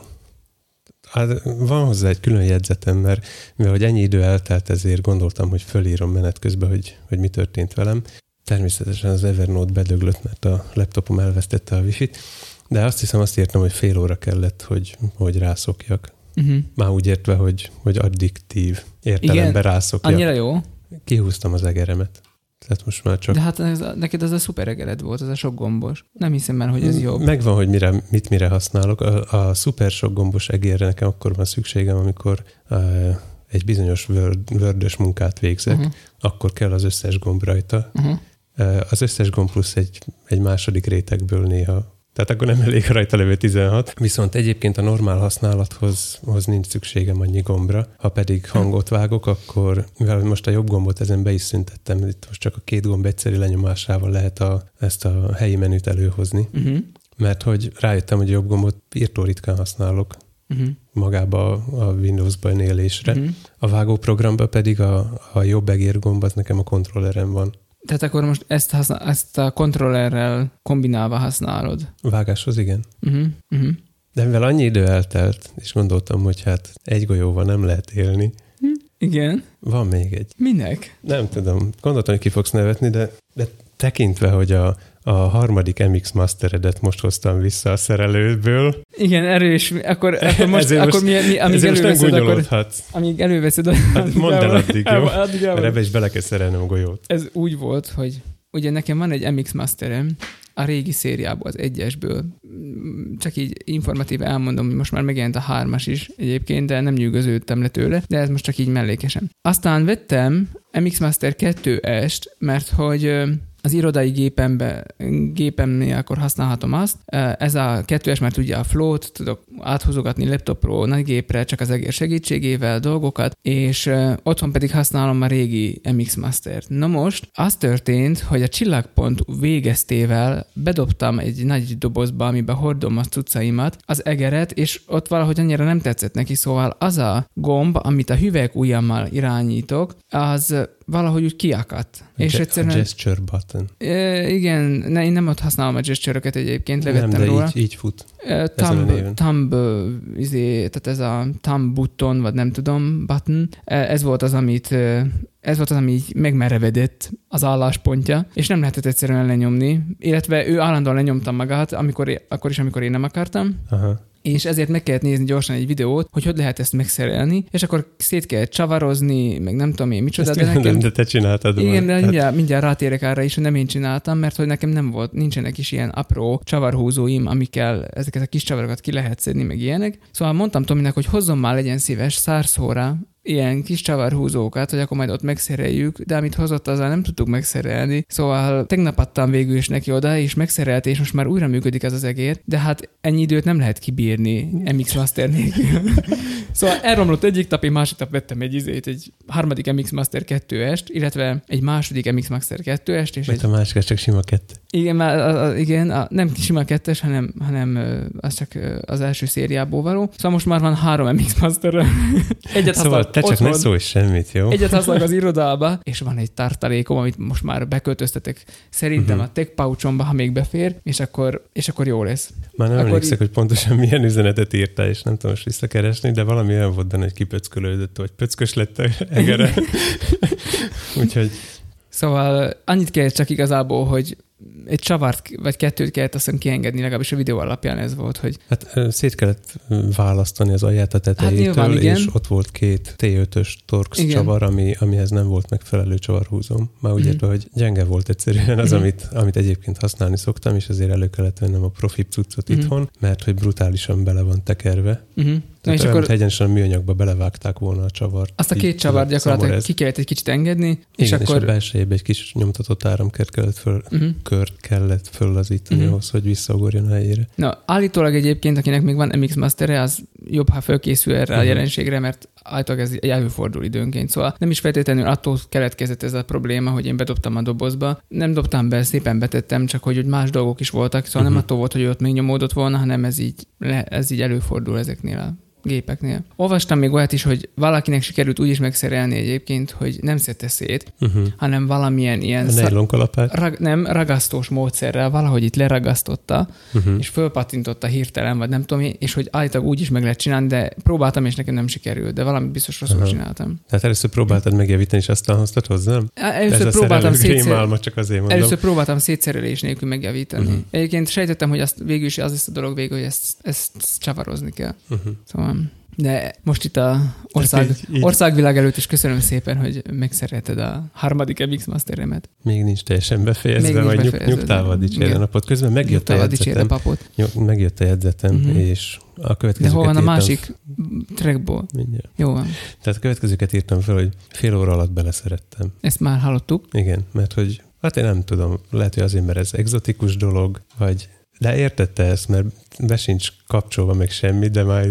A: Hát van hozzá egy külön jegyzetem, mert mivel ennyi idő eltelt, ezért gondoltam, hogy fölírom menet közben, hogy, hogy mi történt velem. Természetesen az Evernote bedöglött, mert a laptopom elvesztette a wifi-t, de azt hiszem azt írtam, hogy fél óra kellett, hogy, hogy rászokjak.
B: Uh-huh.
A: Már úgy értve, hogy, hogy addiktív értelemben
B: Igen?
A: rászokjak.
B: Annyira jó?
A: Kihúztam az egeremet. Tehát most már csak...
B: De hát ez, neked az a szuper egered volt, az a sok gombos. Nem hiszem már, hogy ez jobb.
A: Megvan, hogy mire, mit mire használok. A, a szuper sok gombos egérre nekem akkor van szükségem, amikor uh, egy bizonyos Word-ös munkát végzek, uh-huh. Akkor kell az összes gomb rajta.
B: Uh-huh.
A: Uh, az összes gomb plusz egy, egy második rétegből néha. Tehát akkor nem elég rajta levő 16. Viszont egyébként a normál használathoz hoz nincs szükségem annyi gombra. Ha pedig hangot vágok, akkor mivel most a jobb gombot ezen be is szüntettem, itt most csak a két gomb egyszeri lenyomásával lehet a, ezt a helyi menüt előhozni.
B: Uh-huh.
A: Mert hogy rájöttem, hogy a jobb gombot írtó ritkán használok
B: Uh-huh.
A: magába a Windows-ban élésre.
B: Uh-huh.
A: A vágóprogramban pedig a, a jobb egér gomb az nekem a kontrollerem van.
B: Tehát akkor most ezt, használ, ezt a kontrollerrel kombinálva használod.
A: Vágáshoz igen.
B: Uh-huh, uh-huh.
A: De mivel annyi idő eltelt, és gondoltam, hogy hát egy golyóval nem lehet élni,
B: Igen.
A: van még egy.
B: Minek?
A: Nem tudom, gondoltam, hogy ki fogsz nevetni, de, de tekintve, hogy a, a harmadik MX Masteredet most hoztam vissza a szerelőből,
B: Igen, erős. Akkor, akkor most,
A: Ezért
B: akkor
A: most-
B: mi, mi, amíg előveszed, akkor, amíg előveszed,
A: Hát mondd el addig, jó?
B: addig
A: Mert ebbe is bele kell szerelnem a golyót.
B: Ez úgy volt, hogy ugye nekem van egy MX Masterem, a régi szériából, az egyesből. Csak így informatív elmondom, hogy most már megjelent a hármas is egyébként, de nem nyűgöződtem le tőle, de ez most csak így mellékesen. Aztán vettem MX Master 2-est, mert hogy az irodai gépembe, gépemnél akkor használhatom azt. Ez a kettőes, mert ugye a float, tudok áthúzogatni laptopról nagy gépre, csak az egér segítségével dolgokat, és otthon pedig használom a régi MX Master-t. Na most, az történt, hogy a csillagpont végeztével bedobtam egy nagy dobozba, amiben hordom a cuccaimat, az egeret, és ott valahogy annyira nem tetszett neki, szóval az a gomb, amit a hüvelyk ujjammal irányítok, az valahogy úgy kiakadt. És
A: a
B: egyszerűen...
A: gesture button.
B: E, igen, ne, én nem ott használom a gesture egyébként, levettem
A: nem, de
B: róla.
A: így, így fut.
B: Thumb, thumb, izé, tehát ez a thumb button, vagy nem tudom, button, ez volt az, amit ez volt az, ami így megmerevedett az álláspontja, és nem lehetett egyszerűen lenyomni, illetve ő állandóan lenyomta magát, amikor, akkor is, amikor én nem akartam,
A: Aha.
B: és ezért meg kellett nézni gyorsan egy videót, hogy hogy lehet ezt megszerelni, és akkor szét kellett csavarozni, meg nem tudom én micsoda,
A: Ezt
B: de
A: nem,
B: nekem...
A: de te csináltad
B: Igen,
A: már.
B: de
A: Hát,
B: mindjárt, mindjárt rátérek arra is, hogy nem én csináltam, mert hogy nekem nem volt, nincsenek is ilyen apró csavarhúzóim, amikkel ezeket a kis csavarokat ki lehet szedni, meg ilyenek. Szóval mondtam Tominek, hogy hozzon már legyen szíves szárszóra ilyen kis csavarhúzókat, hogy akkor majd ott megszereljük, de amit hozott, azzal nem tudtuk megszerelni. Szóval tegnap adtam végül is neki oda, és megszerelte, és most már újra működik ez az egér, de hát ennyi időt nem lehet kibírni MX Master nélkül. szóval elromlott egyik nap, én másik nap vettem egy izét, egy harmadik MX Master 2-est, illetve egy második MX Master 2-est, és egy
A: a másik csak sima kettő.
B: igen, már a, a, igen, a, nem sima kettes, hanem, hanem az csak az első szériából való. Szóval most már van három MX Master. Egyet
A: Szóval te csak ne szólj semmit, jó?
B: Egyet használok az irodába, és van egy tartalékom, amit most már beköltöztetek szerintem
A: Mhm.
B: a tech pouchomba, ha még befér, és akkor, és akkor jó lesz.
A: Már nem
B: Akkor
A: emlékszek,
B: így-
A: hogy pontosan milyen üzenetet írtál, és nem tudom most visszakeresni, de valami olyan volt benne, hogy kipöckölődött, vagy pöckös lett a egere. Úgyhogy
B: Szóval annyit kell csak igazából, hogy egy csavart vagy kettőt kellett azt hiszem kiengedni, legalábbis a videó alapján ez volt, hogy
A: hát szét kellett választani az alját a tetejétől,
B: nyilván, igen.
A: és ott volt két T5-ös Torx
B: Igen.
A: csavar, ami, amihez nem volt megfelelő csavarhúzóm. Már úgy
B: Mhm.
A: értve, hogy gyenge volt egyszerűen az,
B: Mhm.
A: amit, amit egyébként használni szoktam, és azért elő kellett vennem a profi cuccot
B: Mhm.
A: itthon, mert hogy brutálisan bele van tekerve.
B: Na
A: Tehát
B: és
A: olyan,
B: akkor
A: egyenesen a műanyagba belevágták volna a csavart.
B: azt a két csavart gyakorlatilag ki kellett egy kicsit engedni, és
A: Igen, és
B: akkor...
A: a belsejébe egy kis nyomtatott áramkört kellett föl,
B: uh-huh.
A: Kört kellett föllazítani
B: Mhm.
A: ahhoz, hogy visszaugorjon a helyére.
B: Na, állítólag egyébként, akinek még van MX Master-e, az jobb, ha fölkészül erre a
A: Mhm.
B: jelenségre, mert állítólag ez előfordul időnként. Szóval nem is feltétlenül attól keletkezett ez a probléma, hogy én bedobtam a dobozba. Nem dobtam be, szépen betettem, csak hogy, hogy más dolgok is voltak, szóval nem
A: Mhm.
B: attól volt, hogy ott még nyomódott volna, hanem ez így, ez így előfordul ezeknél a gépeknél. Olvastam még olyat is, hogy valakinek sikerült úgy is megszerelni egyébként, hogy nem szedte szét,
A: Uh-huh.
B: hanem valamilyen ilyen
A: A
B: szá- rag- nem, ragasztós módszerrel valahogy itt leragasztotta,
A: Uh-huh.
B: és fölpattintotta hirtelen, vagy nem tudom, és hogy állítólag úgy is meg lehet csinálni, de próbáltam, és nekem nem sikerült, de valami biztos rosszul
A: Aha.
B: csináltam.
A: Tehát először próbáltad megjavítani, és aztán hoztad hozzám?
B: Először
A: Ez a
B: próbáltam szétszer...
A: csak azért mondom.
B: Először próbáltam szétszerelés nélkül megjavítani. Uh-huh. Egyébként sejtettem, hogy azt végül is az lesz a dolog végül, hogy ezt, ezt csavarozni kell.
A: Uh-huh.
B: Szóval, de most itt a ország,
A: így- így-
B: országvilág előtt is köszönöm szépen, hogy megszerelted a harmadik MX Masteremet.
A: Még nincs teljesen befejezve,
B: Még nincs
A: nyug,
B: befejezve,
A: nyugtával
B: de-
A: dicsérje
B: igen.
A: a napot. Közben megjött a
B: Nyugtával
A: jegyzetem,
B: papot.
A: nyug- megjött a jegyzetem,
B: Mhm.
A: és a
B: De
A: következőket
B: hol van a
A: írtam
B: másik trackból?
A: Mindjárt.
B: Jó van.
A: Tehát a következőket írtam fel, hogy fél óra alatt beleszerettem.
B: Ezt már hallottuk.
A: Igen, mert hogy, hát én nem tudom, lehet, hogy azért, mert ez egzotikus dolog, vagy de értette ezt, mert be sincs kapcsolva meg semmi, de már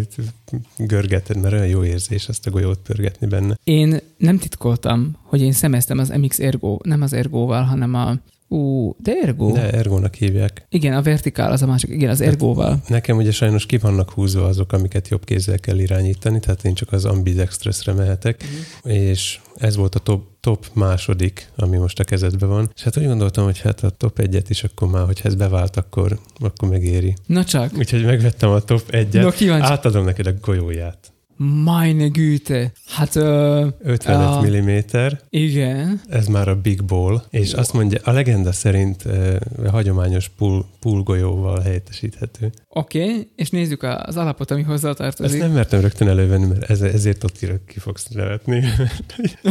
A: görgeted, mert olyan jó érzés ezt a golyót pörgetni benne.
B: Én nem titkoltam, hogy én szemeztem az MX Ergo, nem az Ergóval, hanem a Ú, de Ergo.
A: De Ergónak hívják.
B: Igen, a vertikál az a másik. Igen, az Ergóval.
A: Nekem ugye sajnos ki vannak húzva azok, amiket jobb kézzel kell irányítani, tehát én csak az ambidextressre mehetek,
B: Mhm.
A: és ez volt a top, top második, ami most a kezedben van. És hát úgy gondoltam, hogy hát a top egyet is akkor már, hogyha ez bevált, akkor, akkor megéri.
B: Na csak.
A: Úgyhogy megvettem a top egyet,
B: No, kíváncsi.
A: átadom neked a golyóját.
B: Meine Güte. Hát, ö,
A: 55
B: Ah.
A: mm,
B: igen.
A: ez már a Big Ball, és azt mondja, a legenda szerint eh, hagyományos pool, pool golyóval helyettesíthető.
B: Oké, okay. és nézzük az alapot, ami hozzá
A: Ezt nem mertem rögtön elővenni, mert ez, ezért ott ki fogsz nevetni.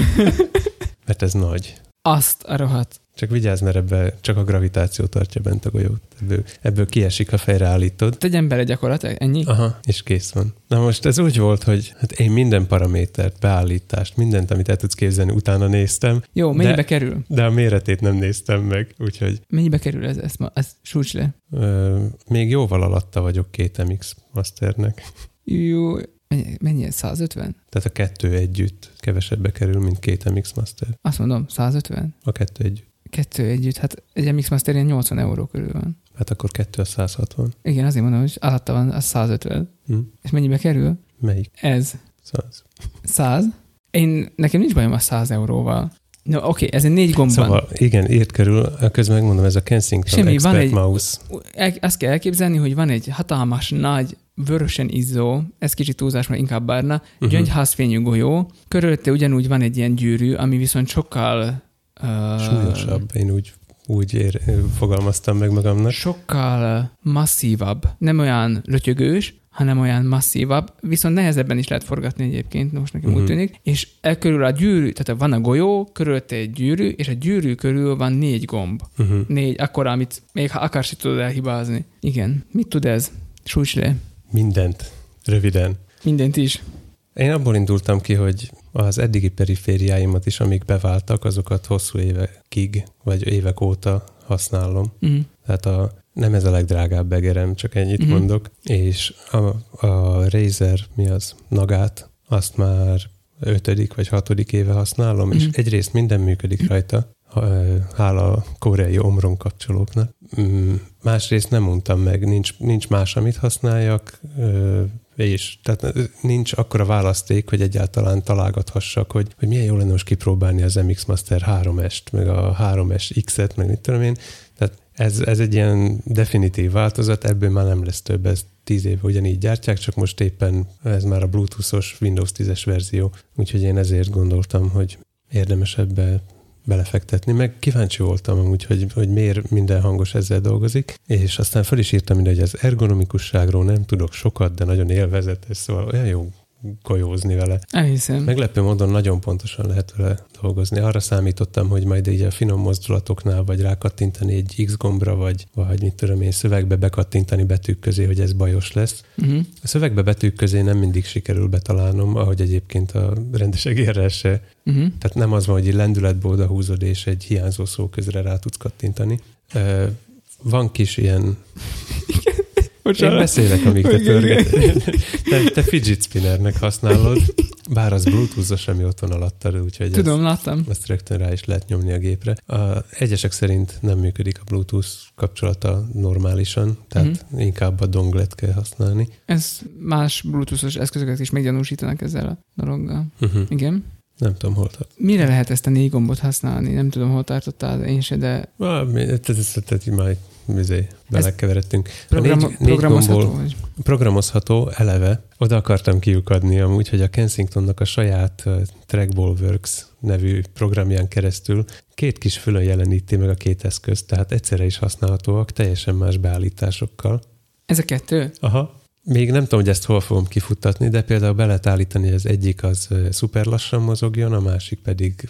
A: mert ez nagy.
B: Azt a rohadt.
A: Csak vigyázz, mert ebbe csak a gravitáció tartja bent a golyót. Ebből, ebből kiesik, ha fejre állítod.
B: Tegyen bele gyakorlatilag, ennyi?
A: Aha, és kész van. Na most ez úgy volt, hogy hát én minden paramétert, beállítást, mindent, amit el tudsz képzelni, utána néztem,
B: Jó, mennyibe
A: De-
B: kerül?
A: de a méretét nem néztem meg, úgyhogy
B: Mennyibe kerül ez? Ezt, ma, ezt súcs le.
A: ö, még jóval alatta vagyok két MX Masternek.
B: Jó, mennyi, mennyi ez? 150?
A: Tehát a kettő együtt kevesebbe kerül, mint két MX Master.
B: Azt mondom, 150?
A: A kettő együtt.
B: Kettő együtt, hát egy MX Master ilyen 80 euró körül van.
A: Hát akkor kettő a 160.
B: Igen, azért mondom, hogy alatta van, az 150.
A: Hm?
B: És mennyibe kerül?
A: Melyik?
B: Ez.
A: 100.
B: 100? Én, nekem nincs bajom a 100 euróval. No, oké, okay, ez egy négy gomb.
A: Szóval igen, írt körül, közben megmondom, ez a Kensington
B: Semmi,
A: Expert
B: van egy-
A: Mouse.
B: El, azt kell elképzelni, hogy van egy hatalmas, nagy, vörösen izzó, ez kicsit túlzás, mert inkább barna,
A: Mhm.
B: uh-huh. gyöngyházfényű golyó, körülötte ugyanúgy van egy ilyen gyűrű, ami viszont sokkal...
A: Súlyosabb, én úgy, úgy ér, fogalmaztam meg magamnak.
B: Sokkal masszívabb. Nem olyan lötyögős, hanem olyan masszívabb, viszont nehezebben is lehet forgatni egyébként, most nekem uh-huh. úgy
A: Mhm.
B: tűnik. És e körül a gyűrű, tehát van a golyó, körülötte egy gyűrű, és a gyűrű körül van négy gomb.
A: Uh-huh.
B: Négy, akkor, amit még ha akarsz, tudod elhibázni. Igen. Mit tud ez? Sújts le.
A: Mindent. Röviden.
B: Mindent is.
A: Én abból indultam ki, hogy az eddigi perifériáimat is, amik beváltak, azokat hosszú évekig, vagy évek óta használom.
B: Mm.
A: Tehát a, nem ez a legdrágább begerem, csak ennyit uh-huh. mondok. És a, a Razer, mi az, Nagát, azt már ötödik vagy hatodik éve használom, uh-huh. és
B: Mhm.
A: egyrészt minden működik rajta, ha- hála a koreai omron kapcsolóknak. Mm, Másrészt nem mondtam meg, nincs, nincs más, amit használjak, és tehát nincs akkora választék, hogy egyáltalán találgathassak, hogy, hogy milyen jó lenne most kipróbálni az MX Master 3S-t, meg a 3S X-et, meg mit tudom én. Tehát ez, ez egy ilyen definitív változat, ebből már nem lesz több, ez tíz éve ugyanígy gyártják, csak most éppen ez már a Bluetooth-os Windows 10-es verzió, úgyhogy én ezért gondoltam, hogy érdemes ebbe belefektetni, meg kíváncsi voltam amúgy, hogy, hogy miért minden hangos ezzel dolgozik, és aztán fel is írtam ide, hogy az ergonomikusságról nem tudok sokat, de nagyon élvezetes, szóval olyan jó golyózni vele.
B: Elhiszem.
A: Meglepő módon nagyon pontosan lehet vele dolgozni. Arra számítottam, hogy majd így a finom mozdulatoknál, vagy rákattintani egy X gombra, vagy, vagy mit tudom én, szövegbe bekattintani betűk közé, hogy ez bajos lesz.
B: Uh-huh.
A: A szövegbe betűk közé nem mindig sikerül betalálnom, ahogy egyébként a rendes egérrel se.
B: Uh-huh.
A: Tehát nem az van, hogy egy lendületből oda húzod, és egy hiányzó szó közre rá tudsz kattintani. Van kis ilyen... Én beszélek, amíg te
B: Igen, igen.
A: pörget. Te, te fidget spinnernek használod, bár az bluetooth-os, ami ott van alattad, úgyhogy ez,
B: Tudom, láttam.
A: ezt rögtön rá is lehet nyomni a gépre. A egyesek szerint nem működik a Bluetooth kapcsolata normálisan, tehát
B: Mhm.
A: uh-huh. inkább a donglet kell használni.
B: Ez más bluetoothos eszközöket is meggyanúsítanak ezzel a dologgal.
A: Uh-huh.
B: Igen.
A: Nem tudom, hol tart.
B: Mire lehet ezt a négy gombot használni? Nem tudom, hol tartottál, én se, de
A: Tehát ez- tehát így már izé, belekeveredtünk. A
B: program,
A: négy- négy
B: programozható
A: gombból-
B: vagy?
A: Programozható eleve. Oda akartam kiukadni amúgy, hogy a Kensingtonnak a saját Trackball Works nevű programján keresztül két kis fülön jeleníti meg a két eszközt, tehát egyszerre is használhatóak, teljesen más beállításokkal.
B: Ez a kettő?
A: Aha. Még nem tudom, hogy ezt hol fogom kifuttatni, de például be lehet állítani, hogy az egyik az szuper lassan mozogjon, a másik pedig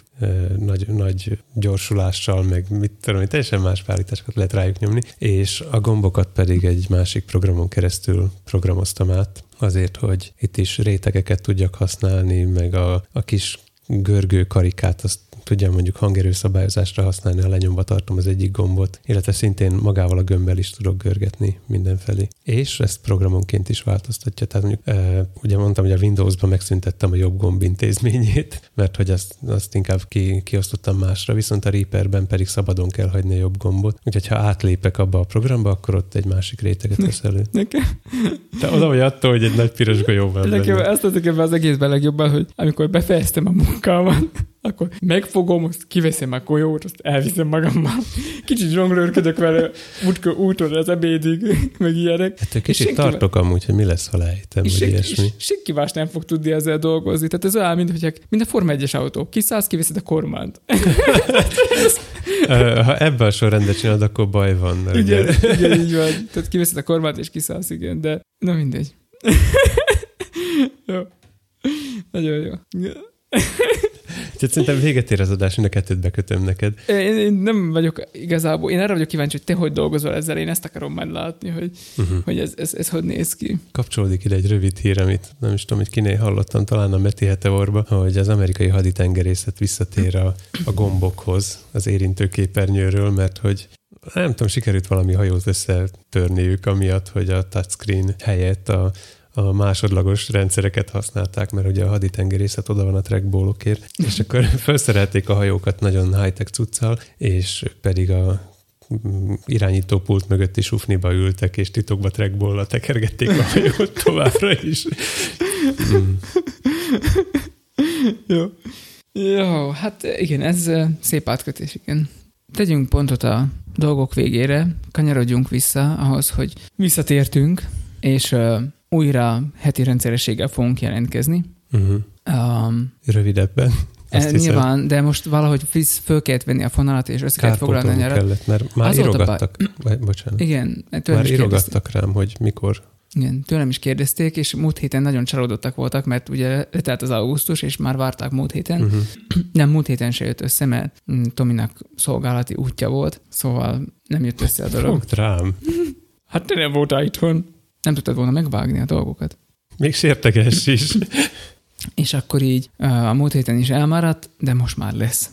A: nagy, nagy gyorsulással, meg mit tudom, teljesen más beállításokat lehet rájuk nyomni, és a gombokat pedig egy másik programon keresztül programoztam át, azért, hogy itt is rétegeket tudjak használni, meg a, a kis görgő karikát azt tudjam mondjuk hangerőszabályozásra használni, ha lenyomva tartom az egyik gombot, illetve szintén magával a gömbbel is tudok görgetni mindenfelé. És ezt programonként is változtatja. Tehát mondjuk, e, ugye mondtam, hogy a Windows-ban megszüntettem a jobb gomb intézményét, mert hogy azt, azt inkább ki, kiosztottam másra, viszont a Reaperben pedig szabadon kell hagyni a jobb gombot. Úgyhogy ha átlépek abba a programba, akkor ott egy másik réteget vesz elő.
B: Nekem,
A: Te oda vagy attól, hogy egy nagy piros golyó van
B: nekem ezt ebben az egészben legjobban, hogy amikor befejeztem a munkámat, akkor megfogom, azt kiveszem a golyót, azt elviszem magammal. Kicsit zsonglőrködök vele útkö, úton az ebédig, meg ilyenek.
A: Ettől kicsit
B: senki-
A: tartok amúgy, hogy mi lesz, ha lejtem,
B: És
A: vagy
B: senki,
A: ilyesmi.
B: és senki más nem fog tudni ezzel dolgozni. Tehát ez olyan, mint, hogy mint a Forma 1-es autó. Kiszállsz, kiveszed a kormányt.
A: Ha ebben a sorrendet csinálod, akkor baj van. Mert
B: Igen,
A: ugye-
B: igen, így van. Tehát kiveszed a kormányt, és kiszállsz, igen, de na mindegy. jó. Nagyon jó.
A: Úgyhogy szerintem véget ér az adás, mind a kettőt bekötöm neked.
B: Én, én, nem vagyok igazából, én arra vagyok kíváncsi, hogy te hogy dolgozol ezzel, én ezt akarom majd látni, hogy,
A: Uh-huh.
B: hogy ez, ez, ez hogy néz ki.
A: Kapcsolódik ide egy rövid hír, amit nem is tudom, hogy kinél hallottam, talán a Meti Heteorba, hogy az amerikai haditengerészet visszatér a, a gombokhoz az érintő képernyőről, mert hogy nem tudom, sikerült valami hajót összetörniük, amiatt, hogy a touchscreen helyett a, a másodlagos rendszereket használták, mert ugye a haditengerészet oda van a trackballokért, és akkor felszerelték a hajókat nagyon high-tech cuccal, és pedig a irányítópult mögötti sufniba ültek, és titokba trackball tekergették a hajót továbbra is. Mm.
B: Jó. Jó, hát igen, ez szép átkötés, igen. Tegyünk pontot a dolgok végére, kanyarodjunk vissza ahhoz, hogy visszatértünk, és újra heti rendszerességgel fogunk jelentkezni.
A: Uh-huh.
B: Um,
A: Rövidebben. Azt
B: e,
A: hiszem,
B: nyilván, de most valahogy föl kellett venni a fonalat, és össze kellett foglalni a nyarat.
A: kellett, mert már
B: Az volt a
A: írogattak. Vagy, bocsánat.
B: Igen, tőlem
A: Már
B: is, kérdezték,
A: írogattak rám, hogy mikor.
B: igen, tőlem is kérdezték, és múlt héten nagyon csalódottak voltak, mert ugye letelt az augusztus, és már várták múlt héten.
A: Uh-huh.
B: Nem, múlt héten se jött össze, mert mm, Tominak szolgálati útja volt, szóval nem jött össze a dolog.
A: Fogd rám.
B: Hát te nem voltál itthon. Nem tudtad volna megvágni a dolgokat.
A: Még sérteges is.
B: És akkor így a múlt héten is elmaradt, de most már lesz.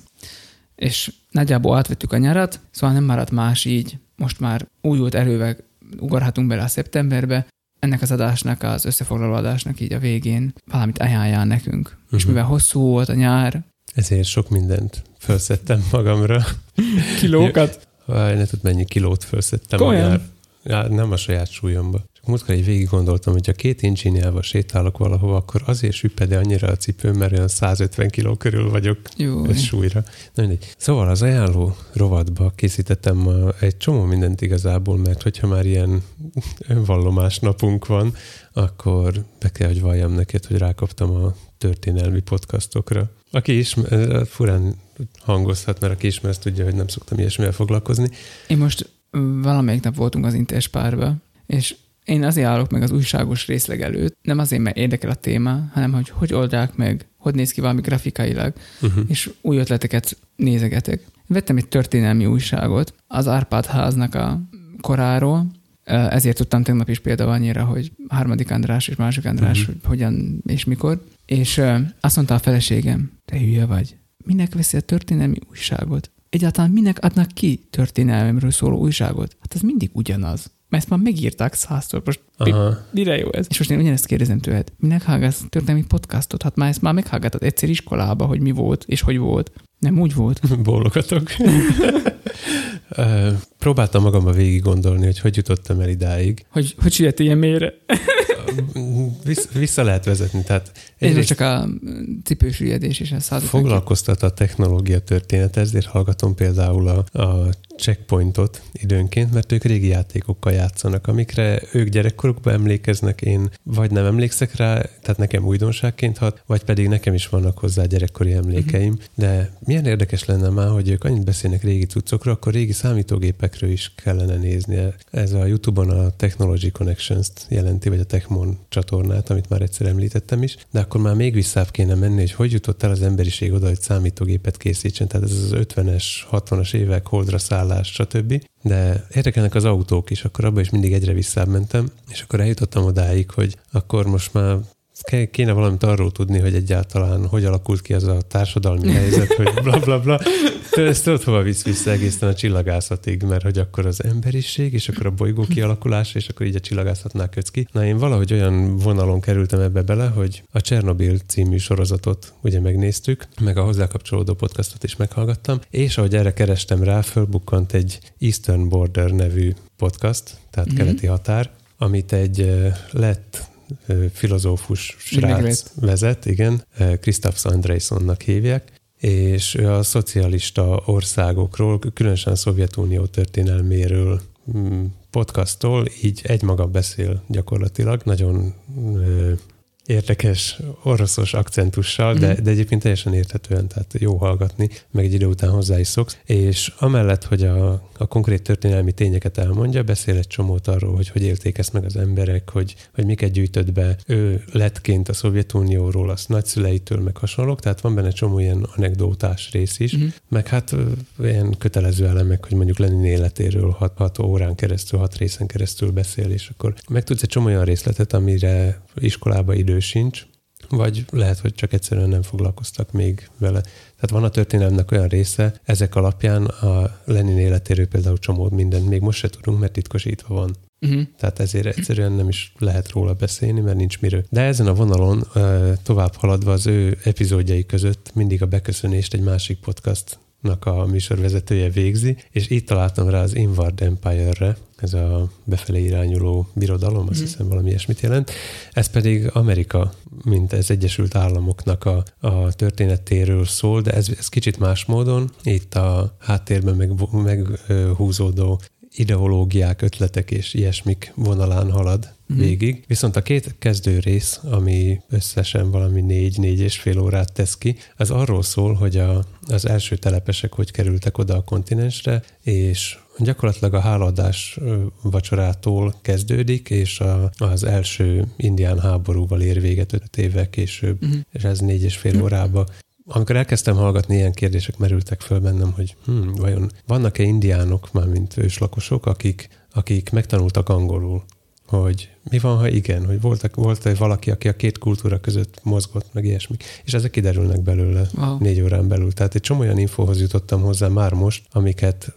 B: És nagyjából átvettük a nyarat, szóval nem maradt más így. Most már újult erővel ugorhatunk bele a szeptemberbe. Ennek az adásnak, az összefoglaló adásnak így a végén valamit ajánljál nekünk. Uh-huh. És
A: Mhm.
B: mivel hosszú volt a nyár,
A: Ezért sok mindent felszettem magamra.
B: kilókat,
A: Vaj, ne tud mennyi kilót felszettem. a
B: Komolyan?
A: nyár- Ja, nem a saját súlyomba. Csak múltkor így végig gondoltam, hogy ha két incsinyával sétálok valahova, akkor azért süppede annyira a cipőm, mert olyan 150 kiló körül vagyok
B: jó,
A: súlyra. Na mindegy. Szóval az ajánló rovatba készítettem egy csomó mindent igazából, mert hogyha már ilyen önvallomás napunk van, akkor be kell, hogy valljam neked, hogy rákaptam a történelmi podcastokra. Aki is furán hangozhat, mert aki ismer, tudja, hogy nem szoktam ilyesmivel foglalkozni.
B: Én most valamelyik nap voltunk az Interspárba, és én azért állok meg az újságos részleg előtt, nem azért, mert érdekel a téma, hanem hogy hogy oldják meg, hogy néz ki valami grafikailag,
A: Uh-huh.
B: és új ötleteket nézegetek. Vettem egy történelmi újságot az Árpád háznak a koráról, ezért tudtam tegnap is például annyira, hogy harmadik András és másik András,
A: Mhm.
B: hogy hogyan és mikor. És azt mondta a feleségem, te hülye vagy, minek veszi a történelmi újságot? Egyáltalán minek adnak ki történelmemről szóló újságot? Hát ez mindig ugyanaz. Mert ezt már megírták százszor, most
A: Aha.
B: mire jó ez? És most én ugyanezt kérdezem tőled. Minek hallgatsz történelmi podcastot? Hát már ezt már meghallgattad egyszer iskolába, hogy mi volt, és hogy volt. Nem úgy volt.
A: Bólogatok. Próbáltam magamba végig gondolni, hogy hogy jutottam el idáig.
B: Hogy, hogy süllyedt ilyen mélyre.
A: Vissz, vissza lehet vezetni, tehát egyrészt
B: csak a cipősüllyedés és a 150
A: foglalkoztat a technológia történet, ezért hallgatom például a, a checkpointot időnként, mert ők régi játékokkal játszanak, amikre ők gyerekkorukban emlékeznek, én vagy nem emlékszek rá, tehát nekem újdonságként hat, vagy pedig nekem is vannak hozzá gyerekkori emlékeim, de milyen érdekes lenne már, hogy ők annyit beszélnek régi cuccokról, akkor régi számítógépekről is kellene néznie. Ez a YouTube-on a Technology Connections-t jelenti, vagy a Techmon csatornát, amit már egyszer említettem is, de akkor már még visszább kéne menni, hogy hogy jutott el az emberiség oda, hogy számítógépet készítsen. Tehát ez az 50-es, 60-as évek holdra szállás, stb. De érdekelnek az autók is, akkor abban is mindig egyre visszább mentem, és akkor eljutottam odáig, hogy akkor most már kéne valamit arról tudni, hogy egyáltalán hogy alakult ki az a társadalmi helyzet, hogy bla bla bla. Ezt tudod, hova visz vissza egészen a csillagászatig, mert hogy akkor az emberiség, és akkor a bolygó kialakulása, és akkor így a csillagászatnál kötsz ki. Na én valahogy olyan vonalon kerültem ebbe bele, hogy a Csernobil című sorozatot ugye megnéztük, meg a hozzá kapcsolódó podcastot is meghallgattam, és ahogy erre kerestem rá, fölbukkant egy Eastern Border nevű podcast, tehát mm-hmm. keleti határ, amit egy lett filozófus srác vezet, igen, Kristaps Andrésonnak hívják, és ő a szocialista országokról, különösen a Szovjetunió történelméről mm, podcastol, így egymaga beszél gyakorlatilag, nagyon érdekes oroszos akcentussal, de, mhm. de egyébként teljesen érthetően, tehát jó hallgatni, meg egy idő után hozzá is szoksz. És amellett, hogy a, a konkrét történelmi tényeket elmondja, beszél egy csomót arról, hogy hogy élték ezt meg az emberek, hogy, hogy miket gyűjtött be ő lettként a Szovjetunióról, az nagyszüleitől, meg hasonlók, tehát van benne csomó ilyen anekdótás rész is, uh-huh. meg hát ilyen kötelező elemek, hogy mondjuk Lenin életéről hat, hat órán keresztül, hat részen keresztül beszél, és akkor megtudsz egy csomó olyan részletet, amire iskolába idő sincs, vagy lehet, hogy csak egyszerűen nem foglalkoztak még vele. Tehát van a történelemnek olyan része, ezek alapján a Lenin életéről például csomó mindent még most se tudunk, mert titkosítva van. Uh-huh. Tehát ezért egyszerűen nem is lehet róla beszélni, mert nincs miről. De ezen a vonalon tovább haladva az ő epizódjai között mindig a beköszönést egy másik podcast a műsorvezetője végzi, és itt találtam rá az Inward Empire-re, ez a befelé irányuló birodalom, azt mm. hiszem valami ilyesmit jelent. Ez pedig Amerika, mint ez Egyesült Államoknak a, a történetéről szól, de ez, ez kicsit más módon. Itt a háttérben meg, meghúzódó ideológiák, ötletek és ilyesmik vonalán halad mm. végig. Viszont a két kezdő rész, ami összesen valami négy-négy és fél órát tesz ki, az arról szól, hogy a, az első telepesek hogy kerültek oda a kontinensre, és gyakorlatilag a háladás vacsorától kezdődik, és a, az első indián háborúval ér véget öt évvel később, uh-huh. és ez négy és fél órába amikor elkezdtem hallgatni, ilyen kérdések merültek föl bennem, hogy hm, vajon vannak-e indiánok, már mint őslakosok, akik, akik megtanultak angolul, hogy mi van, ha igen, hogy voltak, volt -e valaki, aki a két kultúra között mozgott, meg ilyesmi. És ezek kiderülnek belőle wow. négy órán belül. Tehát egy csomó olyan infóhoz jutottam hozzá már most, amiket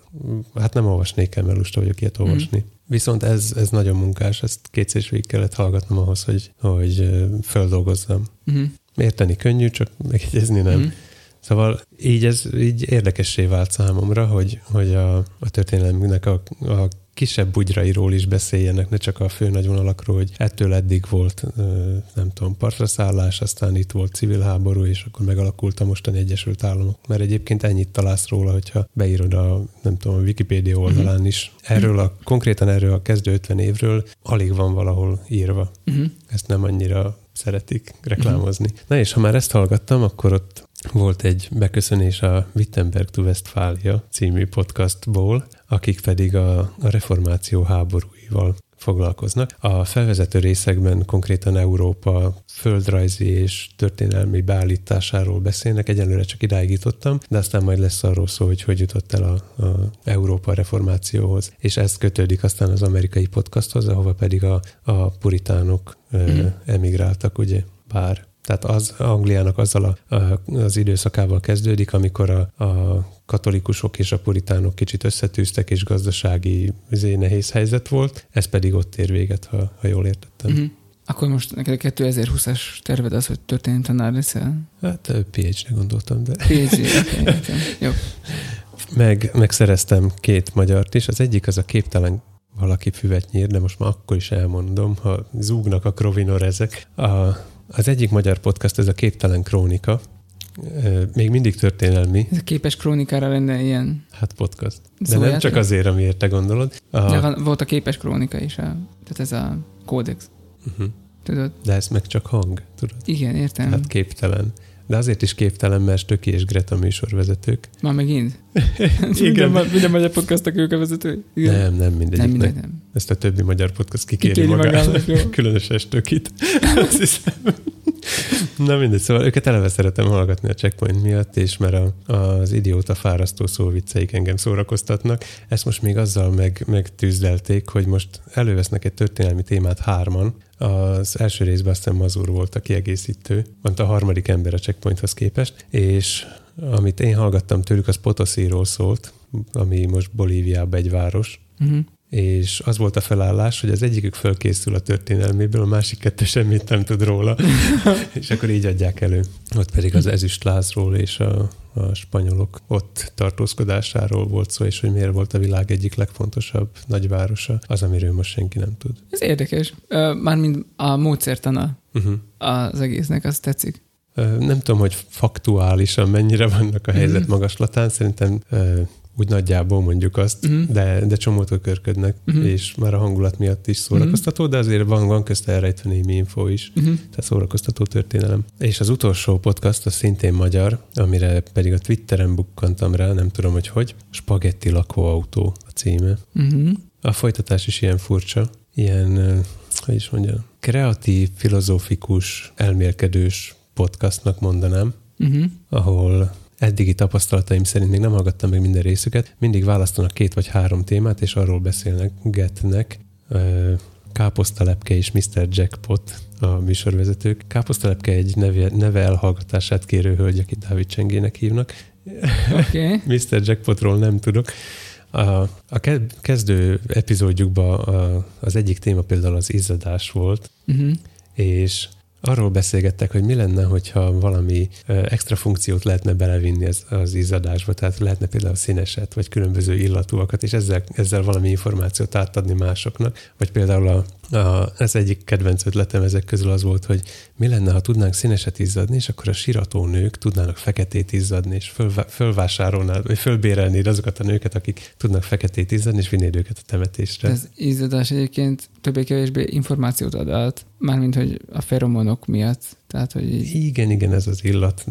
A: hát nem olvasnék el, mert lusta vagyok ilyet olvasni. Mm. Viszont ez, ez nagyon munkás, ezt kétszer is végig kellett hallgatnom ahhoz, hogy, hogy földolgozzam. Mm. Érteni könnyű, csak megjegyezni nem. Mm. Szóval így ez így érdekessé vált számomra, hogy, hogy a, a történelmünknek a, a kisebb bugyrairól is beszéljenek, ne csak a fő nagyvonalakról, hogy ettől eddig volt, nem tudom, partraszállás, aztán itt volt civil háború, és akkor megalakult a mostani Egyesült Államok. Mert egyébként ennyit találsz róla, hogyha beírod a, nem tudom, a Wikipedia oldalán is. Erről a, konkrétan erről a kezdő 50 évről alig van valahol írva. Uh-huh. Ezt nem annyira szeretik reklámozni. Uh-huh. Na és ha már ezt hallgattam, akkor ott volt egy beköszönés a Wittenberg to Westfália című podcastból, akik pedig a, a reformáció háborúival foglalkoznak. A felvezető részekben konkrétan Európa földrajzi és történelmi beállításáról beszélnek, egyelőre csak idáig jutottam, de aztán majd lesz arról szó, hogy hogy jutott el a, a Európa reformációhoz, és ez kötődik aztán az amerikai podcasthoz, ahova pedig a, a puritánok mm. emigráltak, ugye, bár tehát az Angliának azzal a, a, az időszakával kezdődik, amikor a, a katolikusok és a puritánok kicsit összetűztek, és gazdasági izé, nehéz helyzet volt, ez pedig ott ér véget, ha, ha jól értettem. Uh-huh.
B: Akkor most neked a 2020-as terved az, hogy történt tanár leszel?
A: Hát PhD gondoltam, de...
B: PhD, okay, Jó.
A: Meg, megszereztem két magyart is. Az egyik az a képtelen valaki füvet nyír, de most már akkor is elmondom, ha zúgnak a krovinor ezek. A az egyik magyar podcast, ez a Képtelen Krónika, még mindig történelmi.
B: Ez a képes krónikára lenne ilyen?
A: Hát podcast. De szóval nem csak azért, amiért te gondolod.
B: A... De volt a képes krónika is, a, tehát ez a kódex. Uh-huh. Tudod?
A: De ez meg csak hang, tudod?
B: Igen, értem.
A: Hát képtelen. De azért is képtelen, mert Stöki és Greta műsorvezetők.
B: Már megint? Igen. minden, minden magyar podcastok ők a vezetői?
A: Igen. Nem, nem mindegyik. Nem, mindegy, nem. Ezt a többi magyar podcast kikéri, kikéri magának. magának Különösen Stökit. Azt hiszem. Na mindegy, szóval őket eleve szeretem hallgatni a checkpoint miatt, és mert a, az idióta fárasztó szóvicceik engem szórakoztatnak. Ezt most még azzal meg, megtűzdelték, hogy most elővesznek egy történelmi témát hárman. Az első részben aztán Mazur volt a kiegészítő, mondta a harmadik ember a checkpointhoz képest, és amit én hallgattam tőlük, az Potosíról szólt, ami most Bolíviában egy város, uh-huh és az volt a felállás, hogy az egyikük fölkészül a történelméből, a másik kettő semmit nem tud róla, és akkor így adják elő. Ott pedig az ezüst lázról és a, a spanyolok ott tartózkodásáról volt szó, és hogy miért volt a világ egyik legfontosabb nagyvárosa, az, amiről most senki nem tud.
B: Ez érdekes. Mármint a módszertana uh-huh. az egésznek, az tetszik.
A: Nem tudom, hogy faktuálisan mennyire vannak a helyzet uh-huh. magaslatán, szerintem úgy nagyjából mondjuk azt, uh-huh. de, de csomót körködnek, uh-huh. és már a hangulat miatt is szórakoztató, uh-huh. de azért van, van közte elrejtve némi info is, uh-huh. tehát szórakoztató történelem. És az utolsó podcast, az szintén magyar, amire pedig a Twitteren bukkantam rá, nem tudom, hogy hogy, Spagetti lakóautó a címe. Uh-huh. A folytatás is ilyen furcsa, ilyen, hogy is mondjam, kreatív, filozófikus, elmélkedős podcastnak mondanám, uh-huh. ahol eddigi tapasztalataim szerint még nem hallgattam meg minden részüket, mindig választanak két vagy három témát, és arról beszélnek, getnek, Káposztalepke és Mr. Jackpot a műsorvezetők. Káposztalepke egy neve, neve elhallgatását kérő hölgy, aki Dávid Csengének hívnak.
B: Okay.
A: Mr. Jackpotról nem tudok. A, a kezdő epizódjukban az egyik téma például az izzadás volt, uh-huh. és arról beszélgettek, hogy mi lenne, hogyha valami extra funkciót lehetne belevinni az, az izzadásba, tehát lehetne például színeset, vagy különböző illatúakat, és ezzel, ezzel valami információt átadni másoknak, vagy például a a, ez egyik kedvenc ötletem ezek közül az volt, hogy mi lenne, ha tudnánk színeset izzadni, és akkor a sirató nők tudnának feketét izzadni, és föl, fölvásárolnád, vagy fölbérelnéd azokat a nőket, akik tudnak feketét izzadni, és vinnéd őket a temetésre.
B: Ez izzadás egyébként többé-kevésbé információt ad át, mármint, hogy a feromonok miatt. Tehát, hogy így...
A: Igen, igen, ez az illat,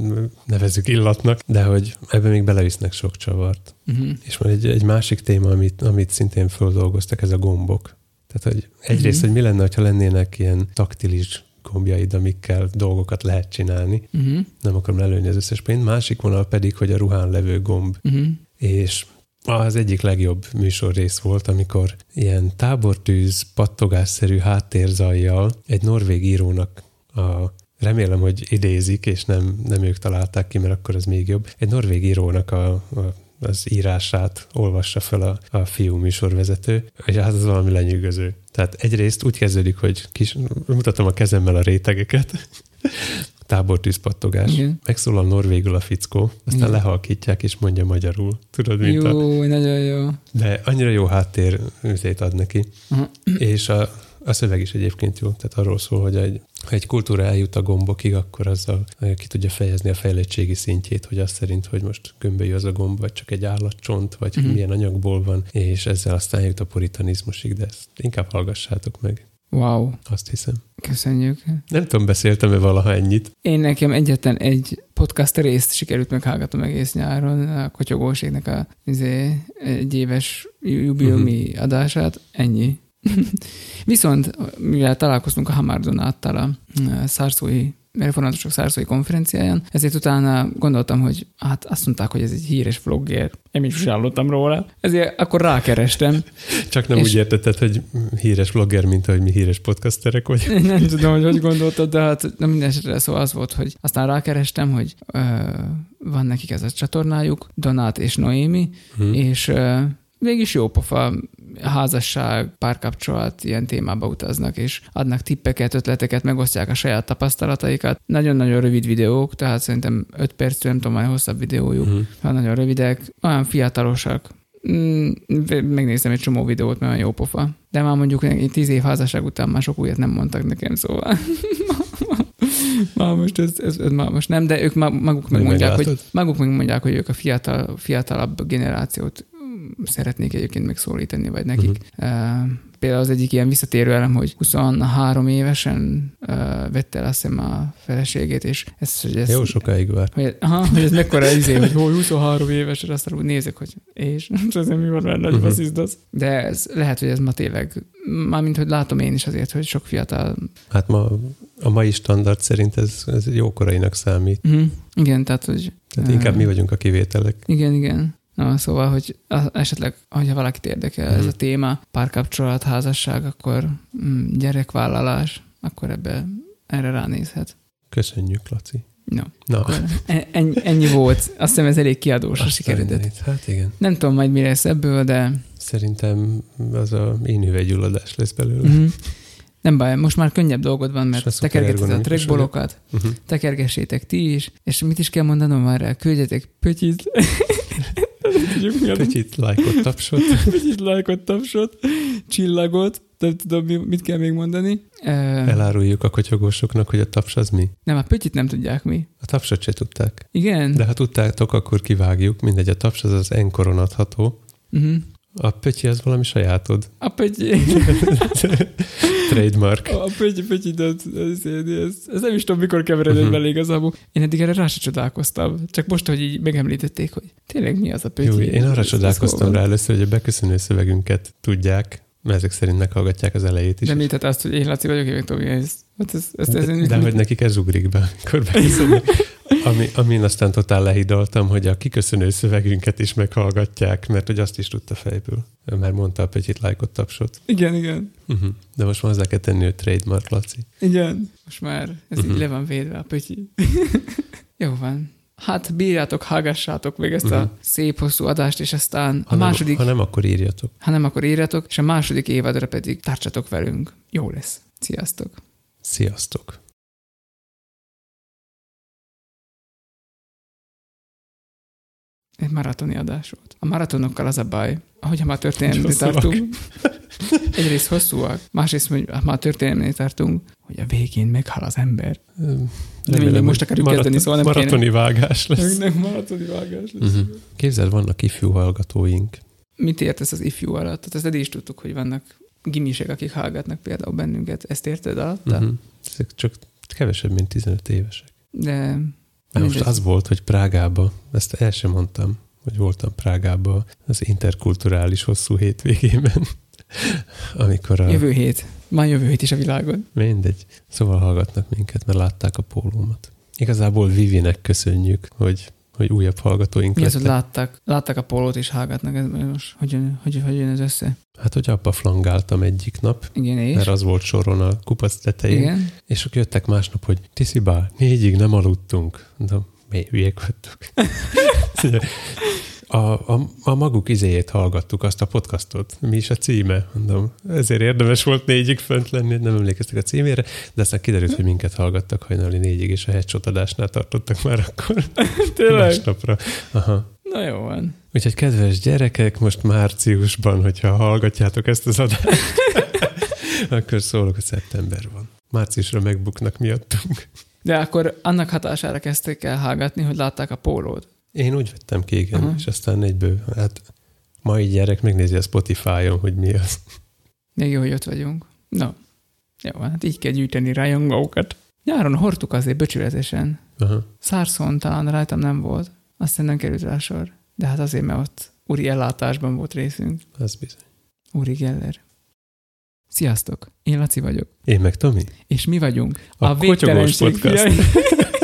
A: nevezük illatnak, de hogy ebben még belevisznek sok csavart. Uh-huh. És van egy, egy másik téma, amit, amit szintén földolgoztak, ez a gombok. Tehát, hogy egyrészt, uh-huh. hogy mi lenne, ha lennének ilyen taktilis gombjaid, amikkel dolgokat lehet csinálni. Uh-huh. Nem akarom lelőni az összes pénzt. Másik vonal pedig, hogy a ruhán levő gomb. Uh-huh. És az egyik legjobb műsorrész volt, amikor ilyen tábortűz, pattogásszerű háttérzajjal egy norvég írónak a remélem, hogy idézik, és nem, nem ők találták ki, mert akkor az még jobb. Egy norvég írónak a, a az írását olvassa fel a, a fiú műsorvezető, és hát az valami lenyűgöző. Tehát egyrészt úgy kezdődik, hogy kis, mutatom a kezemmel a rétegeket, tábortűzpattogás. Igen. Megszólal norvégül a fickó, aztán Igen. lehalkítják és mondja magyarul. Tudod, mint
B: jó, a... nagyon jó.
A: De annyira jó háttér ad neki. Uh-huh. És a, a szöveg is egyébként jó, tehát arról szól, hogy egy, ha egy kultúra eljut a gombokig, akkor azzal ki tudja fejezni a fejlettségi szintjét, hogy azt szerint, hogy most gömbölyű az a gomb, vagy csak egy állatcsont, vagy uh-huh. milyen anyagból van, és ezzel aztán jut a puritanizmusig, de ezt inkább hallgassátok meg.
B: Wow.
A: Azt hiszem.
B: Köszönjük.
A: Nem tudom, beszéltem-e valaha ennyit.
B: Én nekem egyetlen egy podcast részt sikerült meghallgatnom egész nyáron, a Kotyogóségnek a izé, egy éves jubileumi uh-huh. adását. Ennyi. Viszont, mivel találkoztunk a Hamardonáttal a szárszói reformátusok szárszói konferenciáján, ezért utána gondoltam, hogy hát azt mondták, hogy ez egy híres vlogger. Én is hallottam róla. Ezért akkor rákerestem.
A: Csak nem és... úgy értetted, hogy híres vlogger, mint ahogy mi híres podcasterek vagy.
B: Nem tudom, hogy hogy gondoltad, de hát nem minden esetre szó az volt, hogy aztán rákerestem, hogy ö, van nekik ez a csatornájuk, Donát és Noémi, hmm. és ö, mégis jó pofa házasság, párkapcsolat ilyen témába utaznak, és adnak tippeket, ötleteket, megosztják a saját tapasztalataikat. Nagyon-nagyon rövid videók, tehát szerintem 5 perc, nem tudom, majd hosszabb videójuk, uh-huh. ha nagyon rövidek, olyan fiatalosak, Mm, megnéztem egy csomó videót, mert olyan jó pofa. De már mondjuk egy tíz év házasság után már sok újat nem mondtak nekem, szóval. már most ez, ez, ez, már most nem, de ők maguk megmondják, hogy, maguk megmondják, hogy ők a fiatal, fiatalabb generációt szeretnék egyébként megszólítani, vagy nekik. Uh-huh. Például az egyik ilyen visszatérő elem, hogy 23 évesen uh, vette el azt hiszem a feleségét, és ez, hogy ez...
A: Jó sokáig vár.
B: Hogy, aha, hogy ez mekkora izé, hogy hol 23 éves, és aztán úgy nézek, hogy és ez mi van benne, nagy uh-huh. De ez, lehet, hogy ez ma tényleg mármint, hogy látom én is azért, hogy sok fiatal...
A: Hát ma a mai standard szerint ez, ez jókorainak számít.
B: Uh-huh. Igen, tehát, hogy...
A: Tehát inkább mi vagyunk a kivételek.
B: Igen, igen. Na, szóval, hogy esetleg, hogyha valakit érdekel uh-huh. ez a téma, párkapcsolat, házasság, akkor mm, gyerekvállalás, akkor ebbe erre ránézhet.
A: Köszönjük, Laci.
B: No. no. E- ennyi, ennyi volt. Azt hiszem ez elég kiadósra sikerült.
A: Hát igen.
B: Nem tudom majd mi lesz ebből, de...
A: Szerintem az a én üvegyulladás lesz belőle. Mm-hmm.
B: Nem baj, most már könnyebb dolgod van, mert tekergeted a trackbolokat, uh-huh. tekergessétek ti is, és mit is kell mondanom már Küldjetek pötyit.
A: Pötyit, lájkot, tapsot.
B: Pötyit, lájkot, tapsot, csillagot, nem tudom, mit kell még mondani.
A: Eláruljuk a kotyogósoknak, hogy a taps az mi?
B: Nem, a pötyit nem tudják mi.
A: A tapsot se tudták.
B: Igen?
A: De ha tudtátok, akkor kivágjuk. Mindegy, a taps az az enkoron adható. Uh-huh. A pötyi az valami sajátod.
B: A pötyi.
A: Trademark.
B: A pötyi, pötyi, de ez, ez, ez, ez, nem is tudom, mikor keveredett uh-huh. bele igazából. Én eddig erre rá se csodálkoztam. Csak most, hogy így megemlítették, hogy tényleg mi az a pötyi. Jó,
A: én arra csodálkoztam rá először, hogy a beköszönő szövegünket tudják, mert ezek szerint meghallgatják az elejét is.
B: De mit, hát azt, hogy én Laci vagyok, én Tomi, ez, hát ez, ez, ez,
A: de, de hogy nekik ez ugrik be, amikor Ami, amin aztán totál lehidaltam, hogy a kiköszönő szövegünket is meghallgatják, mert hogy azt is tudta fejből. Ő már mondta a pötyit, lájkot, tapsot.
B: Igen, igen.
A: Uh-huh. De most már hozzá kell tenni, hogy trademark, Laci.
B: Igen, most már ez uh-huh. így le van védve a pötyi. Jó van. Hát bírjátok, hallgassátok még ezt uh-huh. a mhm. szép hosszú adást, és aztán
A: ha
B: a második...
A: Nem, ha nem, akkor írjatok.
B: Ha nem, akkor írjatok, és a második évadra pedig tartsatok velünk. Jó lesz. Sziasztok!
A: Sziasztok!
B: Egy maratoni adás volt. A maratonokkal az a baj, ahogy már történelmi tartunk, egyrészt hosszúak, másrészt, hogy már történelmi tartunk, hogy a végén meghal az ember. Remélem, De most akarjuk marat- kezdeni, szóval nem
A: Maratoni kéne. vágás lesz.
B: Nem, maratoni vágás lesz. Uh-huh.
A: Képzeld, vannak ifjú hallgatóink.
B: Mit értesz az ifjú alatt? Tehát ezt eddig is tudtuk, hogy vannak gimisek, akik hallgatnak például bennünket. Ezt érted alatt? Uh-huh.
A: Ezek csak kevesebb, mint 15 évesek.
B: De
A: mert most az volt, hogy Prágába, ezt el sem mondtam, hogy voltam Prágába az interkulturális hosszú hétvégében, amikor a...
B: Jövő hét. Már jövő hét is a világon.
A: Mindegy. Szóval hallgatnak minket, mert látták a pólómat. Igazából Vivinek köszönjük, hogy hogy újabb hallgatóink
B: Mi az, hogy látták, látták a pólót és hallgatnak, ez most hogy, jön, hogy, hogy jön ez össze?
A: Hát, hogy abba flangáltam egyik nap,
B: Igen, és?
A: mert az volt soron a kupac tetején, Igen. és akkor jöttek másnap, hogy Tiszibá, négyig nem aludtunk. Mondom, mi hülyék vagytok. a, a, a maguk izéjét hallgattuk, azt a podcastot. Mi is a címe? Mondom, ezért érdemes volt négyig fönt lenni, nem emlékeztek a címére, de aztán kiderült, hogy minket hallgattak hajnali négyig, és a headshot adásnál tartottak már akkor.
B: Tényleg?
A: Másnapra. Aha.
B: Na jó van.
A: Úgyhogy kedves gyerekek, most márciusban, hogyha hallgatjátok ezt az adást, akkor szólok, hogy szeptember van. Márciusra megbuknak miattunk.
B: De akkor annak hatására kezdték el hallgatni, hogy látták a pólót.
A: Én úgy vettem ki, igen, uh-huh. és aztán egyből, hát mai gyerek megnézi a Spotify-on, hogy mi az.
B: Még jó, hogy ott vagyunk. No. Jó, hát így kell gyűjteni rajongókat. Nyáron hordtuk azért böcsületesen. Uh-huh. Szárszon talán rajtam nem volt. Aztán nem került rá sor. De hát azért, mert ott úri ellátásban volt részünk.
A: Ez bizony.
B: Úri Geller. Sziasztok! Én Laci vagyok.
A: Én meg Tomi.
B: És mi vagyunk
A: a, a Kotyogós Podcast.